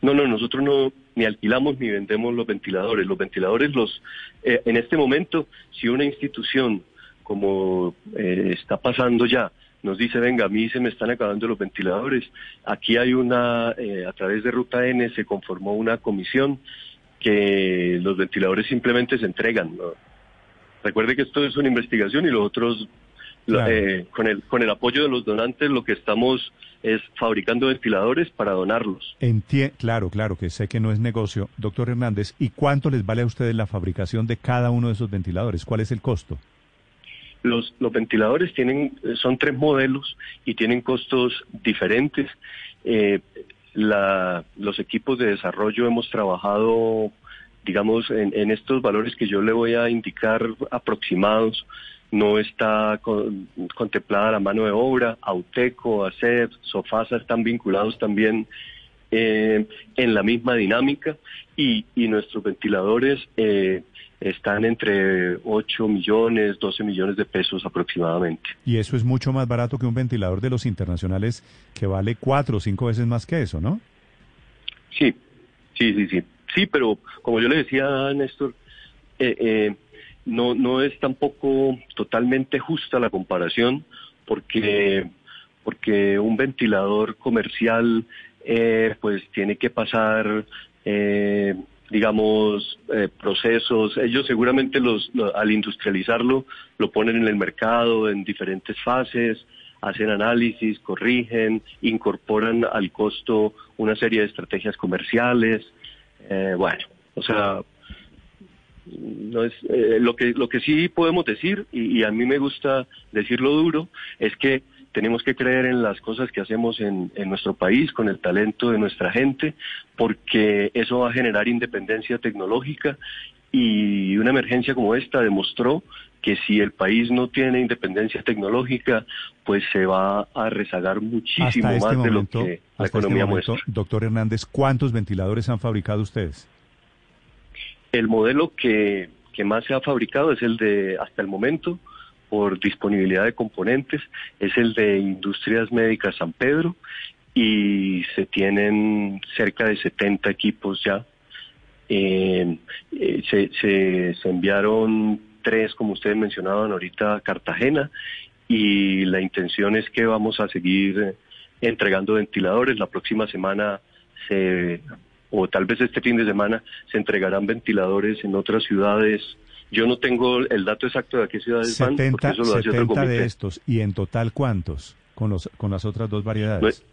No, no, nosotros no ni alquilamos ni vendemos los ventiladores. Los ventiladores los eh, en este momento si una institución como eh, está pasando ya nos dice, venga, a mí se me están acabando los ventiladores. Aquí hay una, eh, a través de Ruta N se conformó una comisión que los ventiladores simplemente se entregan. ¿no? Recuerde que esto es una investigación y los otros, Claro. eh, con, el, con el apoyo de los donantes, lo que estamos es fabricando ventiladores para donarlos. Entie- claro, claro, que sé que no es negocio. Doctor Hernández, ¿y cuánto les vale a ustedes la fabricación de cada uno de esos ventiladores? ¿Cuál es el costo? Los, los ventiladores tienen, eh, son tres modelos y tienen costos diferentes. Eh, la- los equipos de desarrollo hemos trabajado, digamos, en, en estos valores que yo le voy a indicar aproximados. No está con- contemplada la mano de obra. Auteco, ACEP, Sofasa están vinculados también eh, en la misma dinámica y, y nuestros ventiladores eh, están entre 8 millones, 12 millones de pesos aproximadamente. Y eso es mucho más barato que un ventilador de los internacionales que vale cuatro o cinco veces más que eso, ¿no? Sí, sí, sí, sí. Sí, pero como yo le decía a Néstor, eh, eh, no, no es tampoco totalmente justa la comparación porque, porque un ventilador comercial eh, pues tiene que pasar, eh, digamos, eh, procesos. Ellos seguramente los, lo- al industrializarlo lo ponen en el mercado en diferentes fases, hacen análisis, corrigen, incorporan al costo una serie de estrategias comerciales. Eh, bueno, o sea, no es eh, lo que lo que sí podemos decir y, y a mí me gusta decirlo duro es que tenemos que creer en las cosas que hacemos en, en nuestro país con el talento de nuestra gente porque eso va a generar independencia tecnológica y una emergencia como esta demostró que si el país no tiene independencia tecnológica pues se va a rezagar muchísimo hasta este más de lo que la este economía momento, muestra. doctor Hernández, ¿cuántos ventiladores han fabricado ustedes? El modelo que, que más se ha fabricado es el de, hasta el momento, por disponibilidad de componentes, es el de Industrias Médicas San Pedro y se tienen cerca de 70 equipos ya. Eh, eh, se, se, enviaron tres, como ustedes mencionaban ahorita, a Cartagena y la intención es que vamos a seguir eh, entregando ventiladores. La próxima semana se o tal vez este fin de semana se entregarán ventiladores en otras ciudades. Yo no tengo el dato exacto de a qué ciudades van, porque 70, eso lo hace otro 70 comité. de estos. ¿Y en total cuántos con, los, con las otras dos variedades? Nue-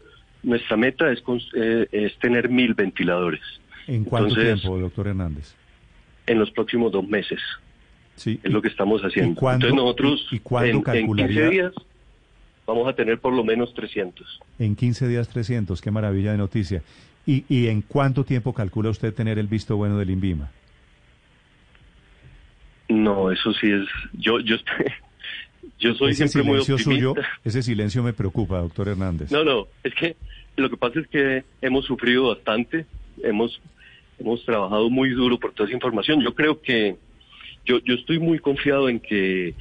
Nuestra meta es, eh, es tener mil ventiladores ¿En cuánto entonces- tiempo, doctor Hernández? en los próximos dos meses. Sí. Es lo que estamos haciendo. cuándo- Entonces nosotros y- y cuándo en, en calcularía? 15 días vamos a tener por lo menos 300. En 15 días 300, qué maravilla de noticia. ¿Y, ¿Y en cuánto tiempo calcula usted tener el visto bueno del INVIMA? No, eso sí es... Yo, yo, yo soy ese siempre muy silencio optimista. suyo, ese silencio me preocupa, doctor Hernández. No, no, es que lo que pasa es que hemos sufrido bastante, hemos, hemos trabajado muy duro por toda esa información. Yo creo que yo, yo estoy muy confiado en que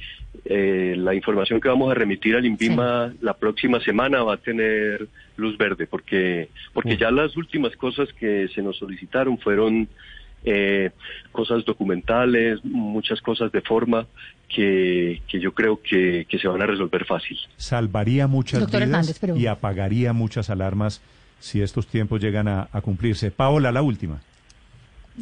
eh, la información que vamos a remitir al INVIMA la próxima semana va a tener luz verde, porque, porque ya las últimas cosas que se nos solicitaron fueron eh, cosas documentales, muchas cosas de forma que, que yo creo que, que se van a resolver fácil. Salvaría muchas Doctor vidas Hernández, pero- y apagaría muchas alarmas si estos tiempos llegan a, a cumplirse. Paola, la última.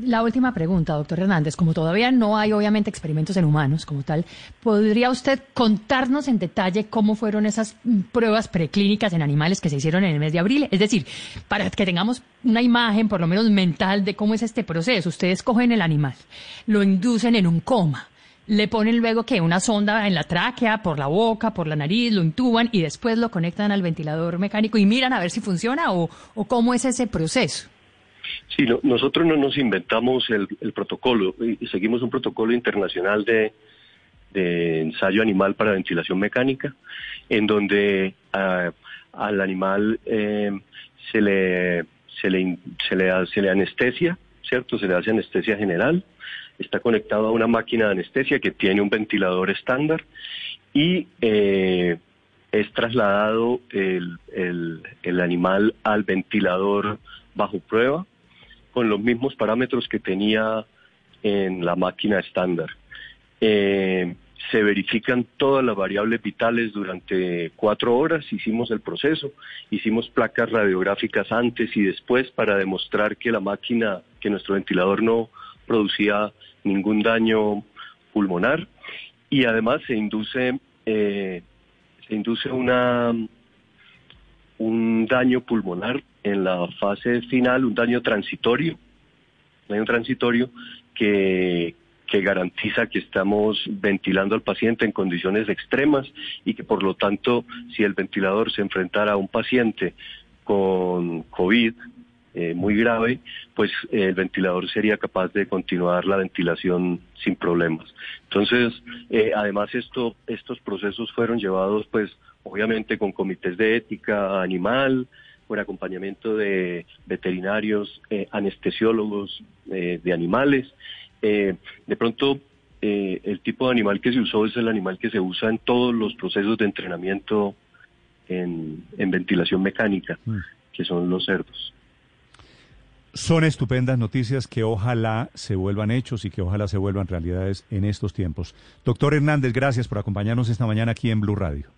La última pregunta, doctor Hernández. Como todavía no hay, obviamente, experimentos en humanos como tal, ¿podría usted contarnos en detalle cómo fueron esas pruebas preclínicas en animales que se hicieron en el mes de abril? Es decir, para que tengamos una imagen, por lo menos mental, de cómo es este proceso. Ustedes cogen el animal, lo inducen en un coma. Le ponen luego que una sonda en la tráquea, por la boca, por la nariz, lo intuban y después lo conectan al ventilador mecánico y miran a ver si funciona o, o cómo es ese proceso. Sí, no- nosotros no nos inventamos el, protocolo, y seguimos un protocolo internacional de, ensayo animal para ventilación mecánica, en donde al animal eh, se, le, se, le, se, le, anestesia, ¿cierto? Se le hace anestesia general, está conectado a una máquina de anestesia que tiene un ventilador estándar y eh, es trasladado el, el animal al ventilador bajo prueba con los mismos parámetros que tenía en la máquina estándar. Eh, se verifican todas las variables vitales durante cuatro horas, hicimos el proceso, hicimos placas radiográficas antes y después para demostrar que la máquina, que nuestro ventilador no producía ningún daño pulmonar y además se induce, eh, se induce una, un daño pulmonar en la fase final, un daño transitorio, un daño transitorio que, que garantiza que estamos ventilando al paciente en condiciones extremas y que por lo tanto si el ventilador se enfrentara a un paciente con COVID eh, muy grave, pues el ventilador sería capaz de continuar la ventilación sin problemas. Entonces, eh, además esto, estos procesos fueron llevados pues obviamente con comités de ética animal, con acompañamiento de veterinarios, eh, anestesiólogos eh, de animales. Eh, de pronto, eh, el tipo de animal que se usó es el animal que se usa en todos los procesos de entrenamiento en, en ventilación mecánica, que son los cerdos. Son estupendas noticias que ojalá se vuelvan hechos y que ojalá se vuelvan realidades en estos tiempos. Doctor Hernández, gracias por acompañarnos esta mañana aquí en Blue Radio.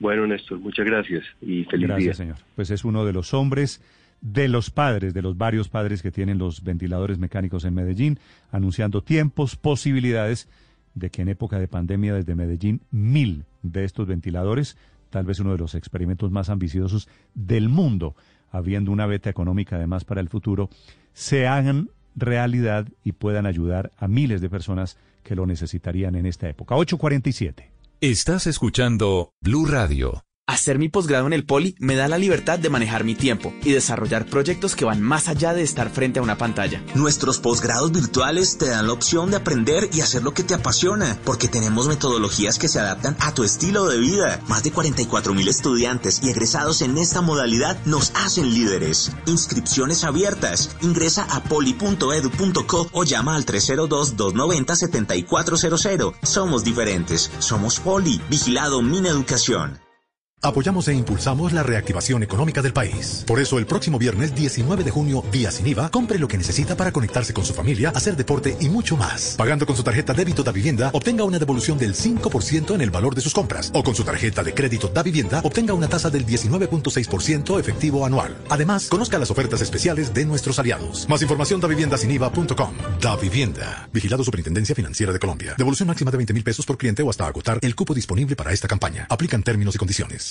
Bueno, Néstor, muchas gracias y feliz Gracias, día. señor. Pues es uno de los hombres, de los padres, de los varios padres que tienen los ventiladores mecánicos en Medellín, anunciando tiempos, posibilidades de que en época de pandemia desde Medellín mil de estos ventiladores, tal vez uno de los experimentos más ambiciosos del mundo, habiendo una beta económica además para el futuro, se hagan realidad y puedan ayudar a miles de personas que lo necesitarían en esta época. 847. Estás escuchando Blue Radio. Hacer mi posgrado en el Poli me da la libertad de manejar mi tiempo y desarrollar proyectos que van más allá de estar frente a una pantalla. Nuestros posgrados virtuales te dan la opción de aprender y hacer lo que te apasiona, porque tenemos metodologías que se adaptan a tu estilo de vida. Más de 44 mil estudiantes y egresados en esta modalidad nos hacen líderes. Inscripciones abiertas. Ingresa a poli.edu.co o llama al 302-290-7400. Somos diferentes. Somos Poli. Vigilado Mineducación. Apoyamos e impulsamos la reactivación económica del país. Por eso, el próximo viernes 19 de junio, vía sin IVA, compre lo que necesita para conectarse con su familia, hacer deporte y mucho más. Pagando con su tarjeta débito da vivienda, obtenga una devolución del 5% en el valor de sus compras. O con su tarjeta de crédito da vivienda, obtenga una tasa del 19.6% efectivo anual. Además, conozca las ofertas especiales de nuestros aliados. Más información da viviendasiniva.com. Da Vivienda. Vigilado Superintendencia Financiera de Colombia. Devolución máxima de 20 mil pesos por cliente o hasta agotar el cupo disponible para esta campaña. Aplican términos y condiciones.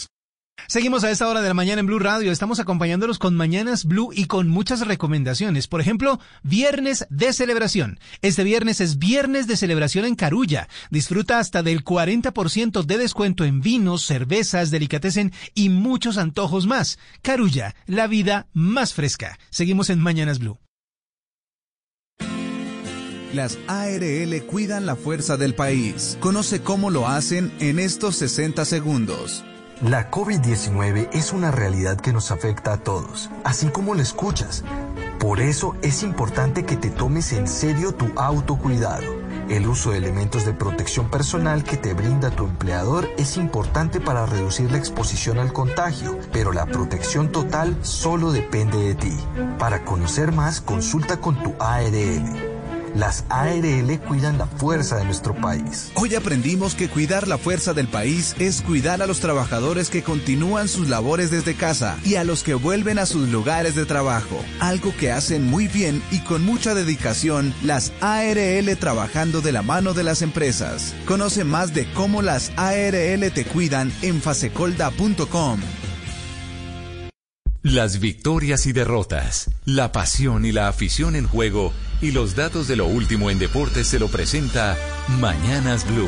Seguimos a esta hora de la mañana en Blue Radio. Estamos acompañándolos con Mañanas Blue y con muchas recomendaciones. Por ejemplo, Viernes de Celebración. Este viernes es Viernes de Celebración en Carulla. Disfruta hasta del 40% de descuento en vinos, cervezas, delicatessen y muchos antojos más. Carulla, la vida más fresca. Seguimos en Mañanas Blue. Las ARL cuidan la fuerza del país. Conoce cómo lo hacen en estos 60 segundos. La COVID-19 es una realidad que nos afecta a todos, así como lo escuchas. Por eso es importante que te tomes en serio tu autocuidado. El uso de elementos de protección personal que te brinda tu empleador es importante para reducir la exposición al contagio, pero la protección total solo depende de ti. Para conocer más, consulta con tu ARL. Las ARL cuidan la fuerza de nuestro país. Hoy aprendimos que cuidar la fuerza del país es cuidar a los trabajadores que continúan sus labores desde casa y a los que vuelven a sus lugares de trabajo. Algo que hacen muy bien y con mucha dedicación las ARL trabajando de la mano de las empresas. Conoce más de cómo las ARL te cuidan en fasecolda.com. Las victorias y derrotas, la pasión y la afición en juego y los datos de lo último en deportes se lo presenta Mañanas Blue.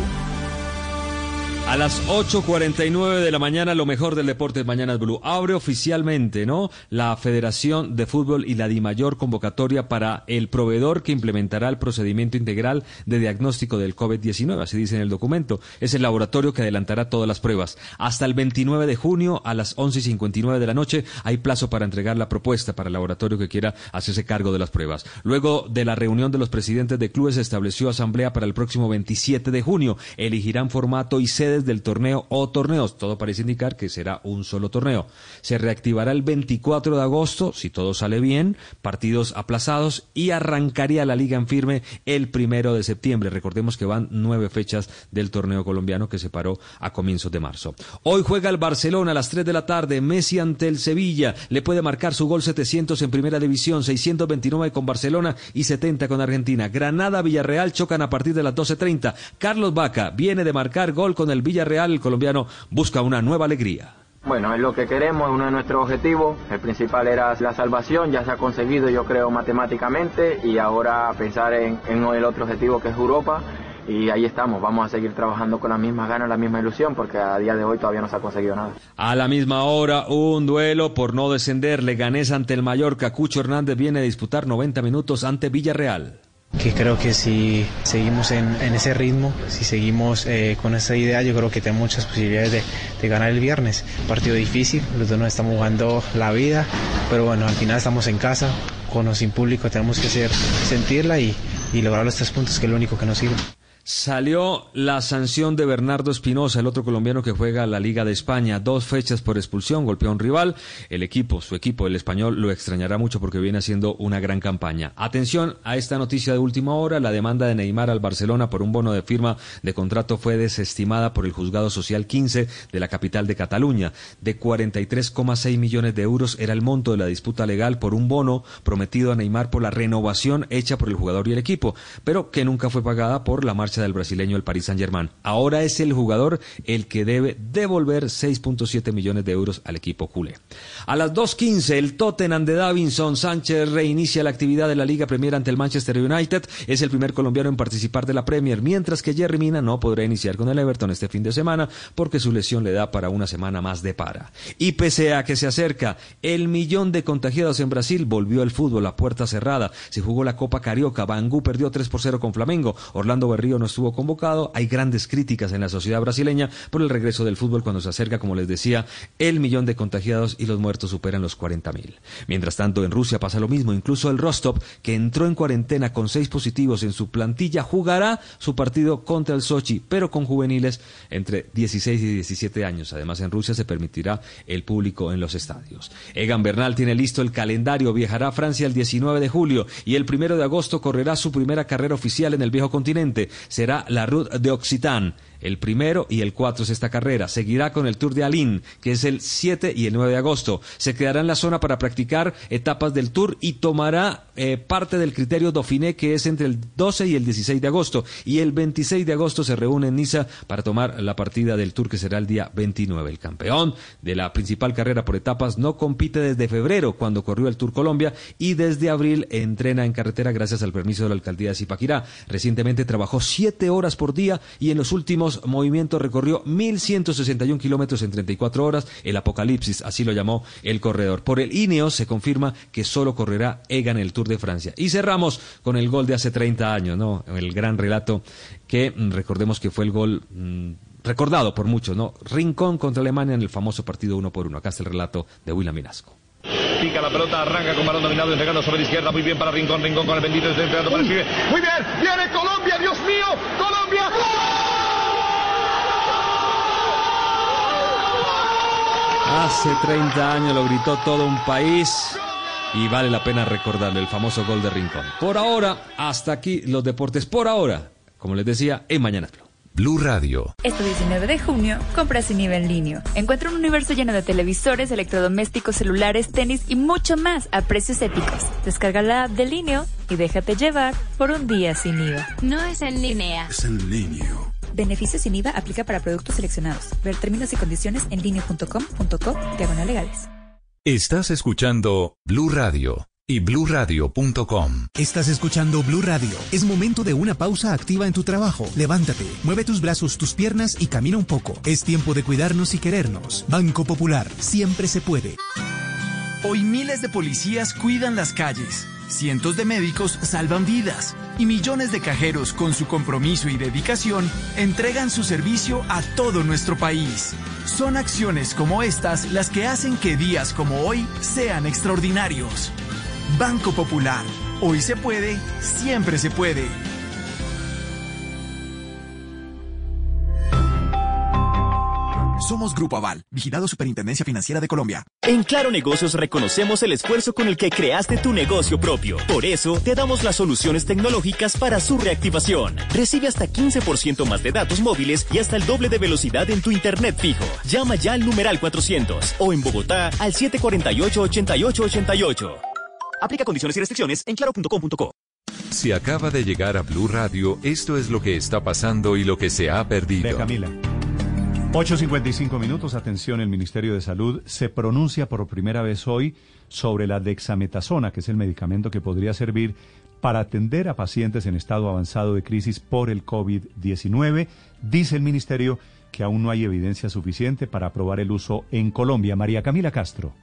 A las 8.49 de la mañana, lo mejor del deporte Mañanas Blue. Abre oficialmente, ¿no? La Federación de Fútbol y la DIMAYOR convocatoria para el proveedor que implementará el procedimiento integral de diagnóstico del COVID-19, así dice en el documento. Es el laboratorio que adelantará todas las pruebas. Hasta el 29 de junio, a las 11.59 de la noche, hay plazo para entregar la propuesta para el laboratorio que quiera hacerse cargo de las pruebas. Luego de la reunión de los presidentes de clubes, se estableció asamblea para el próximo 27 de junio. Elegirán formato y sedes del torneo o torneos. Todo parece indicar que será un solo torneo. Se reactivará el 24 de agosto, si todo sale bien, partidos aplazados y arrancaría la liga en firme el primero de septiembre. Recordemos que van nueve fechas del torneo colombiano que se paró a comienzos de marzo. Hoy juega el Barcelona a las 3 de la tarde. Messi ante el Sevilla. Le puede marcar su gol 700 en primera división, 629 con Barcelona y 70 con Argentina. Granada, Villarreal chocan a partir de las 12.30. Carlos Vaca viene de marcar gol con el Villarreal, el colombiano busca una nueva alegría. Bueno, es lo que queremos, es uno de nuestros objetivos. El principal era la salvación, ya se ha conseguido yo creo matemáticamente y ahora pensar en, en el otro objetivo que es Europa y ahí estamos, vamos a seguir trabajando con las mismas ganas, la misma ilusión porque a día de hoy todavía no se ha conseguido nada. A la misma hora, un duelo por no descender. Leganés ante el Mallorca. Cucho Hernández viene a disputar 90 minutos ante Villarreal que creo que si seguimos en, ese ritmo, si seguimos eh, con esa idea, yo creo que tenemos muchas posibilidades de, ganar el viernes. Partido difícil, los dos nos estamos jugando la vida, pero bueno, al final estamos en casa, con o sin público, tenemos que ser, sentirla y, y lograr los tres puntos, que es lo único que nos sirve. Salió la sanción de Bernardo Espinosa, el otro colombiano que juega la Liga de España. Dos fechas por expulsión, golpeó a un rival. El equipo, su equipo, el español, lo extrañará mucho porque viene haciendo una gran campaña. Atención a esta noticia de última hora. La demanda de Neymar al Barcelona por un bono de firma de contrato fue desestimada por el Juzgado Social 15 de la capital de Cataluña. De 43,6 millones de euros era el monto de la disputa legal por un bono prometido a Neymar por la renovación hecha por el jugador y el equipo, pero que nunca fue pagada por la marcha del brasileño al Paris Saint-Germain. Ahora es el jugador el que debe devolver 6.7 millones de euros al equipo culé. A las 2.15, el Tottenham de Davinson Sánchez reinicia la actividad de la Liga Premier ante el Manchester United. Es el primer colombiano en participar de la Premier, mientras que Jerry Mina no podrá iniciar con el Everton este fin de semana porque su lesión le da para una semana más de para. Y pese a que se acerca el millón de contagiados en Brasil, volvió el fútbol a puerta cerrada. Se jugó la Copa Carioca. Bangú perdió 3 por 0 con Flamengo. Orlando Berrío no estuvo convocado. Hay grandes críticas en la sociedad brasileña por el regreso del fútbol cuando se acerca, como les decía, el millón de contagiados y los muertos superan los 40.000. Mientras tanto, en Rusia pasa lo mismo. Incluso el Rostov, que entró en cuarentena con seis positivos en su plantilla, jugará su partido contra el Sochi, pero con juveniles entre 16 y 17 años. Además, en Rusia se permitirá el público en los estadios. Egan Bernal tiene listo el calendario. Viajará a Francia el 19 de julio y el primero de agosto correrá su primera carrera oficial en el viejo continente. Será la Route de Occitane. El primero y el cuatro es esta carrera. Seguirá con el Tour de Alin, que es el 7 y el 9 de agosto. Se quedará en la zona para practicar etapas del Tour y tomará eh, parte del criterio Dauphiné, que es entre el 12 y el 16 de agosto. Y el 26 de agosto se reúne en Niza para tomar la partida del Tour, que será el día 29. El campeón de la principal carrera por etapas no compite desde febrero, cuando corrió el Tour Colombia, y desde abril entrena en carretera gracias al permiso de la alcaldía de Zipaquirá. Recientemente trabajó siete horas por día y en los últimos movimientos recorrió 1.161 kilómetros en 34 horas. El apocalipsis, así lo llamó el corredor. Por el Ineos se confirma que solo correrá Egan el Tour de Francia. Y cerramos con el gol de hace 30 años, ¿no? El gran relato que mm, recordemos que fue el gol mmm, recordado por muchos, ¿no? Rincón contra Alemania en el famoso partido uno por uno. Acá está el relato de William Minasco. pica la pelota, arranca con balón dominado, entregando sobre la izquierda, muy bien para Rincón, Rincón con el bendito, entregando para el pibe. Muy bien, viene Colombia, Dios mío, Colombia. Hace 30 años lo gritó todo un país y vale la pena recordarle el famoso gol de Rincón. Por ahora, hasta aquí los deportes. Por ahora, como les decía, en Mañana Blue. Blue Radio. Este 19 de junio, compra sin nivel niño. Encuentra un universo lleno de televisores, electrodomésticos, celulares, tenis y mucho más a precios épicos. Descarga la app de Linio y déjate llevar por un día sin IVA. No es en línea. Es en línea. Beneficio sin IVA aplica para productos seleccionados. Ver términos y condiciones en linio.com.co diagonal legales. Estás escuchando Blue Radio y bluradio.com. Estás escuchando Blue Radio. Es momento de una pausa activa en tu trabajo. Levántate, mueve tus brazos, tus piernas y camina un poco. Es tiempo de cuidarnos y querernos. Banco Popular, siempre se puede. Hoy miles de policías cuidan las calles, cientos de médicos salvan vidas y millones de cajeros con su compromiso y dedicación entregan su servicio a todo nuestro país. Son acciones como estas las que hacen que días como hoy sean extraordinarios. Banco Popular. Hoy se puede, siempre se puede. Somos Grupo Aval, vigilado Superintendencia Financiera de Colombia. En Claro Negocios reconocemos el esfuerzo con el que creaste tu negocio propio. Por eso, te damos las soluciones tecnológicas para su reactivación. Recibe hasta 15% más de datos móviles y hasta el doble de velocidad en tu internet fijo. Llama ya al numeral 400 o en Bogotá al 748-8888. Aplica condiciones y restricciones en claro.com.co. Si acaba de llegar a Blue Radio, esto es lo que está pasando y lo que se ha perdido. Ve, Camila. 8.55 minutos, atención, el Ministerio de Salud se pronuncia por primera vez hoy sobre la dexametasona, que es el medicamento que podría servir para atender a pacientes en estado avanzado de crisis por el COVID-19. Dice el Ministerio que aún no hay evidencia suficiente para aprobar el uso en Colombia. María Camila Castro.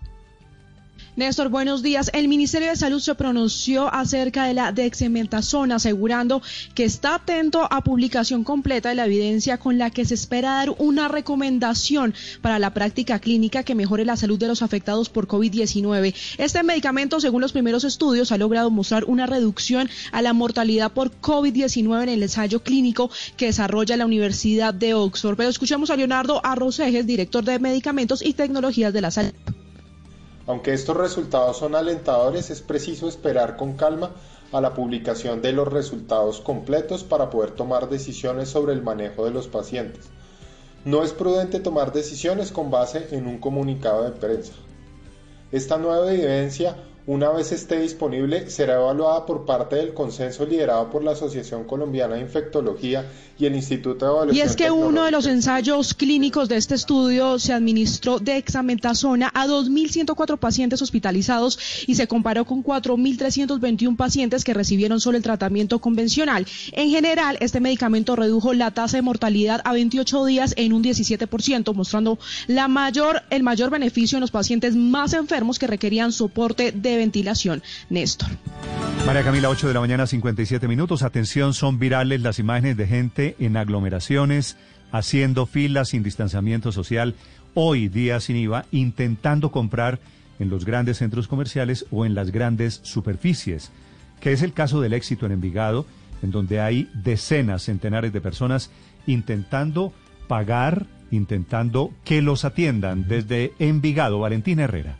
Néstor, buenos días. El Ministerio de Salud se pronunció acerca de la dexametasona, asegurando que está atento a publicación completa de la evidencia con la que se espera dar una recomendación para la práctica clínica que mejore la salud de los afectados por COVID-19. Este medicamento, según los primeros estudios, ha logrado mostrar una reducción a la mortalidad por COVID-19 en el ensayo clínico que desarrolla la Universidad de Oxford. Pero escuchemos a Leonardo Arrocejes, director de Medicamentos y Tecnologías de la Salud. Aunque estos resultados son alentadores, es preciso esperar con calma a la publicación de los resultados completos para poder tomar decisiones sobre el manejo de los pacientes. No es prudente tomar decisiones con base en un comunicado de prensa. Esta nueva evidencia, una vez esté disponible, será evaluada por parte del consenso liderado por la Asociación Colombiana de Infectología y el Instituto de Evaluación Y es que uno de los ensayos clínicos de este estudio se administró dexametasona a 2.104 pacientes hospitalizados y se comparó con 4.321 pacientes que recibieron solo el tratamiento convencional. En general, este medicamento redujo la tasa de mortalidad a 28 días en un 17%, mostrando la mayor, el mayor beneficio en los pacientes más enfermos que requerían soporte de ventilación. Néstor. María Camila, 8 de la mañana, 57 minutos. Atención, son virales las imágenes de gente en aglomeraciones, haciendo filas sin distanciamiento social, hoy día sin IVA, intentando comprar en los grandes centros comerciales o en las grandes superficies, que es el caso del éxito en Envigado, en donde hay decenas, centenares de personas intentando pagar, intentando que los atiendan desde Envigado. Valentina Herrera.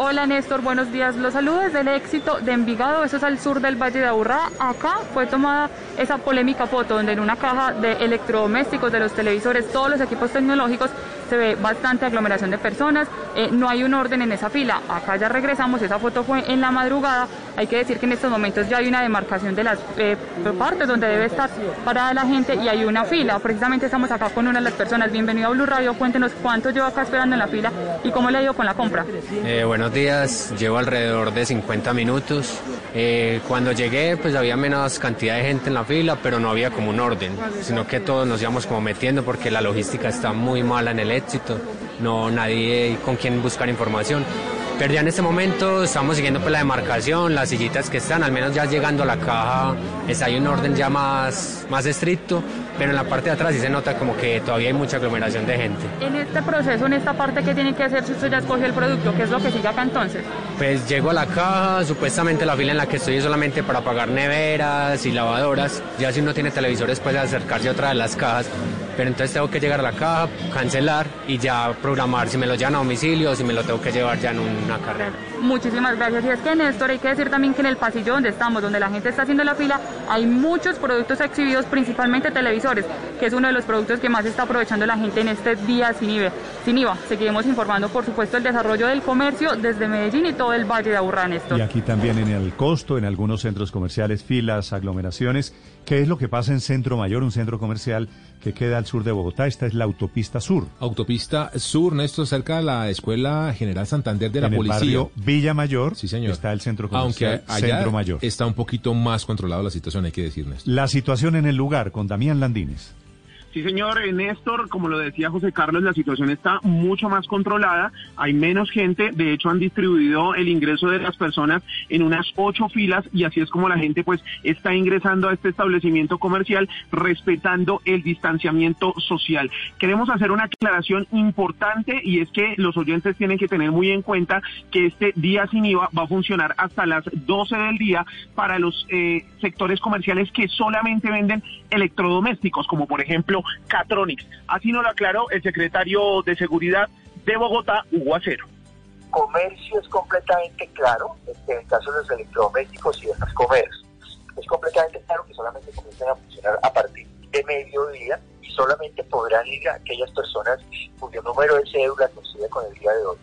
Hola Néstor, buenos días. Los saludos desde el éxito de Envigado, eso es al sur del Valle de Aburrá. Acá fue tomada esa polémica foto donde en una caja de electrodomésticos, de los televisores, todos los equipos tecnológicos, se ve bastante aglomeración de personas, eh, no hay un orden en esa fila. Acá ya regresamos, esa foto fue en la madrugada. Hay que decir que en estos momentos ya hay una demarcación de las eh, partes donde debe estar parada la gente y hay una fila. Precisamente estamos acá con una de las personas. Bienvenido a Blue Radio. Cuéntenos cuánto lleva acá esperando en la fila y cómo le ha ido con la compra. Eh, buenos días, llevo alrededor de 50 minutos. Eh, cuando llegué, pues había menos cantidad de gente en la fila, pero no había como un orden, sino que todos nos íbamos como metiendo porque la logística está muy mala en el éxito, no nadie con quien buscar información. Pero ya en este momento estamos siguiendo pues, la demarcación, las sillitas que están, al menos ya llegando a la caja, es, hay un orden ya más, más estricto, pero en la parte de atrás sí se nota como que todavía hay mucha aglomeración de gente. En este proceso, en esta parte, ¿qué tiene que hacer si usted ya escogió el producto? ¿Qué es lo que sigue acá entonces? Pues llego a la caja, supuestamente la fila en la que estoy es solamente para pagar neveras y lavadoras. Ya si uno tiene televisores puede acercarse a otra de las cajas. Pero entonces tengo que llegar a la caja, cancelar y ya programar si me lo llevan a domicilio o si me lo tengo que llevar ya en una carrera. Muchísimas gracias. Y es que Néstor, hay que decir también que en el pasillo donde estamos, donde la gente está haciendo la fila, hay muchos productos exhibidos, principalmente televisores, que es uno de los productos que más está aprovechando la gente en este día sin IVA. Sin IVA. Seguimos informando, por supuesto, el desarrollo del comercio desde Medellín y todo el Valle de Aburrá, Néstor. Y aquí también en el costo, en algunos centros comerciales, filas, aglomeraciones. ¿Qué es lo que pasa en Centro Mayor, un centro comercial que queda al sur de Bogotá? Esta es la autopista sur. Autopista sur, Néstor, cerca de la Escuela General Santander de la Policía. El barrio Villa Mayor sí, señor. está el centro comercial Aunque allá Centro Mayor. está un poquito más controlado la situación, hay que decir, Néstor. La situación en el lugar, con Damián Landines. Sí, señor Néstor, como lo decía José Carlos, la situación está mucho más controlada, hay menos gente, de hecho han distribuido el ingreso de las personas en unas ocho filas y así es como la gente pues está ingresando a este establecimiento comercial respetando el distanciamiento social. Queremos hacer una aclaración importante y es que los oyentes tienen que tener muy en cuenta que este día sin IVA va a funcionar hasta las 12 del día para los eh, sectores comerciales que solamente venden electrodomésticos, como por ejemplo Catronics. Así nos lo aclaró el secretario de Seguridad de Bogotá, Hugo Acero. Comercio es completamente claro, en el caso de los electrodomésticos y de los comercios. Es completamente claro que solamente comienzan a funcionar a partir de mediodía y solamente podrán ir aquellas personas cuyo número de cédula coincide con el día de hoy.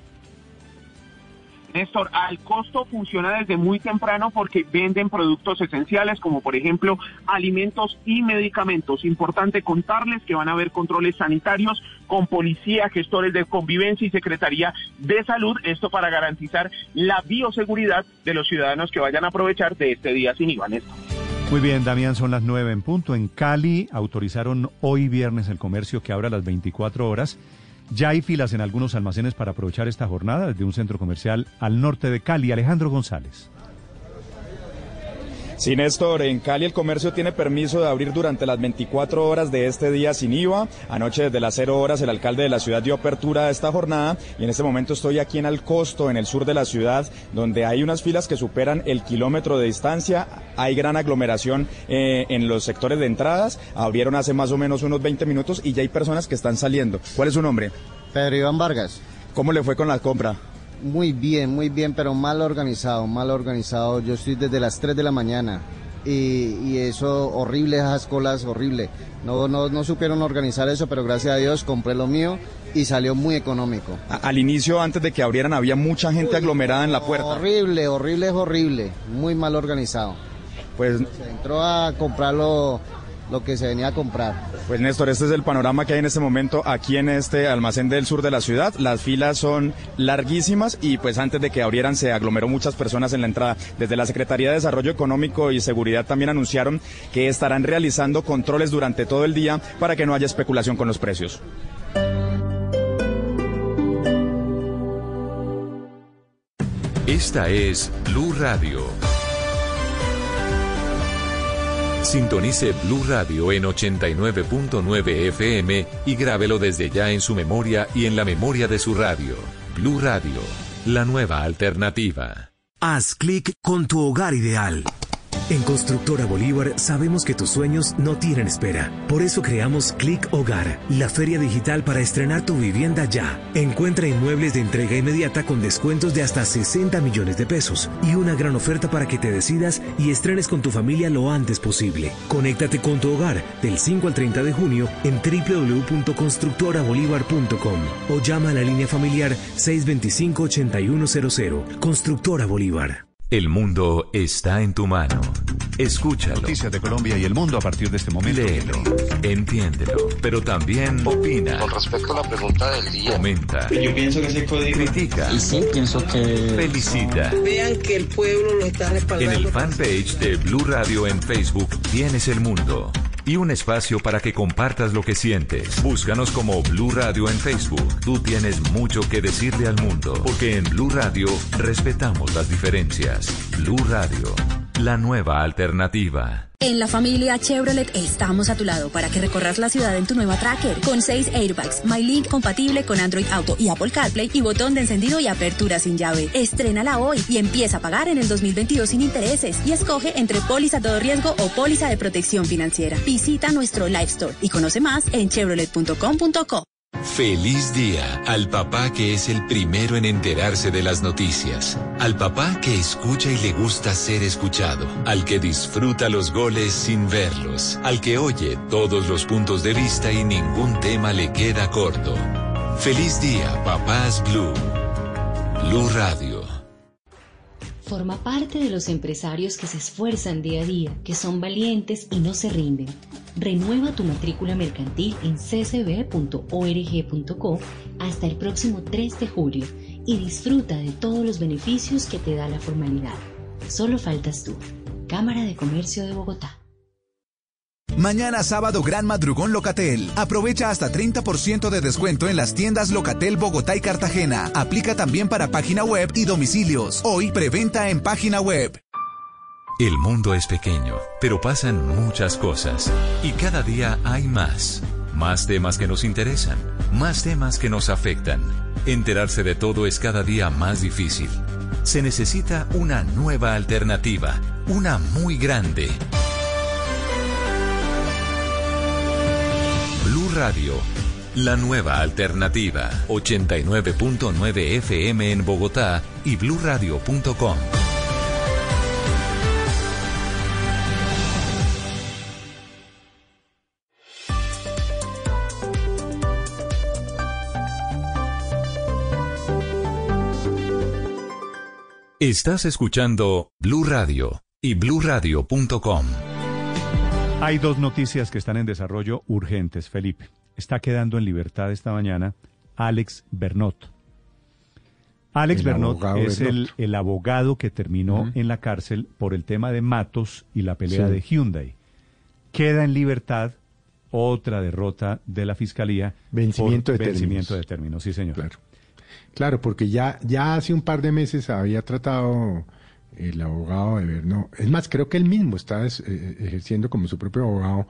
Néstor, al costo funciona desde muy temprano porque venden productos esenciales como por ejemplo alimentos y medicamentos. Importante contarles que van a haber controles sanitarios con policía, gestores de convivencia y Secretaría de Salud, esto para garantizar la bioseguridad de los ciudadanos que vayan a aprovechar de este día sin IVA, Néstor. Muy bien, Damián, son las nueve en punto. En Cali autorizaron hoy viernes el comercio que abra las 24 horas. Ya hay filas en algunos almacenes para aprovechar esta jornada desde un centro comercial al norte de Cali. Alejandro González. Sí, Néstor, en Cali el comercio tiene permiso de abrir durante las 24 horas de este día sin IVA. Anoche desde las 0 horas el alcalde de la ciudad dio apertura a esta jornada y en este momento estoy aquí en Alcosto, en el sur de la ciudad, donde hay unas filas que superan el kilómetro de distancia. Hay gran aglomeración eh, en los sectores de entradas. Abrieron hace más o menos unos 20 minutos y ya hay personas que están saliendo. ¿Cuál es su nombre? Pedro Iván Vargas. ¿Cómo le fue con la compra? Muy bien, muy bien, pero mal organizado, mal organizado. Yo estoy desde las 3 de la mañana y, y eso, horrible, esas colas, horrible. No, no, no supieron organizar eso, pero gracias a Dios compré lo mío y salió muy económico. A- Al inicio, antes de que abrieran, había mucha gente aglomerada en la puerta. Horrible, horrible, es horrible, muy mal organizado. Pues Se entró a comprar lo, que se venía a comprar. Pues Néstor, este es el panorama que hay en este momento aquí en este almacén del sur de la ciudad. Las filas son larguísimas y pues antes de que abrieran se aglomeró muchas personas en la entrada. Desde la Secretaría de Desarrollo Económico y Seguridad también anunciaron que estarán realizando controles durante todo el día para que no haya especulación con los precios. Esta es Blue Radio. Sintonice Blue Radio en 89.9 FM y grábelo desde ya en su memoria y en la memoria de su radio. Blue Radio, la nueva alternativa. Haz clic con tu hogar ideal. En Constructora Bolívar sabemos que tus sueños no tienen espera. Por eso creamos Click Hogar, la feria digital para estrenar tu vivienda ya. Encuentra inmuebles de entrega inmediata con descuentos de hasta 60 millones de pesos y una gran oferta para que te decidas y estrenes con tu familia lo antes posible. Conéctate con tu hogar del 5 al 30 de junio en www.constructorabolívar.com o llama a la línea familiar 625-8100. Constructora Bolívar. El mundo está en tu mano. Escúchalo. Noticias de Colombia y el mundo a partir de este momento. Léelo, entiéndelo, pero también opina. Con respecto a la pregunta del día. Comenta. Yo pienso que ese código. Critica. Y sí, pienso que. Felicita. Vean que el pueblo lo está respaldando. En el fanpage de Blue Radio en Facebook tienes el mundo y un espacio para que compartas lo que sientes. Búscanos como Blue Radio en Facebook. Tú tienes mucho que decirle al mundo, porque en Blue Radio respetamos las diferencias. Blue Radio, la nueva alternativa. En la familia Chevrolet estamos a tu lado para que recorras la ciudad en tu nueva Tracker con 6 airbags, MyLink compatible con Android Auto y Apple CarPlay y botón de encendido y apertura sin llave. Estrénala hoy y empieza a pagar en el 2022 sin intereses y escoge entre póliza todo riesgo o póliza de protección financiera. Visita nuestro Live Store y conoce más en chevrolet.com.co. Feliz día al papá que es el primero en enterarse de las noticias, al papá que escucha y le gusta ser escuchado, al que disfruta los goles sin verlos, al que oye todos los puntos de vista y ningún tema le queda corto. Feliz día, papás Blue. Blue Radio. Forma parte de los empresarios que se esfuerzan día a día, que son valientes y no se rinden. Renueva tu matrícula mercantil en ccb.org.co hasta el próximo 3 de julio y disfruta de todos los beneficios que te da la formalidad. Solo faltas tú. Cámara de Comercio de Bogotá. Mañana sábado Gran Madrugón Locatel. Aprovecha hasta 30% de descuento en las tiendas Locatel Bogotá y Cartagena. Aplica también para página web y domicilios. Hoy preventa en página web. El mundo es pequeño, pero pasan muchas cosas. Y cada día hay más. Más temas que nos interesan. Más temas que nos afectan. Enterarse de todo es cada día más difícil. Se necesita una nueva alternativa. Una muy grande. Radio. La nueva alternativa. 89.9 FM en Bogotá y bluradio.com. Estás escuchando Blue Radio y bluradio.com. Hay dos noticias que están en desarrollo urgentes, Felipe. Está quedando en libertad esta mañana Alex Bernot. Alex El Bernot es el, Bernot. el abogado que terminó en la cárcel por el tema de Matos y la pelea Sí. de Hyundai. Queda en libertad otra derrota de la fiscalía Vencimiento por de vencimiento términos. de términos. Sí, señor. Claro. Claro, porque ya, ya hace un par de meses había tratado el abogado de Bernot. Es más, creo que él mismo está es- eh, ejerciendo como su propio abogado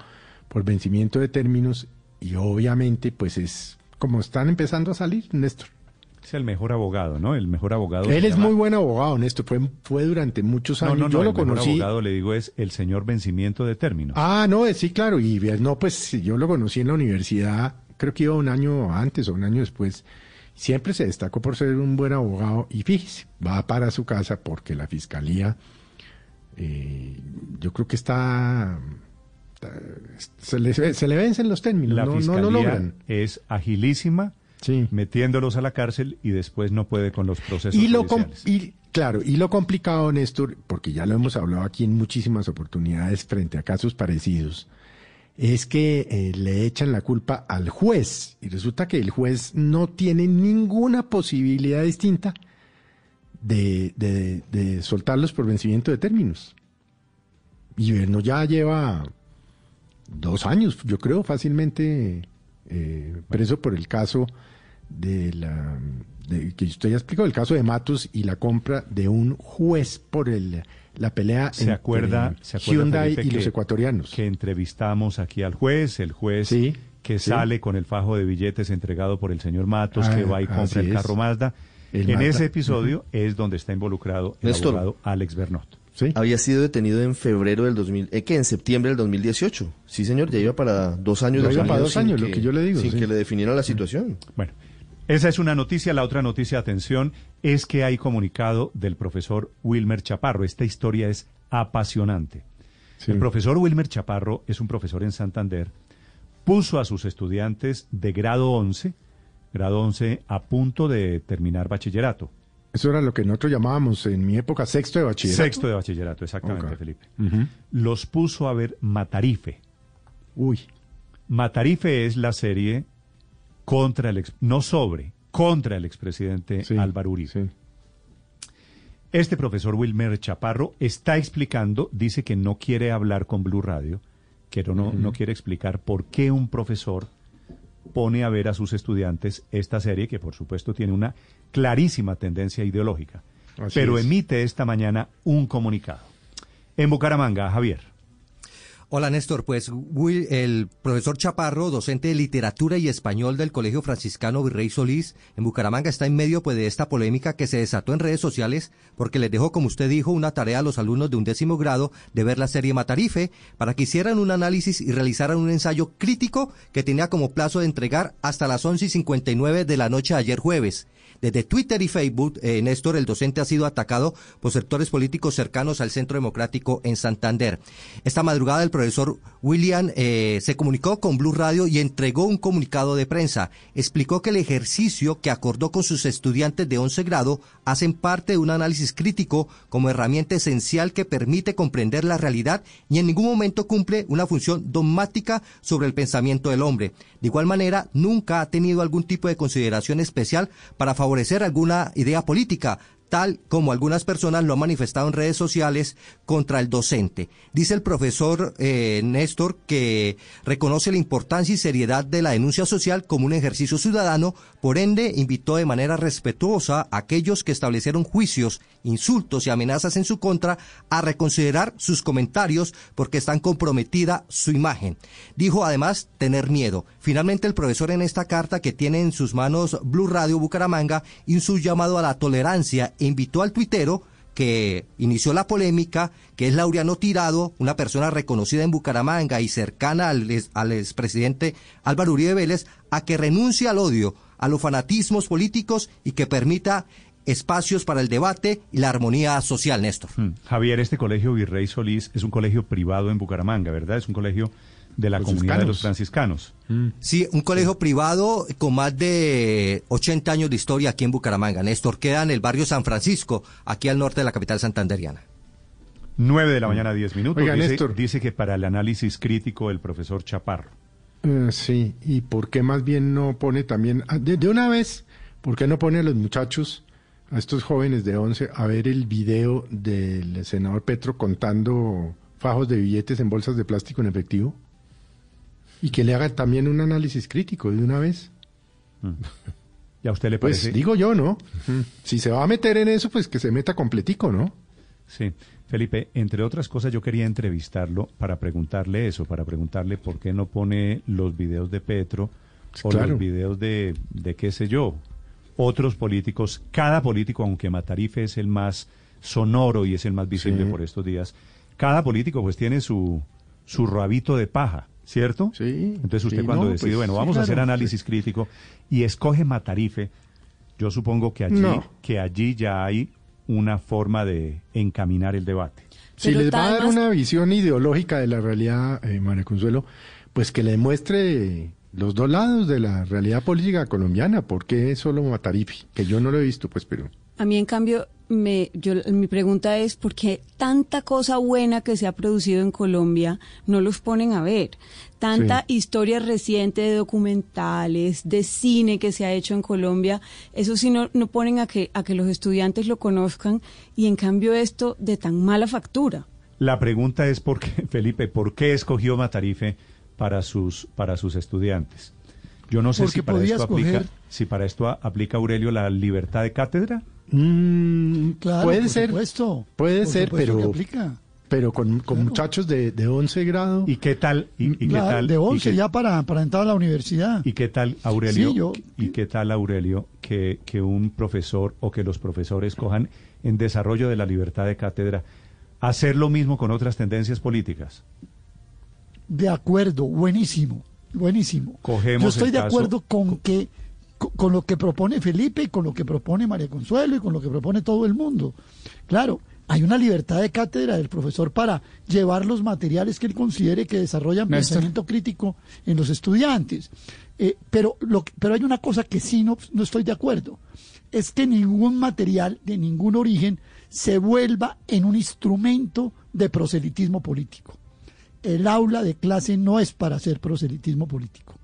por vencimiento de términos y obviamente pues es como están empezando a salir, Néstor. Es el mejor abogado, ¿no? El mejor abogado. Él es llama- muy buen abogado, Néstor. Fue, fue durante muchos No, años. no, no, Yo el lo mejor conocí. abogado, le digo, es el señor vencimiento de términos. Ah, no, eh, sí, claro. Y no, pues yo lo conocí en la universidad, creo que iba un año antes o un año después. Siempre se destacó por ser un buen abogado y fíjese, va para su casa porque la fiscalía, eh, yo creo que está, se, le, se le vencen los términos, La no, no fiscalía lo logran. es agilísima, metiéndolos a la cárcel y después no puede con los procesos lo, y, claro, y lo complicado, Néstor, porque ya lo hemos hablado aquí en muchísimas oportunidades frente a casos parecidos, es que eh, le echan la culpa al juez y resulta que el juez no tiene ninguna posibilidad distinta de, de- soltarlos por vencimiento de términos. Y no ya lleva dos años, yo creo, fácilmente eh, preso por el caso de la de- que usted ya explicó, el caso de Matos y la compra de un juez por el la pelea ¿Se entre acuerda, se acuerda, Hyundai Felipe, y los que- ecuatorianos. Que entrevistamos aquí al juez, el juez que sí. sale con el fajo de billetes entregado por el señor Matos, Ah, que va y compra el es. carro Mazda. El en Mazda. ese episodio es donde está involucrado el Néstor. abogado Alex Bernot. Había sido detenido en febrero del 2000, eh, que en septiembre del 2018. Sí, señor, ya iba para dos años. Ya iba para dos sin años, lo que yo le digo, Sin sí. que le definieran la situación. Bueno, esa es una noticia. La otra noticia, atención, es que hay comunicado del profesor Wilmer Chaparro. Esta historia es apasionante. El profesor Wilmer Chaparro es un profesor en Santander. Puso a sus estudiantes de grado 11, grado 11 a punto de terminar bachillerato. Eso era lo que nosotros llamábamos en mi época sexto de bachillerato. Sexto de bachillerato, exactamente. Felipe. Los puso a ver Matarife. Uy. Matarife es la serie contra el ex, no sobre, contra el expresidente Álvaro Uribe. Este profesor Wilmer Chaparro está explicando, dice que no quiere hablar con Blue Radio, que no, no quiere explicar por qué un profesor pone a ver a sus estudiantes esta serie, que por supuesto tiene una clarísima tendencia ideológica. Así pero es. emite esta mañana un comunicado. En Bucaramanga, Javier. Hola Néstor, pues el profesor Chaparro, docente de literatura y español del Colegio Franciscano Virrey Solís en Bucaramanga, está en medio pues de esta polémica que se desató en redes sociales porque les dejó, como usted dijo, una tarea a los alumnos de un décimo grado de ver la serie Matarife para que hicieran un análisis y realizaran un ensayo crítico que tenía como plazo de entregar hasta las 11 y 59 de la noche de ayer jueves. Desde Twitter y Facebook, eh, Néstor, el docente ha sido atacado por sectores políticos cercanos al Centro Democrático en Santander. Esta madrugada el profesor William eh, se comunicó con Blue Radio y entregó un comunicado de prensa. Explicó que el ejercicio que acordó con sus estudiantes de 11 grado hacen parte de un análisis crítico como herramienta esencial que permite comprender la realidad y en ningún momento cumple una función dogmática sobre el pensamiento del hombre. De igual manera, nunca ha tenido algún tipo de consideración especial para favorecer alguna idea política, tal como algunas personas lo han manifestado en redes sociales contra el docente. Dice el profesor eh, Néstor que reconoce la importancia y seriedad de la denuncia social como un ejercicio ciudadano, por ende invitó de manera respetuosa a aquellos que establecieron juicios, insultos y amenazas en su contra a reconsiderar sus comentarios porque están comprometida su imagen. Dijo además tener miedo. Finalmente el profesor en esta carta que tiene en sus manos Blue Radio Bucaramanga hizo un llamado a la tolerancia invitó al tuitero que inició la polémica, que es Laureano Tirado, una persona reconocida en Bucaramanga y cercana al, al expresidente Álvaro Uribe Vélez, a que renuncie al odio, a los fanatismos políticos y que permita espacios para el debate y la armonía social, Néstor. Mm. Javier, este colegio Virrey Solís es un colegio privado en Bucaramanga, ¿verdad? Es un colegio de la comunidad de los franciscanos. Sí, un colegio privado con más de 80 años de historia aquí en Bucaramanga. Néstor queda en el barrio San Francisco, aquí al norte de la capital santanderiana. 9 de la mañana, 10 minutos. Oiga, dice, Néstor. dice que para el análisis crítico el profesor Chaparro. Eh, sí, y por qué más bien no pone también, ah, de, de una vez, por qué no pone a los muchachos, a estos jóvenes de 11, a ver el video del senador Petro contando fajos de billetes en bolsas de plástico en efectivo? Y que le haga también un análisis crítico de una vez. ¿Y a usted le Pues parece? digo yo, ¿no? Si se va a meter en eso, pues que se meta completico, ¿no? Sí, Felipe, entre otras cosas yo quería entrevistarlo para preguntarle eso, para preguntarle por qué no pone los videos de Petro o claro. los videos de, de qué sé yo, otros políticos, cada político, aunque Matarife es el más sonoro y es el más visible Sí. por estos días, cada político pues tiene su, su rabito de paja, ¿cierto? Sí. Entonces usted sí, cuando no, decide, pues, bueno, sí, vamos a hacer análisis crítico y escoge Matarife, yo supongo que allí, No. que allí ya hay una forma de encaminar el debate. Si Pero les va a dar una visión ideológica de la realidad, eh, María Consuelo, pues que le demuestre los dos lados de la realidad política colombiana. ¿Por qué solo Matarife? Que yo no lo he visto, pues, pero... A mí, en cambio, me, yo, mi pregunta es por qué tanta cosa buena que se ha producido en Colombia no los ponen a ver. Tanta historia reciente de documentales, de cine que se ha hecho en Colombia, eso sí no, no ponen a que, a que los estudiantes lo conozcan y en cambio esto de tan mala factura. La pregunta es por qué, Felipe, ¿por qué escogió Matarife para sus para sus estudiantes? Yo no sé Porque si para esto aplica si para esto aplica Aurelio la libertad de cátedra. Mm, Claro, puede por ser, supuesto. puede Por ser, supuesto pero, aplica. pero con, con muchachos de, de 11 grado. ¿Y qué tal? ¿Y, y qué tal? de y 11 qué- ya para, para entrar a la universidad. ¿Y qué tal, Aurelio? Sí, yo- ¿Y qué tal, Aurelio, que, que un profesor o que los profesores cojan en desarrollo de la libertad de cátedra hacer lo mismo con otras tendencias políticas? De acuerdo, buenísimo, buenísimo. Cogemos Yo estoy de caso- acuerdo con que con lo que propone Felipe y con lo que propone María Consuelo y con lo que propone todo el mundo. Claro, hay una libertad de cátedra del profesor para llevar los materiales que él considere que desarrollan Néstor. pensamiento crítico en los estudiantes. Eh, pero, lo, pero hay una cosa que sí no, no estoy de acuerdo. Es que ningún material de ningún origen se vuelva en un instrumento de proselitismo político el aula de clase no es para hacer proselitismo político,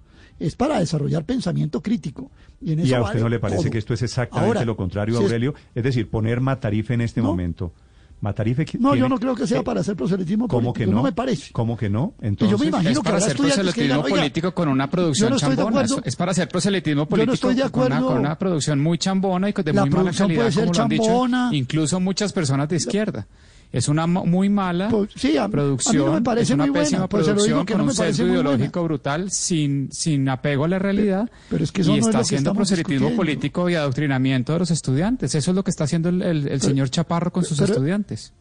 es para desarrollar pensamiento crítico. Y, en ¿Y eso a usted vale no le parece todo. que esto es exactamente Ahora, lo contrario, si es- Aurelio? Es decir, poner Matarife en este momento. Matarife No, tiene- yo no creo que sea eh, para hacer proselitismo ¿Cómo político, que no? me parece. ¿Cómo que no? yo me Entonces, imagino es para hacer que proselitismo digan, "Oiga, político con una producción no chambona. Es para hacer proselitismo Yo no político estoy de con, una, con una producción muy chambona y con- de La muy mala calidad, puede ser como lo han dicho chambona. incluso muchas personas de izquierda. Es una muy mala Pues, sí, a- a mí no me producción, parece es una muy buena, pésima pues se lo digo producción que con no un sesgo ideológico brutal, sin, sin apego a la realidad, pero es que eso y no es está haciendo proselitismo político y adoctrinamiento de los estudiantes. Eso es lo que está haciendo el, el- el señor Chaparro con sus pero- estudiantes.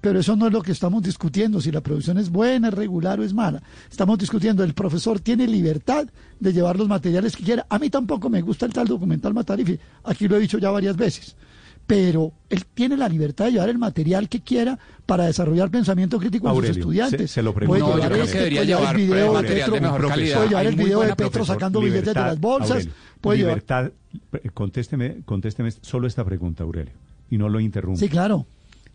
Pero eso no es lo que estamos discutiendo, si la producción es buena, es regular o es mala. Estamos discutiendo, el profesor tiene libertad de llevar los materiales que quiera. A mí tampoco me gusta el tal documental Matarife, aquí lo he dicho ya varias veces. Pero él tiene la libertad de llevar el material que quiera para desarrollar pensamiento crítico en sus Aurelio, estudiantes. se- se lo Puede pregunto No, yo llevar creo este, que debería puede llevar el video de Petro, de mejor puede llevar el video de Petro sacando billetes de las bolsas. Aurelio, puede libertad, eh, contésteme, contésteme solo esta pregunta, Aurelio, y no lo interrumpa. Sí, claro.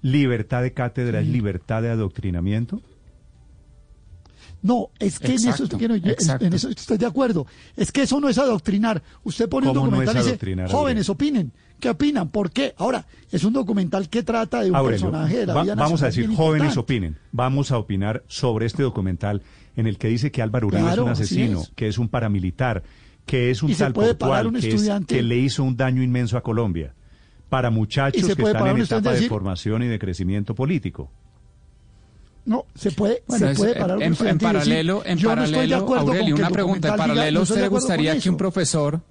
¿Libertad de cátedra es libertad de adoctrinamiento? No, es que en eso, en- en eso estoy de acuerdo. Es que eso no es adoctrinar. Usted pone un ¿Cómo no es documental y dice, jóvenes opinen. ¿Qué opinan? ¿Por qué? Ahora, es un documental que trata de un Aurelio, personaje de la va- vida vamos a decir, jóvenes opinen. Vamos a opinar sobre este documental en el que dice que Álvaro Uribe Claro, es un asesino, es. que es un paramilitar, que es un Y tal puede por parar cual, un que, es- que le hizo un daño inmenso a Colombia. Para muchachos que están en etapa de formación y de crecimiento político. No, se puede, Bueno, se es- puede en- parar en, paralelo, en yo no paralelo, con Aurelio, una pregunta. En paralelo, no ¿usted le gustaría que un profesor,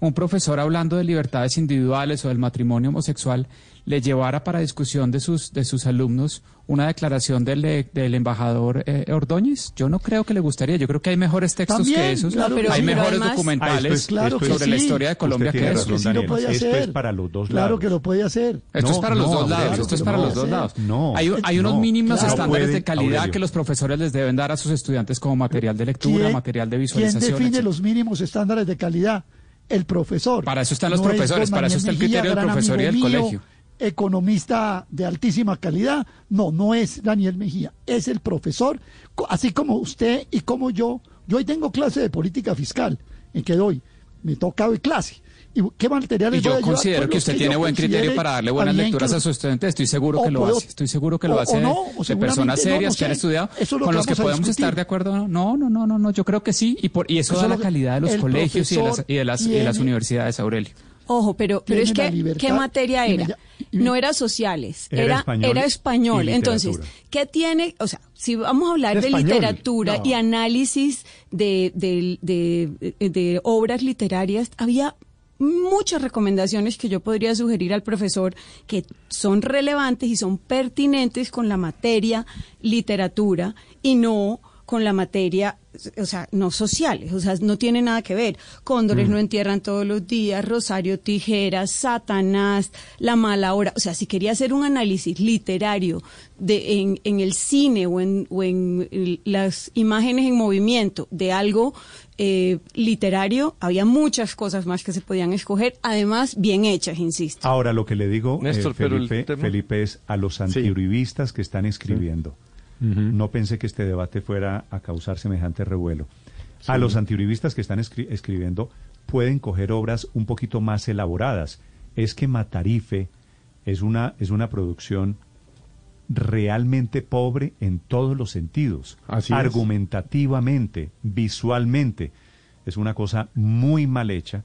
un profesor hablando de libertades individuales o del matrimonio homosexual, le llevara para discusión de sus, de sus alumnos una declaración del, del embajador eh, Ordóñez? Yo no creo que le gustaría. Yo creo que hay mejores textos También, que esos. claro hay pero mejores además- documentales Ah, esto es- Claro esto que es- sobre la historia de Colombia que tiene eso. razón, Daniel. Esto hacer. es para los dos Claro lados. que lo puede hacer. Esto es No, para los no, dos Aurelio, lados. Esto es no, para los dos lados. no, hay hay unos no, mínimos claro. estándares puede, de calidad Aurelio. que los profesores les deben dar a sus estudiantes como material de lectura, ¿Quién- material de ¿Quién visualización. define etcétera. los mínimos estándares de calidad? El profesor. Para eso están los profesores, para eso está el criterio del profesor y del mío, colegio. Economista de altísima calidad. No, no es Daniel Mejía, es el profesor, así como usted y como yo. Yo hoy tengo clase de política fiscal, en que doy, me toca hoy clase. ¿Y qué materiales Y yo voy a llevar? considero Pues que usted tiene buen criterio para darle buenas lecturas que a sus estudiantes. Estoy seguro o que lo puedo- hace. Estoy seguro que lo o hace no, de- o de personas no, serias no que han estudiado, Eso es lo con que los que podemos discutir. estar de acuerdo. No, no, no, no, no. Yo creo que sí. Y, por, y eso, Eso da es la calidad de los colegios y de las, y de las, y de las universidades, Aurelio. Ojo, pero, pero es que, ¿qué materia y me era? No era sociales, Era era, español era y español. Entonces. ¿qué tiene? O sea, si vamos a hablar de Español. literatura No. y análisis de, de, de, de obras literarias, había muchas recomendaciones que yo podría sugerir al profesor que son relevantes y son pertinentes con la materia literatura y no con la materia, o sea, no sociales, o sea, no tiene nada que ver. Cóndores no entierran todos los días, Rosario Tijeras, Satanás, La mala hora. O sea, si quería hacer un análisis literario de, en, en el cine o en, o en las imágenes en movimiento de algo eh, literario, había muchas cosas más que se podían escoger, además bien hechas, insisto. Ahora, lo que le digo, eh, Néstor, el Felipe, Felipe, es a los antiuribistas que están escribiendo. No pensé que este debate fuera a causar semejante revuelo. A los antiuribistas que están escri- escribiendo pueden coger obras un poquito más elaboradas. Es que Matarife es una, es una producción realmente pobre en todos los sentidos, Así es. argumentativamente, visualmente. Es una cosa muy mal hecha.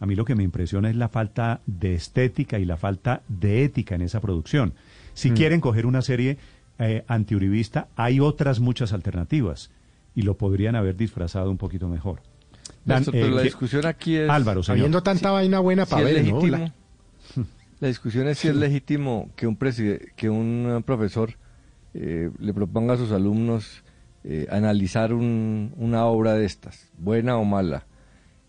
A mí lo que me impresiona es la falta de estética y la falta de ética en esa producción. Si Mm. quieren coger una serie eh, antiuribista, hay otras muchas alternativas y lo podrían haber disfrazado un poquito mejor. Dan- Néstor, pero eh, la discusión aquí es... Álvaro, señor. Habiendo tanta vaina buena para ver, ¿no? legítimo, La- la discusión es si es legítimo que un preside- que un eh, profesor eh, le proponga a sus alumnos eh, analizar un- una obra de estas, buena o mala.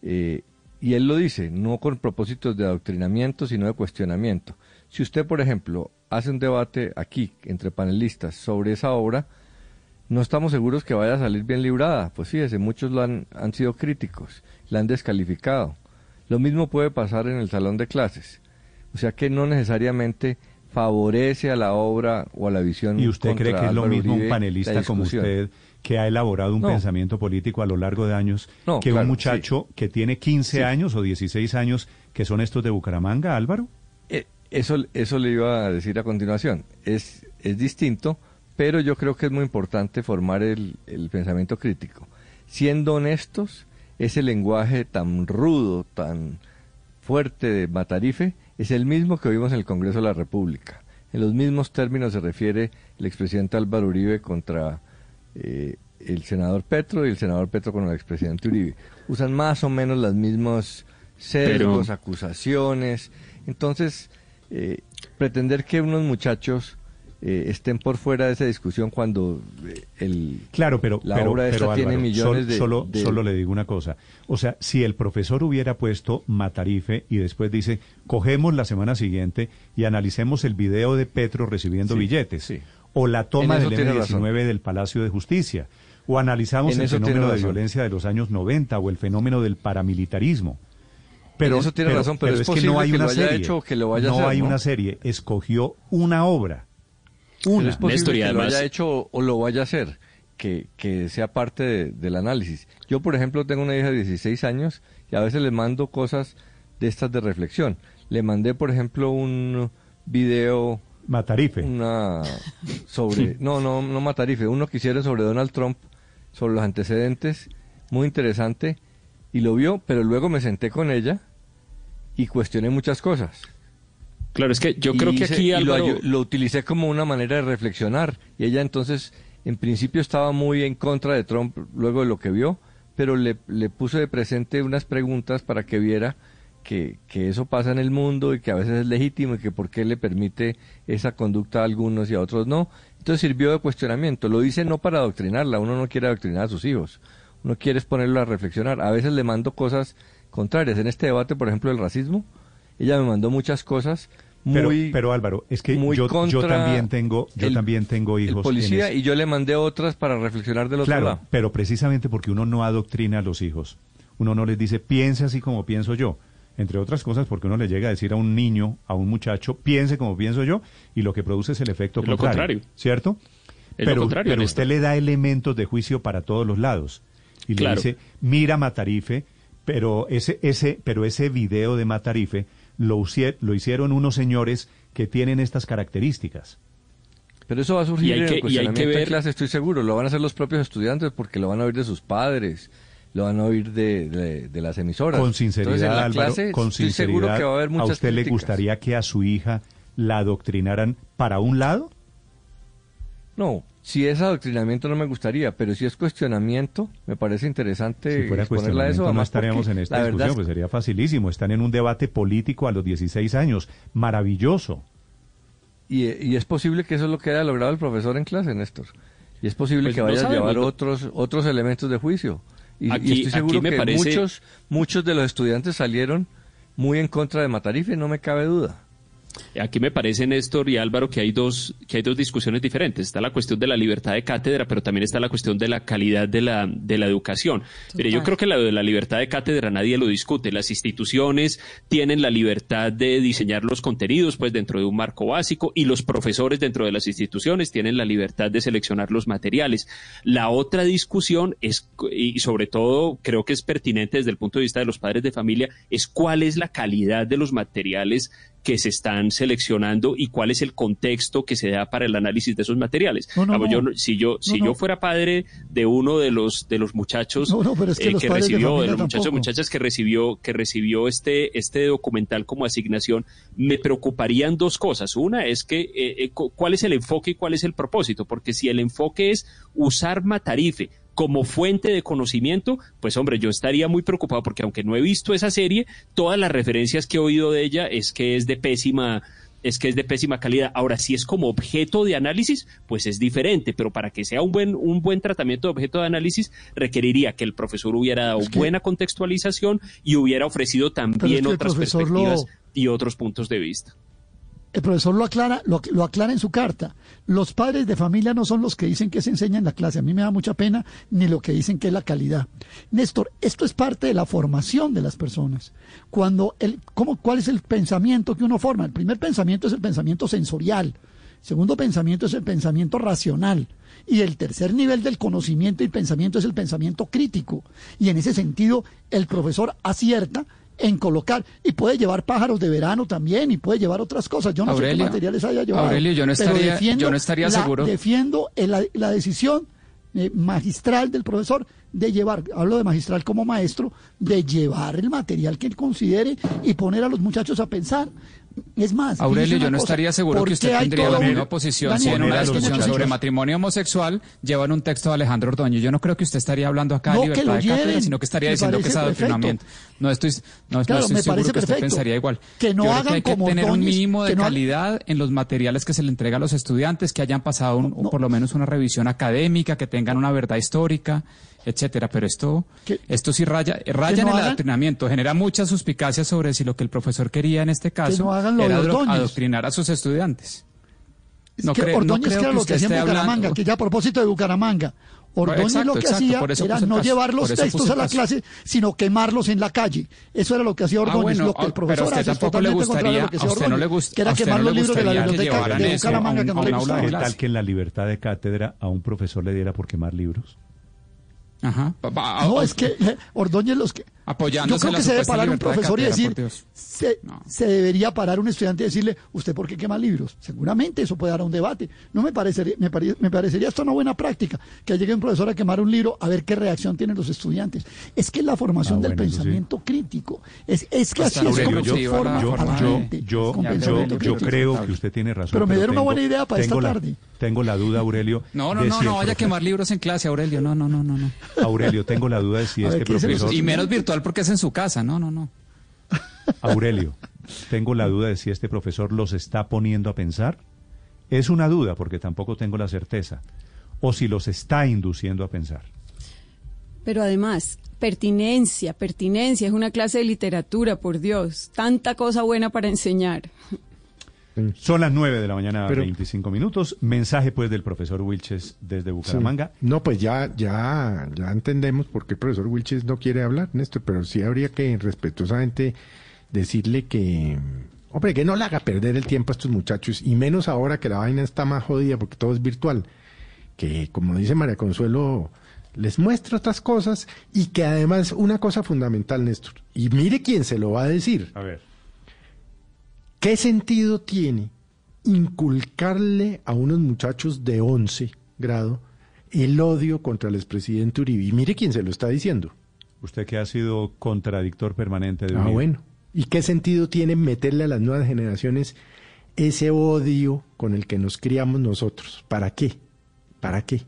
Eh, y él lo dice, no con propósitos de adoctrinamiento, sino de cuestionamiento. Si usted, por ejemplo, hace un debate aquí entre panelistas sobre esa obra, no estamos seguros que vaya a salir bien librada. Pues fíjese, muchos lo han, han sido críticos, la han descalificado. Lo mismo puede pasar en el salón de clases. O sea que no necesariamente favorece a la obra o a la visión. ¿Y usted cree que es lo mismo un Uribe panelista como usted que ha elaborado un No. pensamiento político a lo largo de años No, que claro, un muchacho que tiene 15 Sí. años o 16 años que son estos de Bucaramanga, Álvaro? Eso, eso le iba a decir a continuación. Es, es distinto, pero yo creo que es muy importante formar el, el pensamiento crítico. Siendo honestos, ese lenguaje tan rudo, tan fuerte de Matarife, es el mismo que vimos en el Congreso de la República. En los mismos términos se refiere el expresidente Álvaro Uribe contra eh, el senador Petro y el senador Petro con el expresidente Uribe. Usan más o menos las mismas sesgos, acusaciones. Entonces, eh, pretender que unos muchachos eh, estén por fuera de esa discusión cuando eh, el claro pero la pero, obra esta pero, tiene Álvaro, millones sol- de, solo de- solo le digo una cosa o sea si el profesor hubiera puesto Matarife y después dice cogemos la semana siguiente y analicemos el video de Petro recibiendo Sí, billetes sí. o la toma del tiene M19 razón. del Palacio de Justicia o analizamos En el fenómeno de violencia de los años 90 o el fenómeno del paramilitarismo pero, eso tiene pero- razón, pero es es que posible no hay que una lo haya serie. hecho o que lo vaya a no hacer, hay ¿no? una serie. Escogió una obra. Pero Una. es posible Néstor, y que además- lo haya hecho o- o lo vaya a hacer, que, que sea parte de- del análisis. Yo, por ejemplo, tengo una hija de 16 años y a veces le mando cosas de estas de reflexión. Le mandé, por ejemplo, un video... Matarife. Una sobre... No, no, no Matarife. Uno que hicieron sobre Donald Trump, sobre los antecedentes, muy interesante. Y lo vio, pero luego me senté con ella y cuestioné muchas cosas. Claro, es que yo Y creo que aquí lo utilicé como una manera de reflexionar. Y ella entonces, en principio estaba muy en contra de Trump luego de lo que vio, pero le, le puse de presente unas preguntas para que viera que, que eso pasa en el mundo y que a veces es legítimo y que por qué le permite esa conducta a algunos y a otros no. Entonces sirvió de cuestionamiento. Lo hice no para adoctrinarla, uno no quiere adoctrinar a sus hijos, uno quiere es ponerlo a reflexionar. A veces le mando cosas contrarias. En este debate, por ejemplo, del racismo, ella me mandó muchas cosas Pero, muy pero Álvaro, es que muy yo, yo también tengo, yo el- también tengo hijos. el policía y yo le mandé otras para reflexionar del otro Claro, lado. pero precisamente porque uno no adoctrina a los hijos. Uno no les dice, piense así como pienso yo. Entre otras cosas, porque uno le llega a decir a un niño, a un muchacho, piense como pienso yo, y lo que produce es el efecto Es lo contrario, contrario. ¿Cierto? Es lo contrario, pero usted le da elementos de juicio para todos los lados. Y Claro. le dice, mira Matarife, pero ese, ese, pero ese video de Matarife lo, usie- lo hicieron unos señores que tienen estas características. Pero eso va a Y surgir hay en que- el y hay que de clase, estoy seguro. Lo van a hacer los propios estudiantes porque lo van a oír de sus padres, lo van a oír de, de- de las emisoras. Con Entonces, sinceridad, en la Álvaro, clase con estoy seguro que va a haber ¿a muchas usted le gustaría que a su hija la adoctrinaran para un lado? No, si es adoctrinamiento no me gustaría, pero si es cuestionamiento, me parece interesante Si fuera exponerla a cuestionamiento, eso. no estaríamos en esta discusión, es- pues sería facilísimo. Están en un debate político a los 16 años. Maravilloso. Y, y es posible que eso es lo que haya logrado el profesor en clase, Néstor. Y es posible Pues que no vaya a llevar otros otros elementos de juicio. Y, y Aquí- estoy seguro aquí me que parece- muchos muchos de los estudiantes salieron muy en contra de Matarife, no me cabe duda. Aquí me parece, Néstor y Álvaro, que hay dos, que hay dos discusiones diferentes. Está la cuestión de la libertad de cátedra, pero también está la cuestión de la calidad de la, de la educación. Mire, yo creo que la de la libertad de cátedra nadie lo discute. Las instituciones tienen la libertad de diseñar los contenidos, pues dentro de un marco básico, y los profesores dentro de las instituciones tienen la libertad de seleccionar los materiales. La otra discusión es, y sobre todo creo que es pertinente desde el punto de vista de los padres de familia, es cuál es la calidad de los materiales que se están seleccionando y cuál es el contexto que se da para el análisis de esos materiales. No, no, yo si yo si yo fuera padre de uno de los de los muchachos pero es que eh, los recibió de los muchachos muchachas que recibió que recibió este este documental como asignación, me preocuparían dos cosas. Una es que eh, eh, cu- cuál es el enfoque y cuál es el propósito, porque si el enfoque es usar Matarife como fuente de conocimiento, pues hombre, yo estaría muy preocupado porque aunque no he visto esa serie, todas las referencias que he oído de ella es que es de pésima es que es de pésima calidad. Ahora, si es como objeto de análisis, pues es diferente, pero para que sea un buen, un buen tratamiento de objeto de análisis, requeriría que el profesor hubiera dado buena contextualización y hubiera ofrecido también otras lo- perspectivas y otros puntos de vista. El profesor lo aclara, lo, lo aclara en su carta. Los padres de familia no son los que dicen que se enseña en la clase. A mí me da mucha pena ni lo que dicen que es la calidad. Néstor, esto es parte de la formación de las personas. Cuando el, ¿cómo, ¿Cuál es el pensamiento que uno forma? El primer pensamiento es el pensamiento sensorial. El segundo pensamiento es el pensamiento racional. Y el tercer nivel del conocimiento y pensamiento es el pensamiento crítico. Y en ese sentido, el profesor acierta en colocar y puede llevar pájaros de verano también y puede llevar otras cosas. Yo no sé Aurelio, qué materiales haya llevado. Aurelio, yo no estaría- defiendo yo no estaría la- seguro. Defiendo el- la, la decisión eh, magistral del profesor de llevar, hablo de magistral como maestro, de llevar el material que él considere y poner a los muchachos a pensar. Es más, Aurelio, yo no cosa, estaría seguro ¿por que usted tendría la misma posición Daniel, si en una discusión sobre matrimonio homosexual llevan un texto de Alejandro Ordóñez. Yo no creo que usted estaría hablando acá de libertad de cátedra, sino que estaría diciendo que es adoctrinamiento. No estoy, no, estoy seguro que usted pensaría igual. Que no Yo creo hagan que hay que tener un mínimo de no calidad en los materiales que se le entrega a los estudiantes, que hayan pasado un- por lo menos una revisión académica, que tengan una verdad histórica, etcétera. Pero esto, esto sí raya, raya en no el hagan- adoctrinamiento, genera muchas suspicacias sobre si lo que el profesor quería en este caso no era Ordóñez. adoctrinar a sus estudiantes. Es No que creo- no Ordóñez creo que era lo que hacía en Bucaramanga, hablando- que ya a propósito de Bucaramanga. Ordóñez Exacto, lo que exacto, hacía era no caso, llevar los textos a la clase, sino quemarlos en la calle. Eso era lo que hacía Ah, Ordóñez, bueno, lo que el ah, profesor pero a usted hace es tampoco le totalmente contrario a lo que gustaría- hacía usted no le Ordóñez, gust- que era quemar no los libros de la gustaría biblioteca de Bucaramanga, a un- que no le un aula de ¿Qué gustaba. tal que en la libertad de cátedra a un profesor le diera por quemar libros? Ajá. Pa- pa- No, es que eh, Ordóñez los que... Apoyándose Yo creo que se debe parar un de profesor y decir, se, debería parar un estudiante y decirle, ¿usted por qué quema libros? Seguramente eso puede dar a un debate. No me parecería, me, pare- me parecería esto una buena práctica, que llegue un profesor a quemar un libro a ver qué reacción tienen los estudiantes. Es que es la formación Ah, del sí. pensamiento crítico. Es, es que Pues así es como yo, se forma yo, a la yo, gente, yo, creo que usted tiene razón. Pero me dieron una buena idea para esta la- tarde. Tengo la duda, Aurelio. No, no, no, si no vaya a quemar libros en clase, Aurelio. No, no, no, no, no. Aurelio, tengo la duda de si este ver, ¿qué es eso? profesor... Y menos virtual porque es en su casa. No, no, no. Aurelio, tengo la duda de si este profesor los está poniendo a pensar. Es una duda porque tampoco tengo la certeza. O si los está induciendo a pensar. Pero además, pertinencia, pertinencia, es una clase de literatura, por Dios. Tanta cosa buena para enseñar. Son las 9 de la mañana, Pero- 25 minutos. Mensaje pues del profesor Wilches desde Bucaramanga. Sí. No, pues ya, ya, ya entendemos por qué el profesor Wilches no quiere hablar, Néstor, pero sí habría que respetuosamente decirle que, hombre, que no le haga perder el tiempo a estos muchachos, y menos ahora que la vaina está más jodida porque todo es virtual, que como dice María Consuelo, les muestra otras cosas y que además una cosa fundamental, Néstor, y mire quién se lo va a decir. A ver. ¿Qué sentido tiene inculcarle a unos muchachos de 11 grado el odio contra el expresidente Uribe? Y mire quién se lo está diciendo. Usted que ha sido contradictor permanente de Ah, Uribe. bueno. ¿Y qué sentido tiene meterle a las nuevas generaciones ese odio con el que nos criamos nosotros? ¿Para qué? ¿Para qué?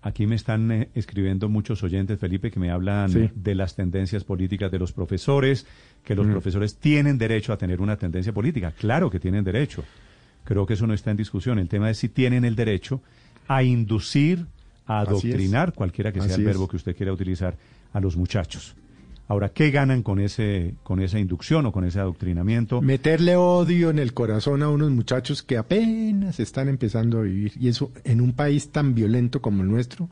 Aquí me están eh, escribiendo muchos oyentes, Felipe, que me hablan Sí. de las tendencias políticas de los profesores, que los Mm. profesores tienen derecho a tener una tendencia política. Claro que tienen derecho. Creo que eso no está en discusión. El tema es si tienen el derecho a inducir, a adoctrinar, cualquiera que sea Así el es. verbo que usted quiera utilizar, a los muchachos. Ahora, ¿qué ganan con ese, con esa inducción o con ese adoctrinamiento? Meterle odio en el corazón a unos muchachos que apenas están empezando a vivir. Y eso en un país tan violento como el nuestro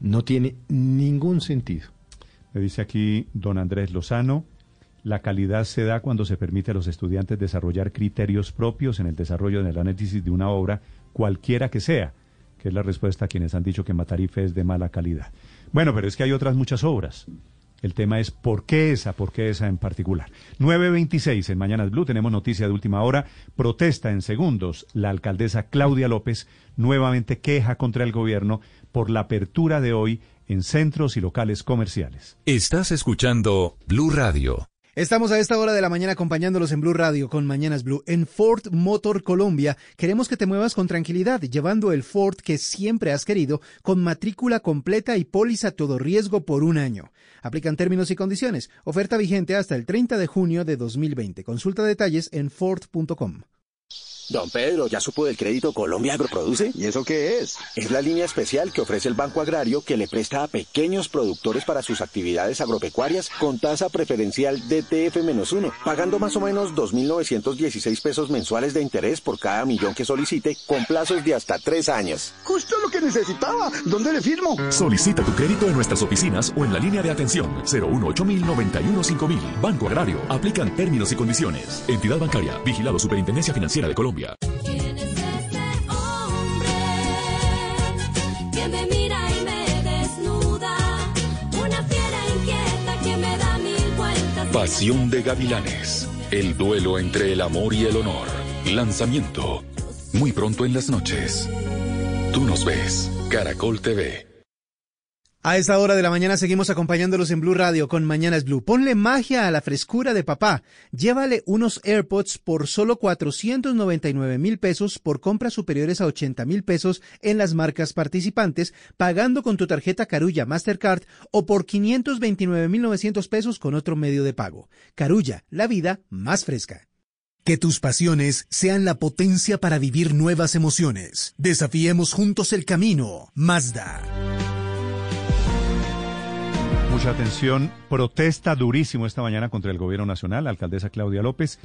no tiene ningún sentido. Me dice aquí don Andrés Lozano, la calidad se da cuando se permite a los estudiantes desarrollar criterios propios en el desarrollo del análisis de una obra, cualquiera que sea, que es la respuesta a quienes han dicho que Matarife es de mala calidad. Bueno, pero es que hay otras muchas obras. El tema es por qué esa, por qué esa en particular. 9.26 en Mañanas Blue, tenemos noticia de última hora. Protesta en segundos. La alcaldesa Claudia López nuevamente queja contra el gobierno por la apertura de hoy en centros y locales comerciales. Estás escuchando Blue Radio. Estamos a esta hora de la mañana acompañándolos en Blue Radio con Mañanas Blue. En Ford Motor Colombia queremos que te muevas con tranquilidad, llevando el Ford que siempre has querido, con matrícula completa y póliza todo riesgo por un año. Aplican términos y condiciones. Oferta vigente hasta el 30 de junio de 2020. Consulta detalles en Ford.com. Don Pedro, ¿ya supo del crédito Colombia Agroproduce? ¿Y eso qué es? Es la línea especial que ofrece el Banco Agrario que le presta a pequeños productores para sus actividades agropecuarias con tasa preferencial DTF-1, pagando más o menos 2.916 pesos mensuales de interés por cada millón que solicite con plazos de hasta tres años. Justo lo que necesitaba. ¿Dónde le firmo? Solicita tu crédito en nuestras oficinas o en la línea de atención 018 91 5000. Banco Agrario. Aplican términos y condiciones. Entidad bancaria. Vigilado Superintendencia Financiera de Colombia. Que me mira y me desnuda, una fiera inquieta que me da mil vueltas. Pasión de Gavilanes. El duelo entre el amor y el honor. Lanzamiento. Muy pronto en las noches. Tú nos ves. Caracol TV. A esta hora de la mañana seguimos acompañándolos en Blue Radio con Mañanas Blue. Ponle magia a la frescura de papá. Llévale unos AirPods por solo 499 mil pesos por compras superiores a 80 mil pesos en las marcas participantes, pagando con tu tarjeta Carulla Mastercard o por 529 mil 900 pesos con otro medio de pago. Carulla, la vida más fresca. Que tus pasiones sean la potencia para vivir nuevas emociones. Desafiemos juntos el camino. Mazda. Mucha atención. Protesta durísimo esta mañana contra el gobierno nacional. La alcaldesa Claudia López,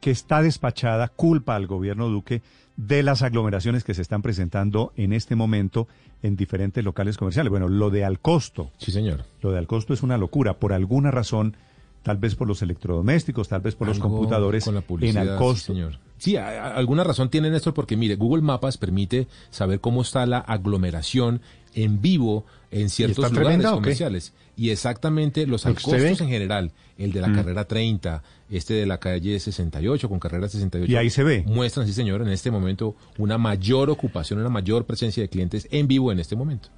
que está despachada, culpa al gobierno Duque de las aglomeraciones que se están presentando en este momento en diferentes locales comerciales. Bueno, lo de Alcosto. Sí, señor. Lo de Alcosto es una locura. Por alguna razón, tal vez por los electrodomésticos, tal vez por los computadores, con la en Alcosto. sí, señor. Sí, a- a- alguna razón tiene Néstor porque mire, Google Mapas permite saber cómo está la aglomeración en vivo en ciertos lugares tremenda qué? Y exactamente los ¿Lo que usted alcostos en general, el de la Mm. carrera 30, este de la calle 68 con carrera 68. Y ahí se ve. Muestran, sí señor, en este momento una mayor ocupación, una mayor presencia de clientes en vivo en este momento.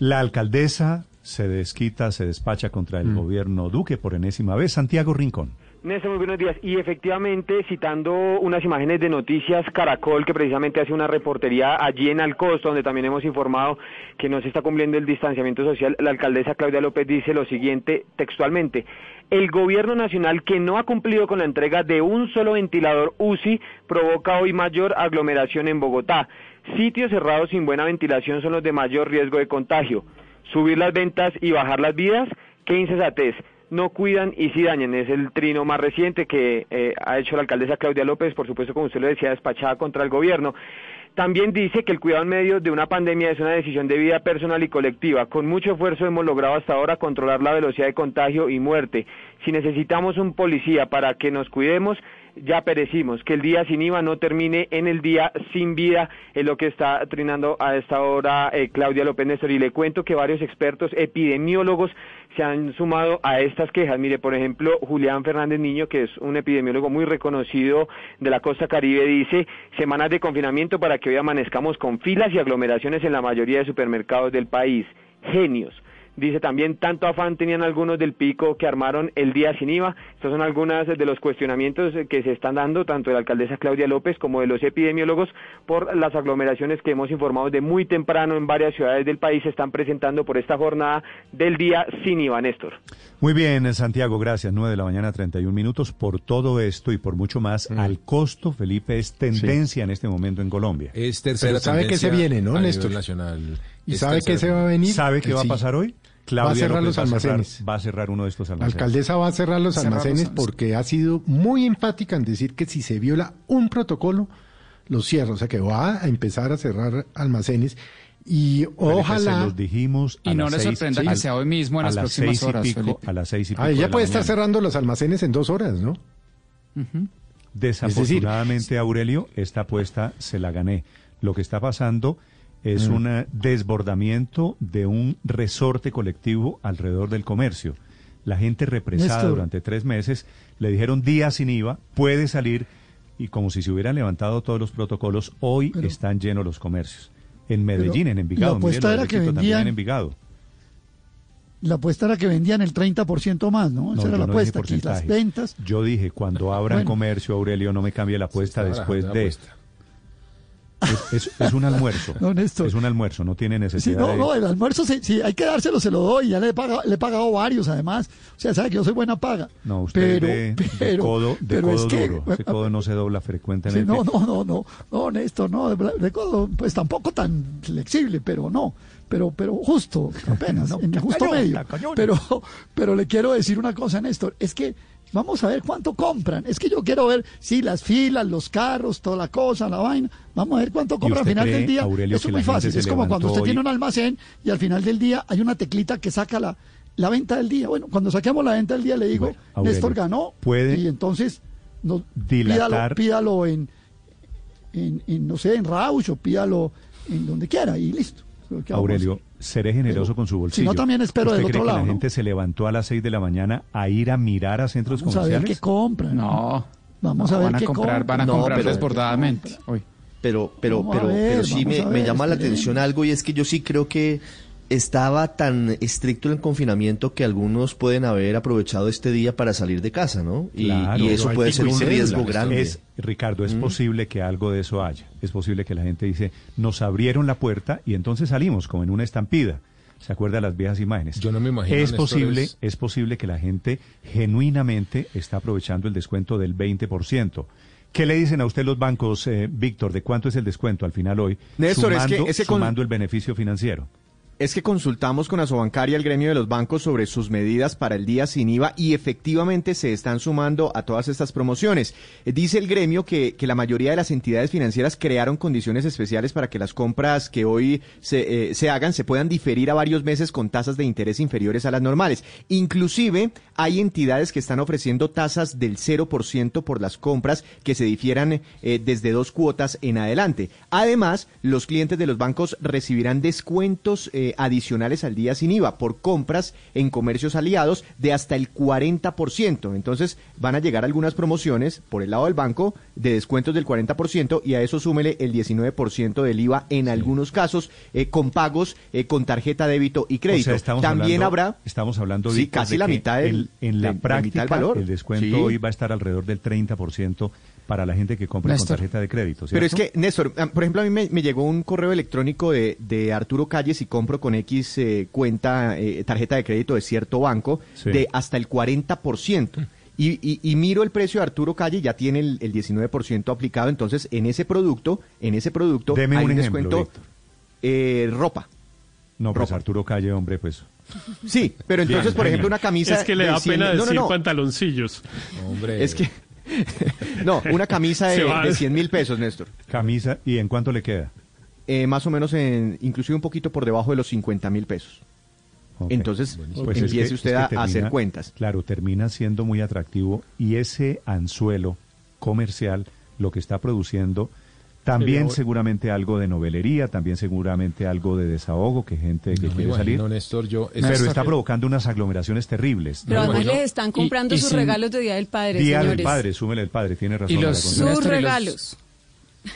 La alcaldesa se desquita, se despacha contra Mm. el gobierno Duque por enésima vez. Santiago Rincón. Muy buenos días. Y efectivamente, citando unas imágenes de Noticias Caracol, que precisamente hace una reportería allí en Alcosto, donde también hemos informado que no se está cumpliendo el distanciamiento social, la alcaldesa Claudia López dice lo siguiente textualmente. El gobierno nacional que no ha cumplido con la entrega de un solo ventilador UCI provoca hoy mayor aglomeración en Bogotá. Sitios cerrados sin buena ventilación son los de mayor riesgo de contagio. Subir las ventas y bajar las vidas, qué insensatez no cuidan y sí dañan. Es el trino más reciente que eh, ha hecho la alcaldesa Claudia López, por supuesto, como usted lo decía, despachada contra el gobierno. También dice que el cuidado en medio de una pandemia es una decisión de vida personal y colectiva. Con mucho esfuerzo hemos logrado hasta ahora controlar la velocidad de contagio y muerte. Si necesitamos un policía para que nos cuidemos, ya perecimos. Que el día sin IVA no termine en el día sin vida, es lo que está trinando a esta hora eh, Claudia López Néstor. Y le cuento que varios expertos epidemiólogos se han sumado a estas quejas. Mire, por ejemplo, Julián Fernández Niño, que es un epidemiólogo muy reconocido de la costa caribe, dice semanas de confinamiento para que hoy amanezcamos con filas y aglomeraciones en la mayoría de supermercados del país. Genios. Dice también, tanto afán tenían algunos del pico que armaron el día sin IVA. Estos son algunos de los cuestionamientos que se están dando tanto de la alcaldesa Claudia López como de los epidemiólogos por las aglomeraciones que hemos informado de muy temprano en varias ciudades del país se están presentando por esta jornada del día sin IVA, Néstor. Muy bien, Santiago, gracias. 9 de la mañana, 31 minutos. Por todo esto y por mucho más, al costo, Felipe, es tendencia en este momento en Colombia. Es tercera Pero sabe que se viene, ¿no, Néstor? nacional. ¿Y Es sabe qué se va a venir? ¿Sabe qué va a pasar hoy? Va a cerrar López los almacenes. Va a cerrar uno de estos La almacenes. alcaldesa va a cerrar los Cerrar almacenes porque ha sido muy enfática en decir que si se viola un protocolo, los cierra. O sea que va a empezar a cerrar almacenes y ojalá... Se los dijimos a Y no le seis- sorprenda que sea hoy mismo en a las próximas horas, pico- Felipe. A las seis y pico Ah, ella la puede estar mañana. cerrando los almacenes en dos horas, ¿no? Desafortunadamente, Aurelio, esta apuesta se la gané. Lo que está pasando es Mm. un desbordamiento de un resorte colectivo alrededor del comercio. La gente represada Néstor. durante tres meses le dijeron día sin IVA, puede salir y como si se hubieran levantado todos los protocolos, hoy están llenos los comercios. En Medellín, en Envigado, la apuesta era que vendían- en Envigado. La apuesta era que vendían el 30% más, ¿no? Esa No, era la no apuesta, las ventas... Yo dije, cuando abran Bueno. comercio, Aurelio, no me cambie la apuesta después de... apuesta. Es, es- es un almuerzo. No, Néstor. Es un almuerzo, no tiene Sí, necesidad no, de... no, el almuerzo, sí, sí, hay que dárselo, se lo doy. Ya le he pagado, le he pagado varios, además. O sea, sabe que yo soy buena paga. No, usted pero, de, de pero- codo, de pero es codo que- duro. Ese codo no se dobla frecuentemente. Sí, no, no, no, no, no, Néstor, no, de, de codo, pues tampoco tan flexible, pero no, pero, pero justo, apenas, en el justo medio. Pero, pero le quiero decir una cosa, Néstor, es que vamos a ver cuánto compran. Es que yo quiero ver, sí, las filas, los carros, toda la cosa, la vaina. Vamos a ver cuánto compran al final cree, del día. Aurelio, Eso es muy fácil. Es como cuando usted tiene un almacén y al final del día hay una teclita que saca la, la venta del día. Bueno, cuando saquemos la venta del día le digo, Bueno, Aurelio, Néstor ganó. puede y entonces no, dilatar- pídalo, pídalo en, en, en, no sé, en Rausch o pídalo en donde quiera y listo. Aurelio, seré generoso con su bolsillo. si no, también espero ¿Usted del cree otro que lado, la ¿no? gente se levantó a las 6 de la mañana a ir a mirar a centros Vamos a ver comerciales? qué compran. No. Vamos No, a ver van a qué comprar, van a No, comprar pero- desbordadamente. Pero, pero, a pero, ver, pero sí me, me llama la atención algo y es que yo sí creo que estaba tan estricto el confinamiento que algunos pueden haber aprovechado este día para salir de casa, ¿no? Y, Claro, y eso puede ser un riesgo grande. Es- Ricardo, es Mm. posible que algo de eso haya. Es posible que la gente dice, nos abrieron la puerta y entonces salimos como en una estampida. ¿Se acuerda de las viejas imágenes? Yo no me imagino, Es posible, es- es posible que la gente genuinamente está aprovechando el descuento del 20%. ¿Qué le dicen a usted los bancos, eh, Víctor? ¿De cuánto es el descuento al final hoy? Néstor, es que ese con- sumando el beneficio financiero. Es que consultamos con Asobancaria, el gremio de los bancos, sobre sus medidas para el día sin IVA y efectivamente se están sumando a todas estas promociones. Eh, Dice el gremio que, que la mayoría de las entidades financieras crearon condiciones especiales para que las compras que hoy se, eh, se hagan se puedan diferir a varios meses con tasas de interés inferiores a las normales. Inclusive hay entidades que están ofreciendo tasas del 0% por las compras que se difieran eh, desde dos cuotas en adelante. Además, los clientes de los bancos recibirán descuentos adicionales al día sin IVA por compras en comercios aliados de hasta el 40%. Entonces, van a llegar algunas promociones por el lado del banco de descuentos del 40% y a eso súmele el 19% del IVA en algunos casos eh, con pagos eh, con tarjeta débito y crédito. O sea, estamos También hablando, habrá Estamos hablando Sí, Víctor, casi de la mitad del- en, en la de- práctica mitad del valor. el descuento Sí. hoy va a estar alrededor del 30% para la gente que compra Néstor. con tarjeta de crédito. Pero es ¿cierto? que, Néstor, ah, por ejemplo, a mí me, me llegó un correo electrónico de, de Arturo Calles y compro con X eh, cuenta, eh, tarjeta de crédito de cierto banco, Sí. de hasta el 40%. Y, y, y miro el precio de Arturo Calle, ya tiene el, el 19% aplicado, entonces en ese producto, en ese producto Deme hay un un ejemplo, descuento Víctor. eh, ropa. No, pues Arturo Calle, hombre, pues. Sí, pero entonces, por ejemplo, una camisa Es que le de da 100 pena no, no, decir no. pantaloncillos. Hombre. Es que no, una camisa de, de 100 mil pesos, Néstor. Camisa, ¿y en cuánto le queda? Eh, más o menos, en, inclusive un poquito por debajo de los 50 mil pesos. Entonces, Pues es empiece que- usted es que a, a termina- hacer cuentas. Claro, termina siendo muy atractivo y ese anzuelo comercial lo que está produciendo también seguramente algo de novelería, también seguramente algo de desahogo, que gente que No quiere salir. imagino, Néstor, yo- Pero está que- provocando unas aglomeraciones terribles. Pero además les están comprando y sus sin- regalos de Día del Padre, Día del padre, súmele el padre, tiene razón. Y los. Sus Néstor, y los- regalos.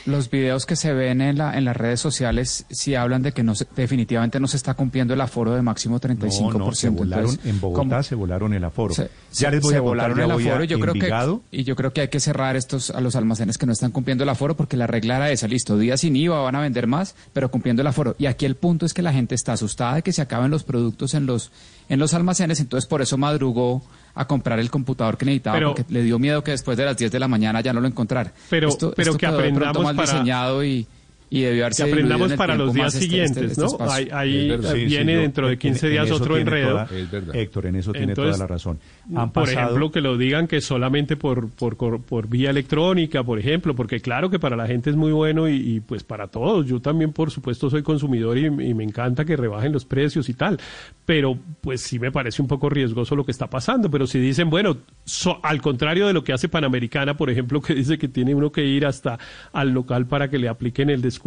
Los videos que se ven en, la, en las redes sociales sí hablan de que no se- definitivamente no se está cumpliendo el aforo de máximo 35%. No, no, se volaron, Entonces, en Bogotá como- se volaron el aforo. se, ya les voy se a volaron el aforo y yo creo que y yo creo que hay que cerrar estos a los almacenes que no están cumpliendo el aforo porque la regla era esa, listo, días sin IVA van a vender más, pero cumpliendo el aforo. Y aquí el punto es que la gente está asustada de que se acaben los productos en los en los almacenes, entonces por eso madrugó a comprar el computador que necesitaba Pero- porque le dio miedo que después de las 10 de la mañana ya no lo encontrara. Pero- Esto- pero esto que aprendamos mal para- diseñado y y debió haberse Que diluido aprendamos en el para los días este- siguientes, este- ¿no? este. Ahí-. Sí, viene sí, dentro de en- 15 en días otro enredo. toda- Héctor, en eso tiene Entonces, toda la razón. Han por pasado- ejemplo, que lo digan que solamente por, por, por, por vía electrónica, por ejemplo, porque claro que para la gente es muy bueno y, y, pues para todos. Yo también, por supuesto, soy consumidor y, y me encanta que rebajen los precios y tal. Pero pues sí me parece un poco riesgoso lo que está pasando. Pero si dicen, bueno, so- al contrario de lo que hace Panamericana, por ejemplo, que dice que tiene uno que ir hasta al local para que le apliquen el descuento,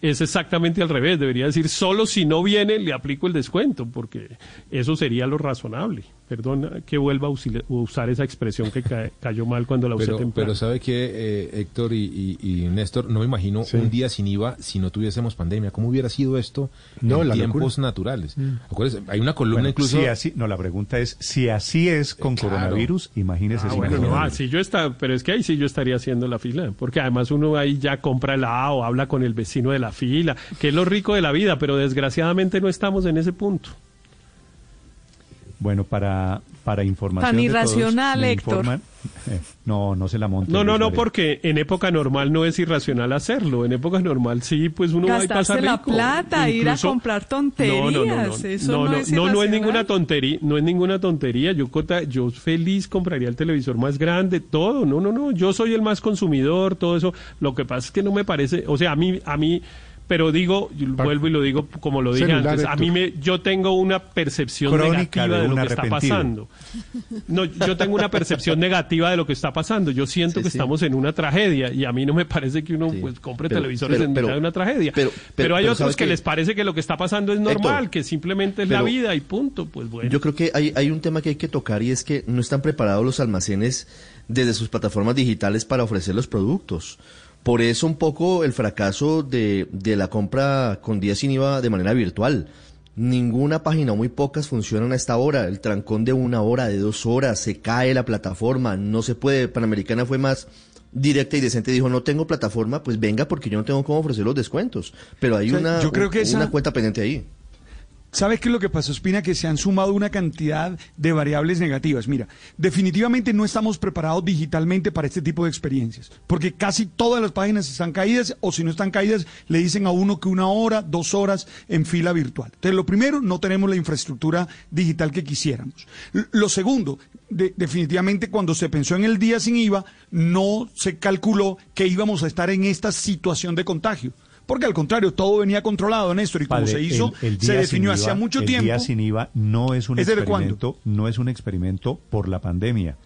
es exactamente al revés. Debería decir, solo si no viene le aplico el descuento, porque eso sería lo razonable. Perdón que vuelva a usar esa expresión que ca- cayó mal cuando la usé Pero, temprano. pero sabe que Héctor y, y- y Néstor, no me imagino un día sin IVA si no tuviésemos pandemia. ¿Cómo hubiera sido esto No, en la tiempos locura. naturales? Mm. Hay una columna Bueno, incluso. si así, no, la pregunta es, si así es con Claro. coronavirus, imagínese Ah, si bueno, no, ah, sí, yo está, pero es que ahí sí yo estaría haciendo la fila, porque además uno ahí ya compra helado, habla con el vecino de la fila, que es lo rico de la vida, pero desgraciadamente no estamos en ese punto. Bueno, para, para información Tan de todos, irracional, Héctor. informan- eh, no, no se la monte. No, no, no, porque en época normal no es irracional hacerlo. En época normal sí, pues uno va y pasa Gastarse la rico. plata, ir a Incluso- comprar tonterías. No, no, no, no, Eso no, no, no, es no, no es ninguna tontería, no es ninguna tontería. Yo, cota- yo feliz compraría el televisor más grande, todo. No, no, no. Yo soy el más consumidor, todo eso. Lo que pasa es que no me parece, o sea, a mí, a mí, pero digo, yo vuelvo y lo digo como lo dije Celular, antes. A mí me, yo tengo una percepción Crónica negativa de de, lo que está pasando. No, yo tengo una percepción negativa de lo que está pasando. Yo siento Sí, que sí. estamos en una tragedia y a mí no me parece que uno pues, compre Pero- televisores pero- en mitad pero- de una tragedia. pero- Pero, pero- hay pero otros ¿sabe que les parece que lo que está pasando es normal, Héctor, que simplemente es la vida y punto. Pues bueno. Yo creo que hay, hay un tema que hay que tocar y es que no están preparados los almacenes desde sus plataformas digitales para ofrecer los productos. Por eso un poco el fracaso de, de la compra con días sin IVA de manera virtual. Ninguna página, muy pocas funcionan a esta hora. El trancón de una hora, de dos horas, se cae la plataforma, no se puede. Panamericana fue más directa y decente, dijo, no tengo plataforma, pues venga porque yo no tengo cómo ofrecer los descuentos. Pero hay O sea, una, yo creo que una cuenta pendiente ahí. ¿Sabes qué es lo que pasó, Espina? Que se han sumado una cantidad de variables negativas. Mira, definitivamente no estamos preparados digitalmente para este tipo de experiencias, porque casi todas las páginas están caídas, o si no están caídas, le dicen a uno que una hora, dos horas en fila virtual. Entonces, lo primero, no tenemos la infraestructura digital que quisiéramos. Lo segundo, de- definitivamente cuando se pensó en el día sin IVA, no se calculó que íbamos a estar en esta situación de contagio. Porque al contrario, todo venía controlado, Néstor, y como Padre, se hizo, el- el se definió IVA- mucho el tiempo. día sin IVA no es un ¿Es desde experimento, no es un experimento por la pandemia.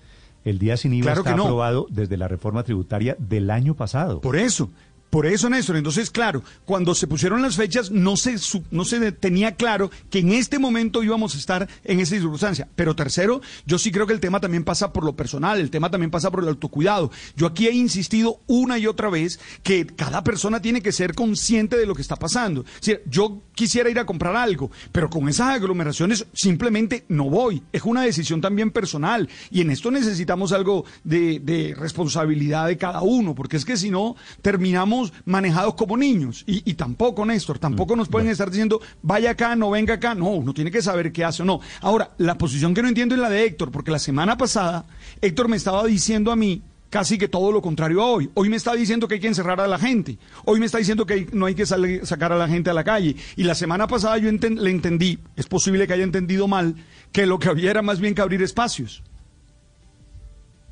El día sin IVA Claro está no. aprobado desde la reforma tributaria del año pasado. Por eso, por eso, Néstor. Entonces, claro, cuando se pusieron las fechas, no se, no se tenía claro que en este momento íbamos a estar en esa circunstancia. Pero tercero, yo sí creo que el tema también pasa por lo personal, el tema también pasa por el autocuidado. Yo aquí he insistido una y otra vez que cada persona tiene que ser consciente de lo que está pasando. Es decir, yo quisiera ir a comprar algo, pero con esas aglomeraciones simplemente no voy. Es una decisión también personal. Y en esto necesitamos algo de responsabilidad de cada uno, porque es que si no, terminamos manejados como niños. Y, y tampoco, Néstor, tampoco nos pueden estar diciendo, vaya acá, no venga acá. No, uno tiene que saber qué hace o no. Ahora, la posición que no entiendo es la de Héctor, porque la semana pasada Héctor me estaba diciendo a mí casi que todo lo contrario a hoy. Hoy me está diciendo que hay que encerrar a la gente. Hoy me está diciendo que no hay que salir- sacar a la gente a la calle. Y la semana pasada yo enten- le entendí, es posible que haya entendido mal, que lo que había era más bien que abrir espacios.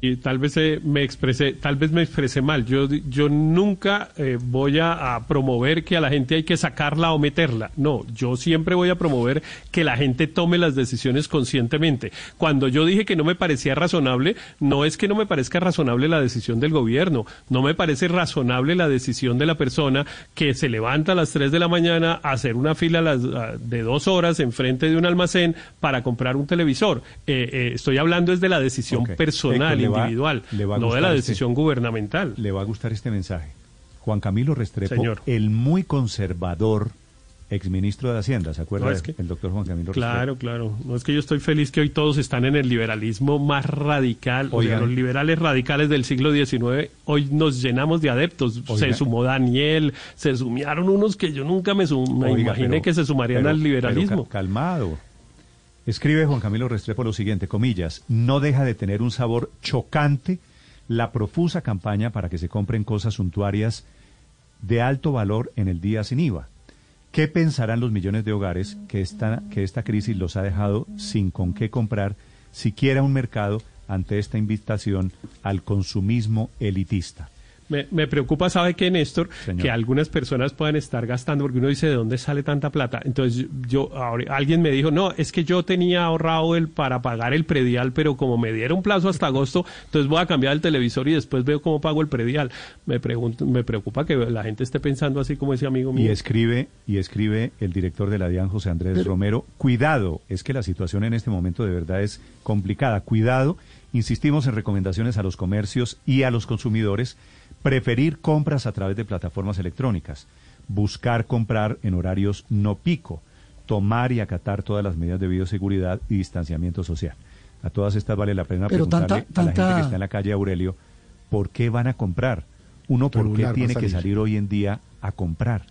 Y tal vez eh, me expresé, tal vez me expresé mal. Yo, yo nunca eh, voy a, a promover que a la gente hay que sacarla o meterla. No, yo siempre voy a promover que la gente tome las decisiones conscientemente. Cuando yo dije que no me parecía razonable, no es que no me parezca razonable la decisión del gobierno, no me parece razonable la decisión de la persona que se levanta a las 3 de la mañana a hacer una fila a las, a- de dos horas enfrente de un almacén para comprar un televisor. Eh, eh, estoy hablando es de la decisión personal, va- individual, no de la este- decisión gubernamental. Le va a gustar este mensaje. Juan Camilo Restrepo, Señor. el muy conservador exministro de Hacienda, ¿se acuerda? No, es que- el doctor Juan Camilo Claro, claro. No es que yo estoy feliz que hoy todos están en el liberalismo más radical. O sea, Oigan. los liberales radicales del siglo XIX, hoy nos llenamos de adeptos. Se sumó Daniel, se sumaron unos que yo nunca me, sum- me Oiga, imaginé pero- que se sumarían pero- al pero liberalismo. ca- calmado. Escribe Juan Camilo Restrepo lo siguiente, comillas, no deja de tener un sabor chocante la profusa campaña para que se compren cosas suntuarias de alto valor en el día sin IVA. ¿Qué pensarán los millones de hogares que esta, que esta crisis los ha dejado sin con qué comprar siquiera un mercado ante esta invitación al consumismo elitista? Me, me preocupa, ¿sabe qué, Néstor? Señor. Que algunas personas puedan estar gastando, porque uno dice, ¿de dónde sale tanta plata? Entonces, yo, ahora- alguien me dijo, no, es que yo tenía ahorrado el para pagar el predial, pero como me dieron plazo hasta agosto, entonces voy a cambiar el televisor y después veo cómo pago el predial. Me, pregunto, me preocupa que la gente esté pensando así como ese amigo mío. Y escribe, y escribe el director de la DIAN, José Andrés Pero- Romero, cuidado, es que la situación en este momento de verdad es complicada, cuidado, insistimos en recomendaciones a los comercios y a los consumidores, preferir compras a través de plataformas electrónicas, buscar comprar en horarios no pico, tomar y acatar todas las medidas de bioseguridad y distanciamiento social. A todas estas vale la pena Pero preguntarle tanta- a la gente tanta- que está en la calle Aurelio, ¿por qué van a comprar? Uno, ¿por qué tiene que salir. hoy en día a comprar?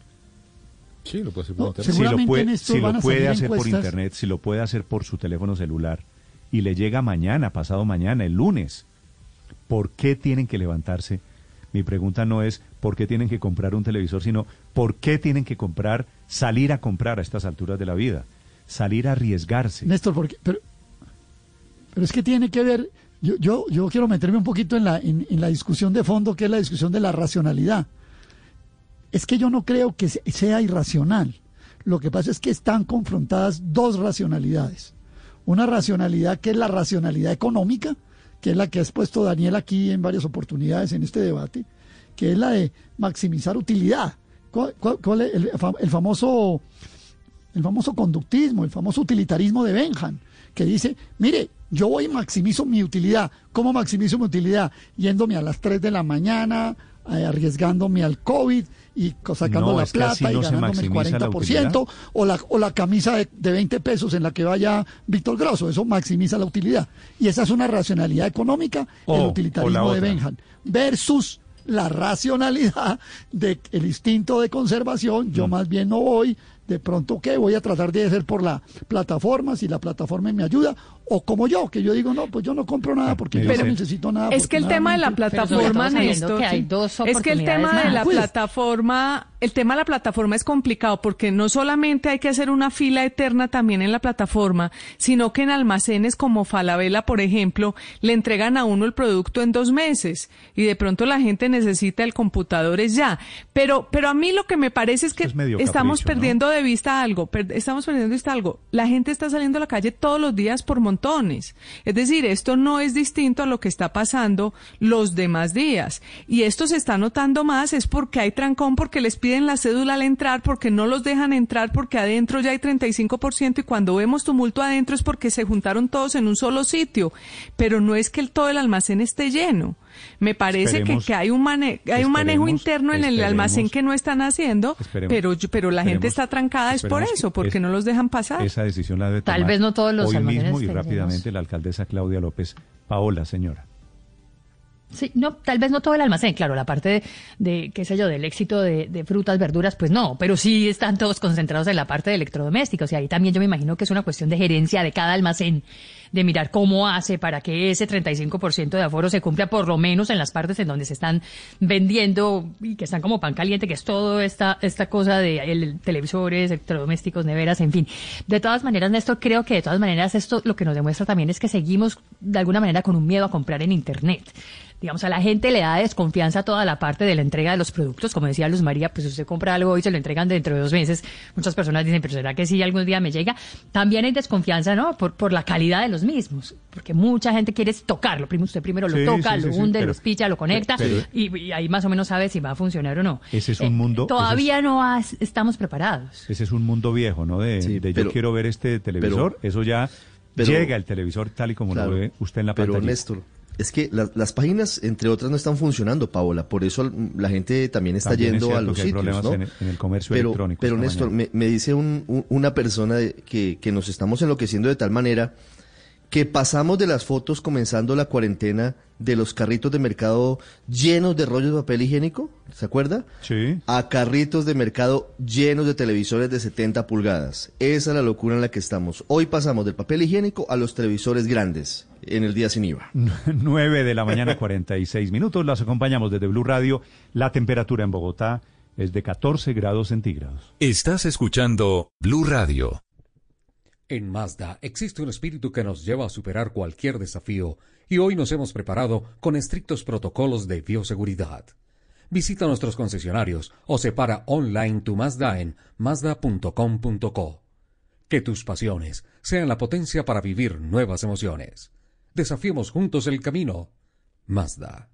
Sí, lo puede hacer No, por internet. si lo Seguramente puede, si lo hacer por internet, si lo puede hacer por su teléfono celular y le llega mañana, pasado mañana, el lunes, ¿por qué tienen que levantarse? Mi pregunta no es por qué tienen que comprar un televisor, sino por qué tienen que comprar, salir a comprar a estas alturas de la vida, salir a arriesgarse. Néstor, porque, pero, pero es que tiene que ver, yo, yo, yo quiero meterme un poquito en la, en, la discusión de fondo, que es la discusión de la racionalidad. Es que yo no creo que se- sea irracional. Lo que pasa es que están confrontadas dos racionalidades. Una racionalidad que es la racionalidad económica, que es la que ha expuesto Daniel aquí en varias oportunidades en este debate, que es la de maximizar utilidad. ¿Cuál- es el, fa- el famoso el famoso conductismo, el famoso utilitarismo de Benham, que dice, mire, yo voy y maximizo mi utilidad. ¿Cómo maximizo mi utilidad? Yéndome a las 3 de la mañana eh, arriesgándome al COVID y sacando No, la plata y no ganándome el maximiza la 40%, o la, o la camisa de, de 20 pesos en la que vaya Víctor Grosso, eso maximiza la utilidad. Y esa es una racionalidad económica, O- el o la utilitarismo de. Benham, versus la racionalidad del instinto de conservación, yo Mm. más bien no voy, de pronto que voy a tratar de hacer por la plataforma, si la plataforma me ayuda, o como yo, que yo digo, no, pues yo no compro nada porque yo no necesito nada. Es que el tema de la plataforma, Néstor, que hay sí. dos es que el tema de la. Pues. plataforma, el tema de la plataforma es complicado porque no solamente hay que hacer una fila eterna también en la plataforma, sino que en almacenes como Falabella, por ejemplo, le entregan a uno el producto en dos meses y de pronto la gente necesita el computador es ya. Pero, pero a mí lo que me parece es que Es estamos capricho, ¿no? perdiendo de vista algo, per- estamos perdiendo de vista algo. La gente está saliendo a la calle todos los días por Es decir, esto no es distinto a lo que está pasando los demás días. Y esto se está notando más es porque hay trancón, porque les piden la cédula al entrar, porque no los dejan entrar, porque adentro ya hay 35% y cuando vemos tumulto adentro es porque se juntaron todos en un solo sitio. Pero no es que todo el almacén esté lleno. Me parece que, que hay un, mane- hay un manejo interno en el almacén que no están haciendo, pero, yo- pero la gente está trancada es por eso, que porque es- no los dejan pasar. Esa decisión la debe Tal tomar vez no todos los hoy almacenes mismo y rápidamente la alcaldesa Claudia López. Paola, señora. Sí, no, tal vez no todo el almacén, claro, la parte de, de, qué sé yo, del éxito de, de frutas, verduras, pues no, pero sí están todos concentrados en la parte de electrodomésticos y ahí también yo me imagino que es una cuestión de gerencia de cada almacén, de mirar cómo hace para que ese 35% de aforo se cumpla por lo menos en las partes en donde se están vendiendo y que están como pan caliente, que es todo esta, esta cosa de el- televisores, electrodomésticos, neveras, en fin. De todas maneras, Néstor, creo que de todas maneras esto lo que nos demuestra también es que seguimos de alguna manera con un miedo a comprar en Internet digamos, a la gente le da desconfianza toda la parte de la entrega de los productos. Como decía Luz María, pues usted compra algo y se lo entregan dentro de dos meses. Muchas personas dicen, pero ¿será que sí algún día me llega? También hay desconfianza, ¿no? Por, por la calidad de los mismos. Porque mucha gente quiere tocarlo. Primero usted primero lo Sí, toca, sí, lo sí, hunde, pero- lo espicha, lo conecta pero- y, y ahí más o menos sabe si va a funcionar o no. Ese es un Eh, mundo. Todavía no has- estamos preparados. Ese es un mundo viejo, ¿no? De, Sí, de yo pero- quiero ver este televisor. eso ya pero- llega el televisor tal y como Claro, lo ve usted en la Pero pantalla. Néstor, es que la- las páginas, entre otras, no están funcionando, Paola. Por eso la gente también está También es yendo a los que hay sitios, problemas ¿no? en el- en el comercio pero, electrónico Pero Néstor, me, me dice un- un- una persona que nos estamos enloqueciendo de tal manera que pasamos de las fotos comenzando la cuarentena de los carritos de mercado llenos de rollos de papel higiénico, ¿se acuerda? Sí. A carritos de mercado llenos de televisores de 70 pulgadas. Esa es la locura en la que estamos. Hoy pasamos del papel higiénico a los televisores grandes en el día sin IVA. 9 de la mañana, 46 minutos. Las acompañamos desde Blue Radio. La temperatura en Bogotá es de 14 grados centígrados. Estás escuchando Blue Radio. En Mazda existe un espíritu que nos lleva a superar cualquier desafío y hoy nos hemos preparado con estrictos protocolos de bioseguridad. Visita nuestros concesionarios o separa online tu Mazda en mazda.com.co. Que tus pasiones sean la potencia para vivir nuevas emociones. Desafiemos juntos el camino. Mazda.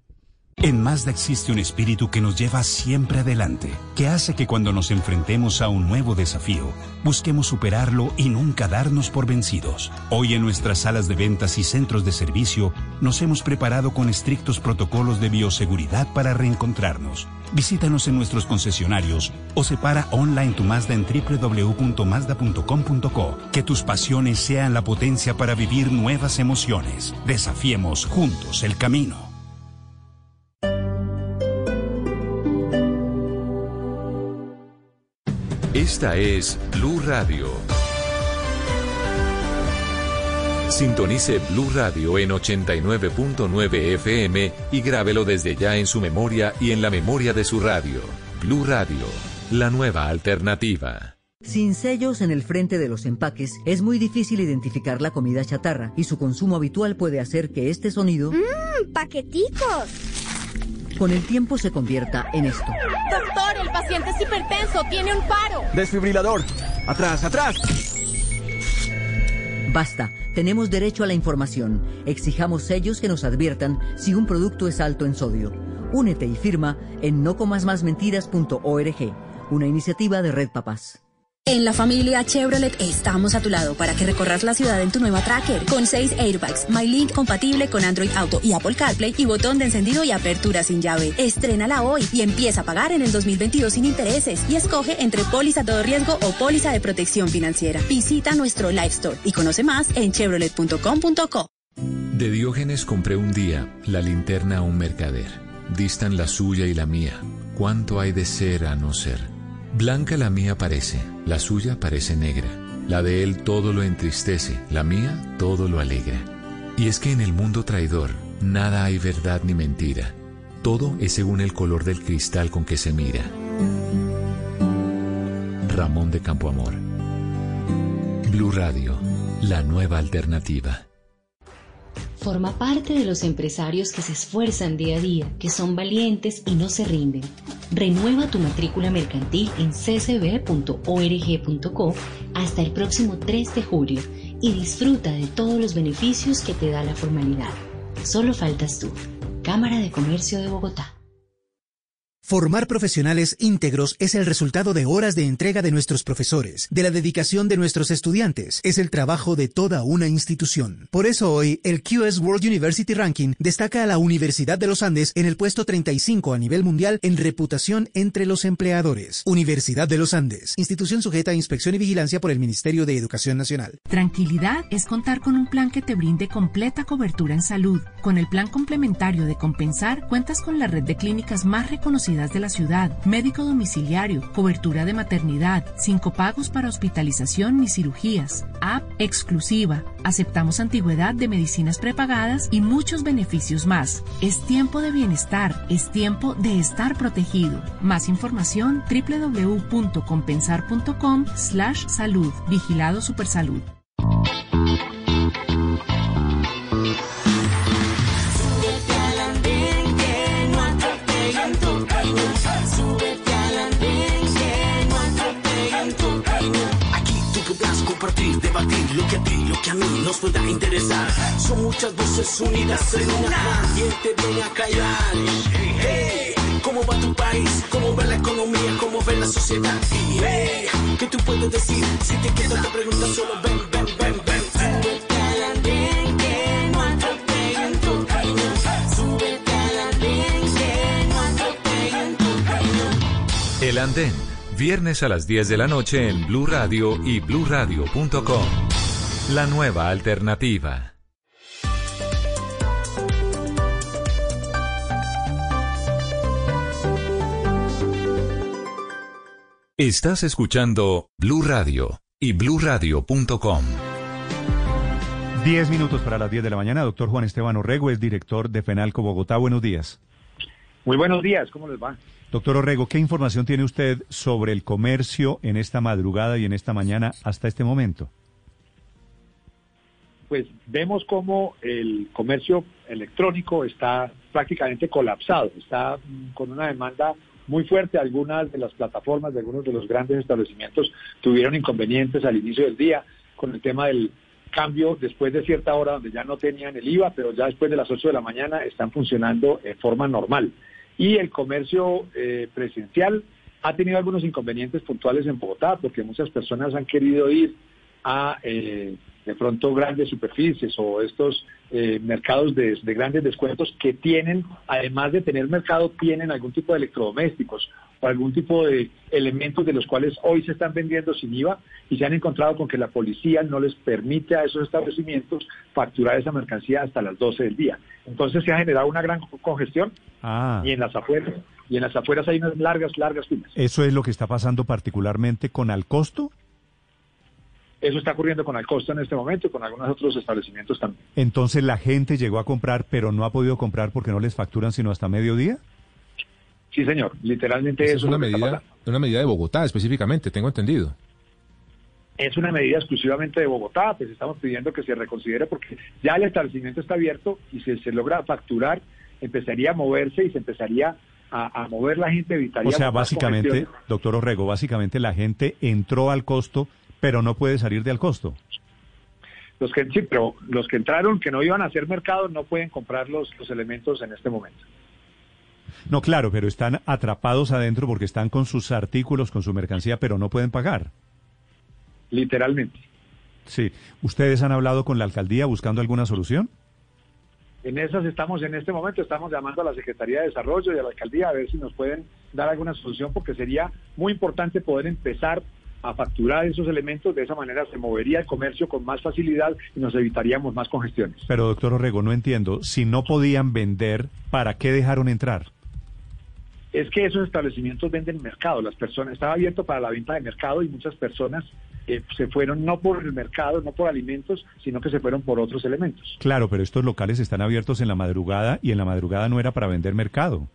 En Mazda existe un espíritu que nos lleva siempre adelante, que hace que cuando nos enfrentemos a un nuevo desafío, busquemos superarlo y nunca darnos por vencidos. Hoy en nuestras salas de ventas y centros de servicio nos hemos preparado con estrictos protocolos de bioseguridad para reencontrarnos. Visítanos en nuestros concesionarios o separa online tu Mazda en www.mazda.com.co. Que tus pasiones sean la potencia para vivir nuevas emociones. Desafiemos juntos el camino. Esta es Blue Radio. Sintonice Blue Radio en 89.9 FM y grábelo desde ya en su memoria y en la memoria de su radio. Blue Radio, la nueva alternativa. Sin sellos en el frente de los empaques, es muy difícil identificar la comida chatarra y su consumo habitual puede hacer que este sonido, ¡Mmm, paqueticos! Con el tiempo, se convierta en esto. Doctor, el paciente es hipertenso, tiene un paro. Desfibrilador. Atrás, atrás. Basta, tenemos derecho a la información. Exijamos sellos que nos adviertan si un producto es alto en sodio. Únete y firma en nocomasmasmentiras.org, una iniciativa de Red Papás. En la familia Chevrolet estamos a tu lado para que recorras la ciudad en tu nueva Tracker con 6 airbags, MyLink compatible con Android Auto y Apple CarPlay y botón de encendido y apertura sin llave. Estrénala hoy y empieza a pagar en el 2022 sin intereses y escoge entre póliza todo riesgo o póliza de protección financiera. Visita nuestro Live Store y conoce más en chevrolet.com.co. De Diógenes compré un día la linterna a un mercader. Distan la suya y la mía. ¿Cuánto hay de ser a no ser? Blanca la mía parece, la suya parece negra. La de él todo lo entristece, la mía todo lo alegra. Y es que en el mundo traidor nada hay verdad ni mentira. Todo es según el color del cristal con que se mira. Ramón de Campoamor. Blue Radio, la nueva alternativa. Forma parte de los empresarios que se esfuerzan día a día, que son valientes y no se rinden. Renueva tu matrícula mercantil en ccb.org.co hasta el próximo 3 de julio y disfruta de todos los beneficios que te da la formalidad. Solo faltas tú. Cámara de Comercio de Bogotá. Formar profesionales íntegros es el resultado de horas de entrega de nuestros profesores, de la dedicación de nuestros estudiantes, es el trabajo de toda una institución. Por eso hoy, el QS World University Ranking destaca a la Universidad de los Andes en el puesto 35 a nivel mundial en reputación entre los empleadores. Universidad de los Andes, institución sujeta a inspección y vigilancia por el Ministerio de Educación Nacional. Tranquilidad es contar con un plan que te brinde completa cobertura en salud. Con el plan complementario de Compensar, cuentas con la red de clínicas más reconocidas de la ciudad, médico domiciliario, cobertura de maternidad, cinco pagos para hospitalización ni cirugías, app exclusiva, aceptamos antigüedad de medicinas prepagadas y muchos beneficios más. Es tiempo de bienestar, es tiempo de estar protegido. Más información www.compensar.com slash salud, vigilado supersalud. Debatir lo que a ti, lo que a mí nos pueda interesar. Son muchas voces unidas en una. ¿Quién te a callar? Hey, ¿Cómo va tu país? ¿Cómo va la economía? ¿Cómo ve la sociedad? Hey, ¿Qué tú puedes decir? Si te quedas te preguntas solo ven, ven, ven, ven. El Andén. Viernes a las 10 de la noche en Blue Radio y bluradio.com. La nueva alternativa. Estás escuchando Blue Radio y bluradio.com. 10 minutos para las 10 de la mañana. Doctor Juan Esteban Orrego es director de FENALCO Bogotá. Buenos días. Muy buenos días, ¿cómo les va? Doctor Orrego, ¿qué información tiene usted sobre el comercio en esta madrugada y en esta mañana hasta este momento? Pues vemos cómo el comercio electrónico está prácticamente colapsado, está con una demanda muy fuerte. Algunas de las plataformas de algunos de los grandes establecimientos tuvieron inconvenientes al inicio del día con el tema del cambio después de cierta hora donde ya no tenían el IVA, pero ya después de las 8 de la mañana están funcionando en forma normal. Y el comercio eh, presencial ha tenido algunos inconvenientes puntuales en Bogotá, porque muchas personas han querido ir a eh, de pronto grandes superficies o estos eh, mercados de, grandes descuentos que tienen, además de tener mercado, tienen algún tipo de electrodomésticos o algún tipo de elementos de los cuales hoy se están vendiendo sin IVA y se han encontrado con que la policía no les permite a esos establecimientos facturar esa mercancía hasta las 12 del día. Entonces se ha generado una gran congestión ah. y en las afueras y en las afueras hay unas largas, largas filas. ¿Eso es lo que está pasando particularmente con Alcosto? Eso está ocurriendo con Alcosta en este momento y con algunos otros establecimientos también. Entonces la gente llegó a comprar, pero no ha podido comprar porque no les facturan sino hasta mediodía. Sí, señor. Literalmente es una medida, una medida de Bogotá específicamente, tengo entendido. Es una medida exclusivamente de Bogotá, pues estamos pidiendo que se reconsidere porque ya el establecimiento está abierto y si se logra facturar, empezaría a moverse y se empezaría a, mover la gente, evitaría... O sea, básicamente, doctor Orrego, básicamente la gente entró al costo pero no puede salir de al costo. Los que, sí, pero los que entraron, que no iban a hacer mercado, no pueden comprar los, los elementos en este momento. No, claro, pero están atrapados adentro porque están con sus artículos, con su mercancía, pero no pueden pagar. literalmente. Sí. ¿Ustedes han hablado con la alcaldía buscando alguna solución? En esas estamos en este momento, estamos llamando a la Secretaría de Desarrollo y a la alcaldía a ver si nos pueden dar alguna solución, porque sería muy importante poder empezar a facturar esos elementos, de esa manera se movería el comercio con más facilidad y nos evitaríamos más congestiones. Pero doctor Orrego, no entiendo, si no podían vender, ¿para qué dejaron entrar? Es que esos establecimientos venden mercado, las personas, estaba abierto para la venta de mercado y muchas personas eh, se fueron no por el mercado, no por alimentos, sino que se fueron por otros elementos. Claro, pero estos locales están abiertos en la madrugada y en la madrugada no era para vender mercado.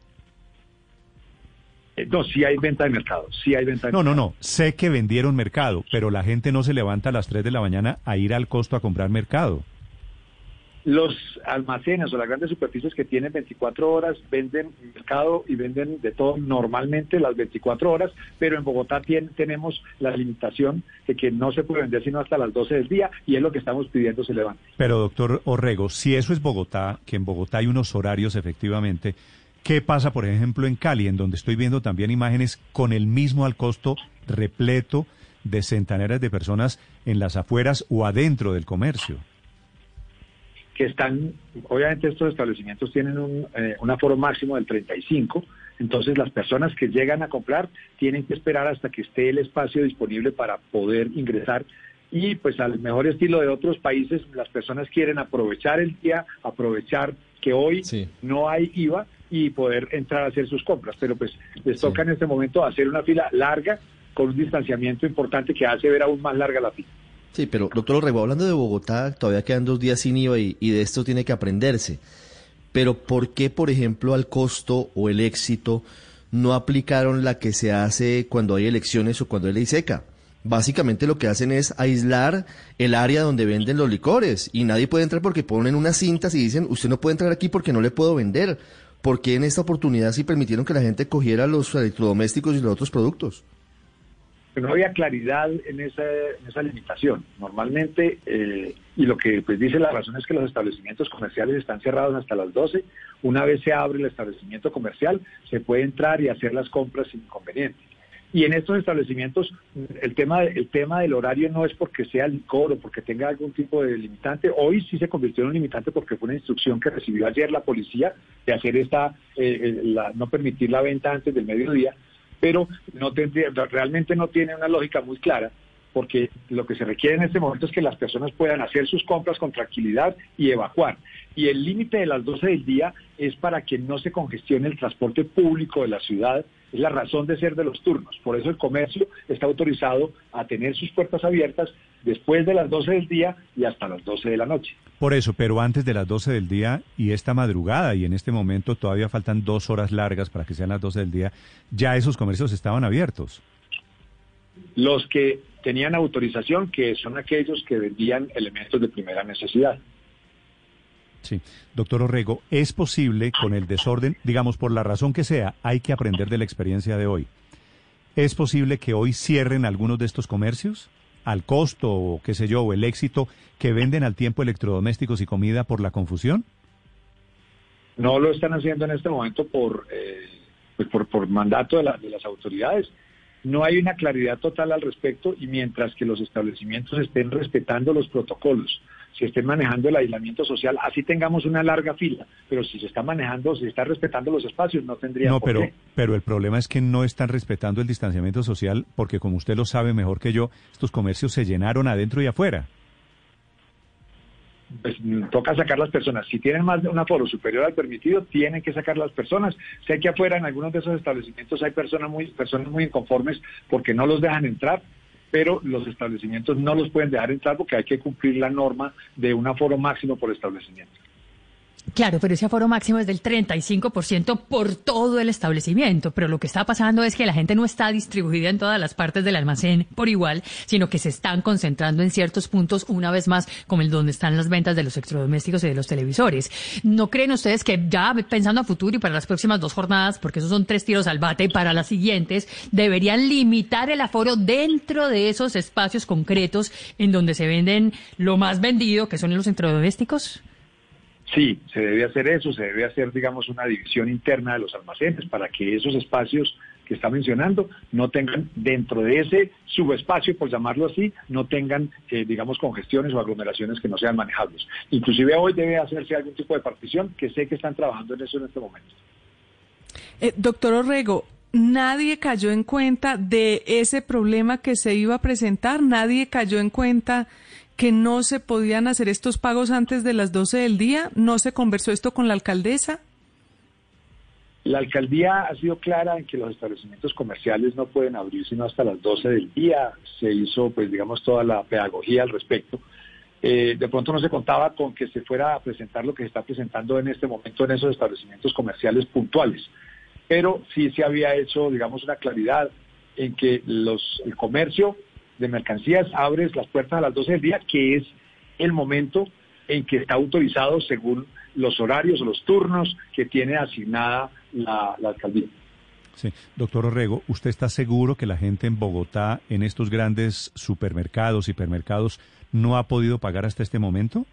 Eh, no, sí hay venta de mercado, sí hay venta de No, no, mercado. no, sé que vendieron mercado, pero la gente no se levanta a las 3 de la mañana a ir al costo a comprar mercado. Los almacenes o las grandes superficies que tienen 24 horas venden mercado y venden de todo normalmente las 24 horas, pero en Bogotá tien- tenemos la limitación de que no se puede vender sino hasta las 12 del día y es lo que estamos pidiendo se levante. Pero doctor Orrego, si eso es Bogotá, que en Bogotá hay unos horarios efectivamente, ¿qué pasa, por ejemplo, en Cali, en donde estoy viendo también imágenes con el mismo al costo repleto de centenares de personas en las afueras o adentro del comercio? Que están, obviamente estos establecimientos tienen un, eh, un aforo máximo del 35, entonces las personas que llegan a comprar tienen que esperar hasta que esté el espacio disponible para poder ingresar. Y pues al mejor estilo de otros países las personas quieren aprovechar el día, aprovechar que hoy no hay IVA y poder entrar a hacer sus compras, pero pues les toca en este momento hacer una fila larga con un distanciamiento importante que hace ver aún más larga la fila. Sí, pero doctor Orrego, hablando de Bogotá, todavía quedan dos días sin IVA y, y de esto tiene que aprenderse. Pero ¿por qué, por ejemplo, al costo o el éxito no aplicaron la que se hace cuando hay elecciones o cuando hay ley seca? Básicamente lo que hacen es aislar el área donde venden los licores y nadie puede entrar porque ponen unas cintas y dicen, usted no puede entrar aquí porque no le puedo vender. ¿Por qué en esta oportunidad sí permitieron que la gente cogiera los electrodomésticos y los otros productos? No había claridad en esa, en esa limitación. Normalmente, eh, y lo que pues dice la razón es que los establecimientos comerciales están cerrados hasta las 12. Una vez se abre el establecimiento comercial, se puede entrar y hacer las compras sin inconveniente. Y en estos establecimientos, el tema, el tema del horario no es porque sea licor o porque tenga algún tipo de limitante. Hoy sí se convirtió en un limitante porque fue una instrucción que recibió ayer la policía de hacer esta, eh, eh, la- no permitir la venta antes del mediodía pero no tendría, realmente no tiene una lógica muy clara, porque lo que se requiere en este momento es que las personas puedan hacer sus compras con tranquilidad y evacuar. Y el límite de las 12 del día es para que no se congestione el transporte público de la ciudad, es la razón de ser de los turnos. Por eso el comercio está autorizado a tener sus puertas abiertas después de las 12 del día y hasta las 12 de la noche. Por eso, pero antes de las 12 del día y esta madrugada y en este momento todavía faltan dos horas largas para que sean las 12 del día, ya esos comercios estaban abiertos. Los que tenían autorización, que son aquellos que vendían elementos de primera necesidad. Sí. Doctor Orrego, ¿es posible con el desorden, digamos por la razón que sea, hay que aprender de la experiencia de hoy? ¿Es posible que hoy cierren algunos de estos comercios? Al costo o qué sé yo, o el éxito que venden al tiempo electrodomésticos y comida por la confusión? No lo están haciendo en este momento por, eh, pues por, por mandato de, la- de las autoridades. No hay una claridad total al respecto y mientras que los establecimientos estén respetando los protocolos, si estén manejando el aislamiento social, así tengamos una larga fila, pero si se está manejando, si se está respetando los espacios, no tendría No, por pero, qué. pero el problema es que no están respetando el distanciamiento social porque como usted lo sabe mejor que yo, estos comercios se llenaron adentro y afuera. pues toca sacar las personas. Si tienen más de un aforo superior al permitido, tienen que sacar las personas. Sé que afuera en algunos de esos establecimientos hay personas muy, personas muy inconformes porque no los dejan entrar, pero los establecimientos no los pueden dejar entrar porque hay que cumplir la norma de un aforo máximo por establecimiento. Claro, pero ese aforo máximo es del 35% por todo el establecimiento. Pero lo que está pasando es que la gente no está distribuida en todas las partes del almacén por igual, sino que se están concentrando en ciertos puntos, una vez más, como el donde están las ventas de los electrodomésticos y de los televisores. ¿No creen ustedes que ya pensando a futuro y para las próximas dos jornadas, porque esos son tres tiros al bate, para las siguientes, deberían limitar el aforo dentro de esos espacios concretos en donde se venden lo más vendido, que son los electrodomésticos? Sí, se debe hacer eso, se debe hacer, digamos, una división interna de los almacenes para que esos espacios que está mencionando no tengan dentro de ese subespacio, por llamarlo así, no tengan, eh, digamos, congestiones o aglomeraciones que no sean manejables. Inclusive hoy debe hacerse algún tipo de partición, que sé que están trabajando en eso en este momento. Eh, doctor Orrego, nadie cayó en cuenta de ese problema que se iba a presentar, nadie cayó en cuenta que no se podían hacer estos pagos antes de las 12 del día, no se conversó esto con la alcaldesa. La alcaldía ha sido clara en que los establecimientos comerciales no pueden abrir sino hasta las 12 del día. Se hizo, pues, digamos, toda la pedagogía al respecto. Eh, de pronto no se contaba con que se fuera a presentar lo que se está presentando en este momento en esos establecimientos comerciales puntuales. Pero sí se había hecho, digamos, una claridad en que los, el comercio de mercancías abre las puertas a las 12 del día, que es el momento en que está autorizado según los horarios o los turnos que tiene asignada la, alcaldía. Sí. Doctor Orrego, ¿usted está seguro que la gente en Bogotá, en estos grandes supermercados, hipermercados, no ha podido pagar hasta este momento?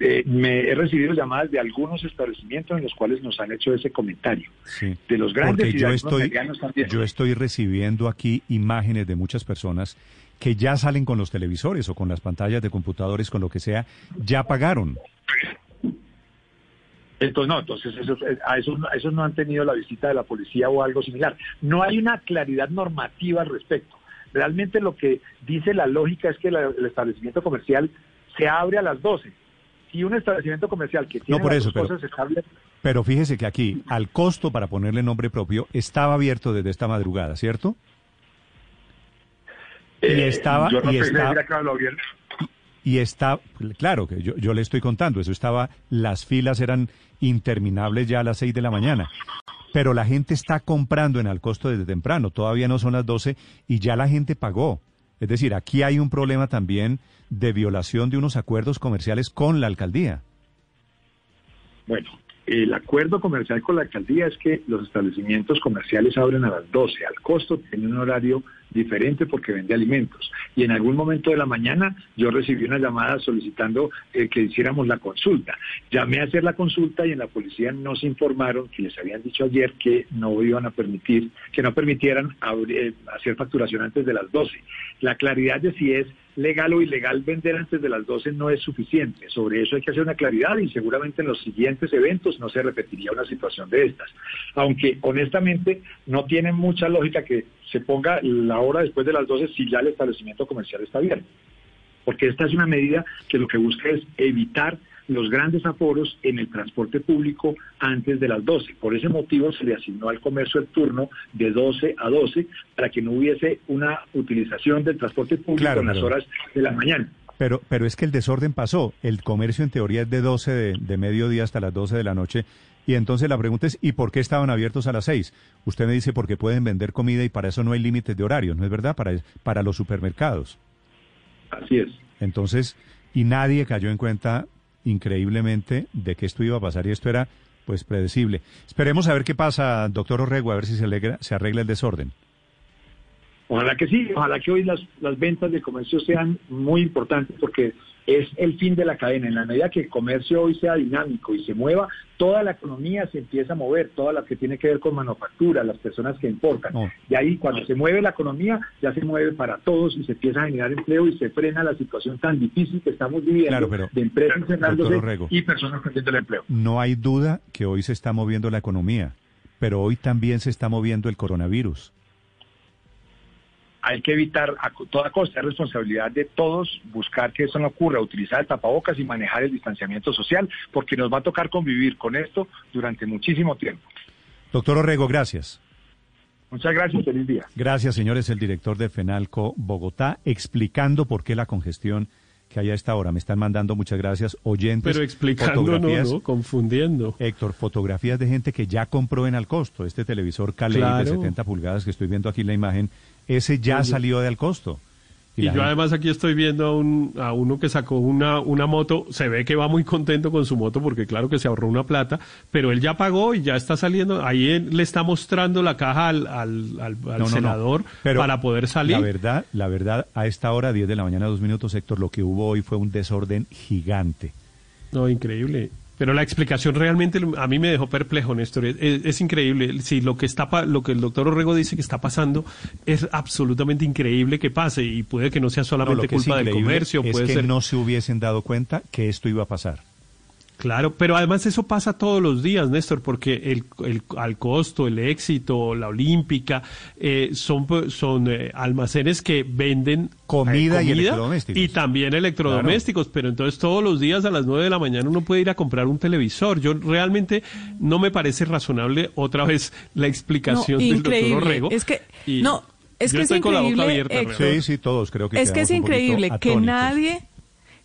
Eh, me he recibido llamadas de algunos establecimientos en los cuales nos han hecho ese comentario. Sí. De los grandes Porque yo estoy, yo estoy recibiendo aquí imágenes de muchas personas que ya salen con los televisores o con las pantallas de computadores, con lo que sea, ya pagaron. Entonces, no, entonces a esos, no han tenido la visita de la policía o algo similar. No hay una claridad normativa al respecto. Realmente lo que dice la lógica es que el establecimiento comercial se abre a las 12. Si un establecimiento comercial que tiene no por eso, pero, cosas está abierto, pero fíjese que aquí, al costo, para ponerle nombre propio, estaba abierto desde esta madrugada, ¿cierto? y eh, estaba, yo no y estaba, claro, y está, claro que yo, yo le estoy contando, eso estaba, las filas eran interminables ya a las 6 de la mañana. Pero la gente está comprando en al costo desde temprano, todavía no son las 12 y ya la gente pagó. Es decir, aquí hay un problema también de violación de unos acuerdos comerciales con la alcaldía. Bueno, el acuerdo comercial con la alcaldía es que los establecimientos comerciales abren a las 12. Al costo tiene un horario diferente porque vende alimentos. Y en algún momento de la mañana yo recibí una llamada solicitando eh, que hiciéramos la consulta. Llamé a hacer la consulta y en la policía nos informaron que les habían dicho ayer que no iban a permitir, que no permitieran eh, hacer facturación antes de las 12. La claridad de si es legal o ilegal vender antes de las 12 no es suficiente. Sobre eso hay que hacer una claridad y seguramente en los siguientes eventos no se repetiría una situación de estas. Aunque honestamente no tiene mucha lógica que se ponga la hora después de las 12 si ya el establecimiento comercial está abierto. Porque esta es una medida que lo que busca es evitar los grandes aforos en el transporte público antes de las 12. Por ese motivo se le asignó al comercio el turno de 12 a 12 para que no hubiese una utilización del transporte público en las horas de la mañana. Pero, pero es que el desorden pasó. El comercio en teoría es de 12 de, de mediodía hasta las 12 de la noche. Y entonces la pregunta es, ¿y por qué estaban abiertos a las 6? Usted me dice porque pueden vender comida y para eso no hay límites de horario, ¿no es verdad? Para, para los supermercados. Así es. Entonces, y nadie cayó en cuenta increíblemente de que esto iba a pasar y esto era pues predecible. Esperemos a ver qué pasa, doctor Orrego, a ver si se, alegra, se arregla el desorden. Ojalá que sí, ojalá que hoy las, las ventas de comercio sean muy importantes porque es el fin de la cadena. En la medida que el comercio hoy sea dinámico y se mueva, toda la economía se empieza a mover, toda la que tiene que ver con manufactura, las personas que importan. Y ahí cuando se mueve la economía, ya se mueve para todos y se empieza a generar empleo y se frena la situación tan difícil que estamos viviendo de empresas cerrándose y personas perdiendo el empleo. No hay duda que hoy se está moviendo la economía, pero hoy también se está moviendo el coronavirus hay que evitar a toda costa, es responsabilidad de todos buscar que eso no ocurra, utilizar el tapabocas y manejar el distanciamiento social, porque nos va a tocar convivir con esto durante muchísimo tiempo. Doctor Orrego, gracias. Muchas gracias, feliz día. Gracias, señores, el director de FENALCO Bogotá, explicando por qué la congestión que hay a esta hora. Me están mandando muchas gracias oyentes. Pero explicando, no, confundiendo. Héctor, fotografías de gente que ya compró en al costo este televisor Calei de 70 pulgadas que estoy viendo aquí en la imagen ese ya salió del costo. Y, yo además aquí estoy viendo a, un, a uno que sacó una, una moto, se ve que va muy contento con su moto porque claro que se ahorró una plata, pero él ya pagó y ya está saliendo, ahí le está mostrando la caja al, al, senador para poder salir. La verdad, la verdad, a esta hora, 10 de la mañana, dos minutos, Héctor, lo que hubo hoy fue un desorden gigante. No, increíble. Pero la explicación realmente a mí me dejó perplejo, Néstor. Es, es increíble. Si lo que está lo que el doctor Orrego dice que está pasando es absolutamente increíble que pase y puede que no sea solamente culpa del comercio, es puede que ser no se hubiesen dado cuenta que esto iba a pasar. Claro, pero además eso pasa todos los días, Néstor, porque el, el- al costo, el éxito, la olímpica, eh, son, son eh, almacenes que venden Comida eh, y electrodomésticos. y también electrodomésticos, pero entonces todos los días a las 9 de la mañana uno puede ir a comprar un televisor. Yo realmente no me parece razonable otra vez la explicación No, del increíble. doctor Orrego. Es que, Y no, es yo que es estoy con la boca increíble, abierta, realmente. Sí, sí, todos creo que es que es increíble que nadie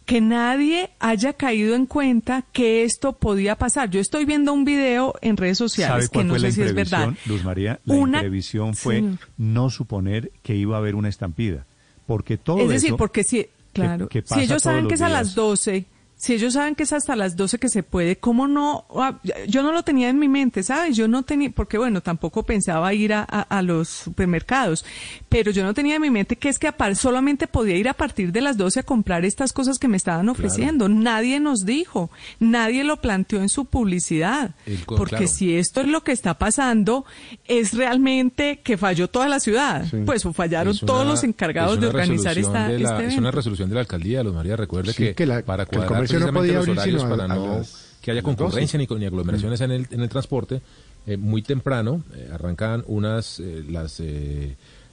que nadie haya caído en cuenta que esto podía pasar. Yo estoy viendo un video en redes ¿Sabe sociales que no sé si es verdad. Luz María? La Una- imprevisión fue no suponer que iba a haber una estampida. Porque todo es decir, eso porque si, claro, que si ellos saben que es a las 12, si ellos saben que es hasta las 12 que se puede, ¿cómo no? Ah, Yo no lo tenía en mi mente, ¿sabes? Yo no tenía, porque bueno, tampoco pensaba ir a, a- a los supermercados, pero yo no tenía en mi mente que es que apar- solamente podía ir a partir de las 12 a comprar estas cosas que me estaban ofreciendo. Nadie nos dijo, nadie lo planteó en su publicidad, El porque claro. si esto es lo que está pasando, es realmente que falló toda la ciudad, pues o fallaron una- todos los encargados de organizar esta, de la- este Es evento. una resolución de la alcaldía, Luz María. Recuerde Sí, que, que la- para que el cuadrar comercio no precisamente podía los horarios a- para a no las- que haya a las 12. concurrencia ni, ni aglomeraciones en, el, en el transporte, eh, muy temprano eh, arrancaban unas eh, las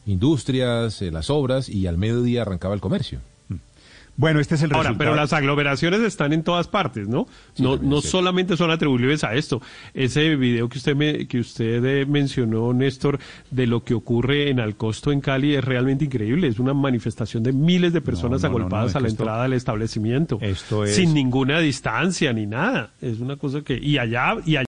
industrias, las obras y al mediodía arrancaba el comercio. Bueno, este es el Ahora, resultado. pero las aglomeraciones están en todas partes, ¿no? no no solamente son atribuibles a esto. Ese video que usted me, que usted eh, mencionó, Néstor, de lo que ocurre en Alcosto, en Cali, es realmente increíble. Es una manifestación de miles de personas No, no, no, agolpadas no, a la esto- entrada del establecimiento. Esto es- Sin ninguna distancia ni nada. Es una cosa que... Y allá... Y allá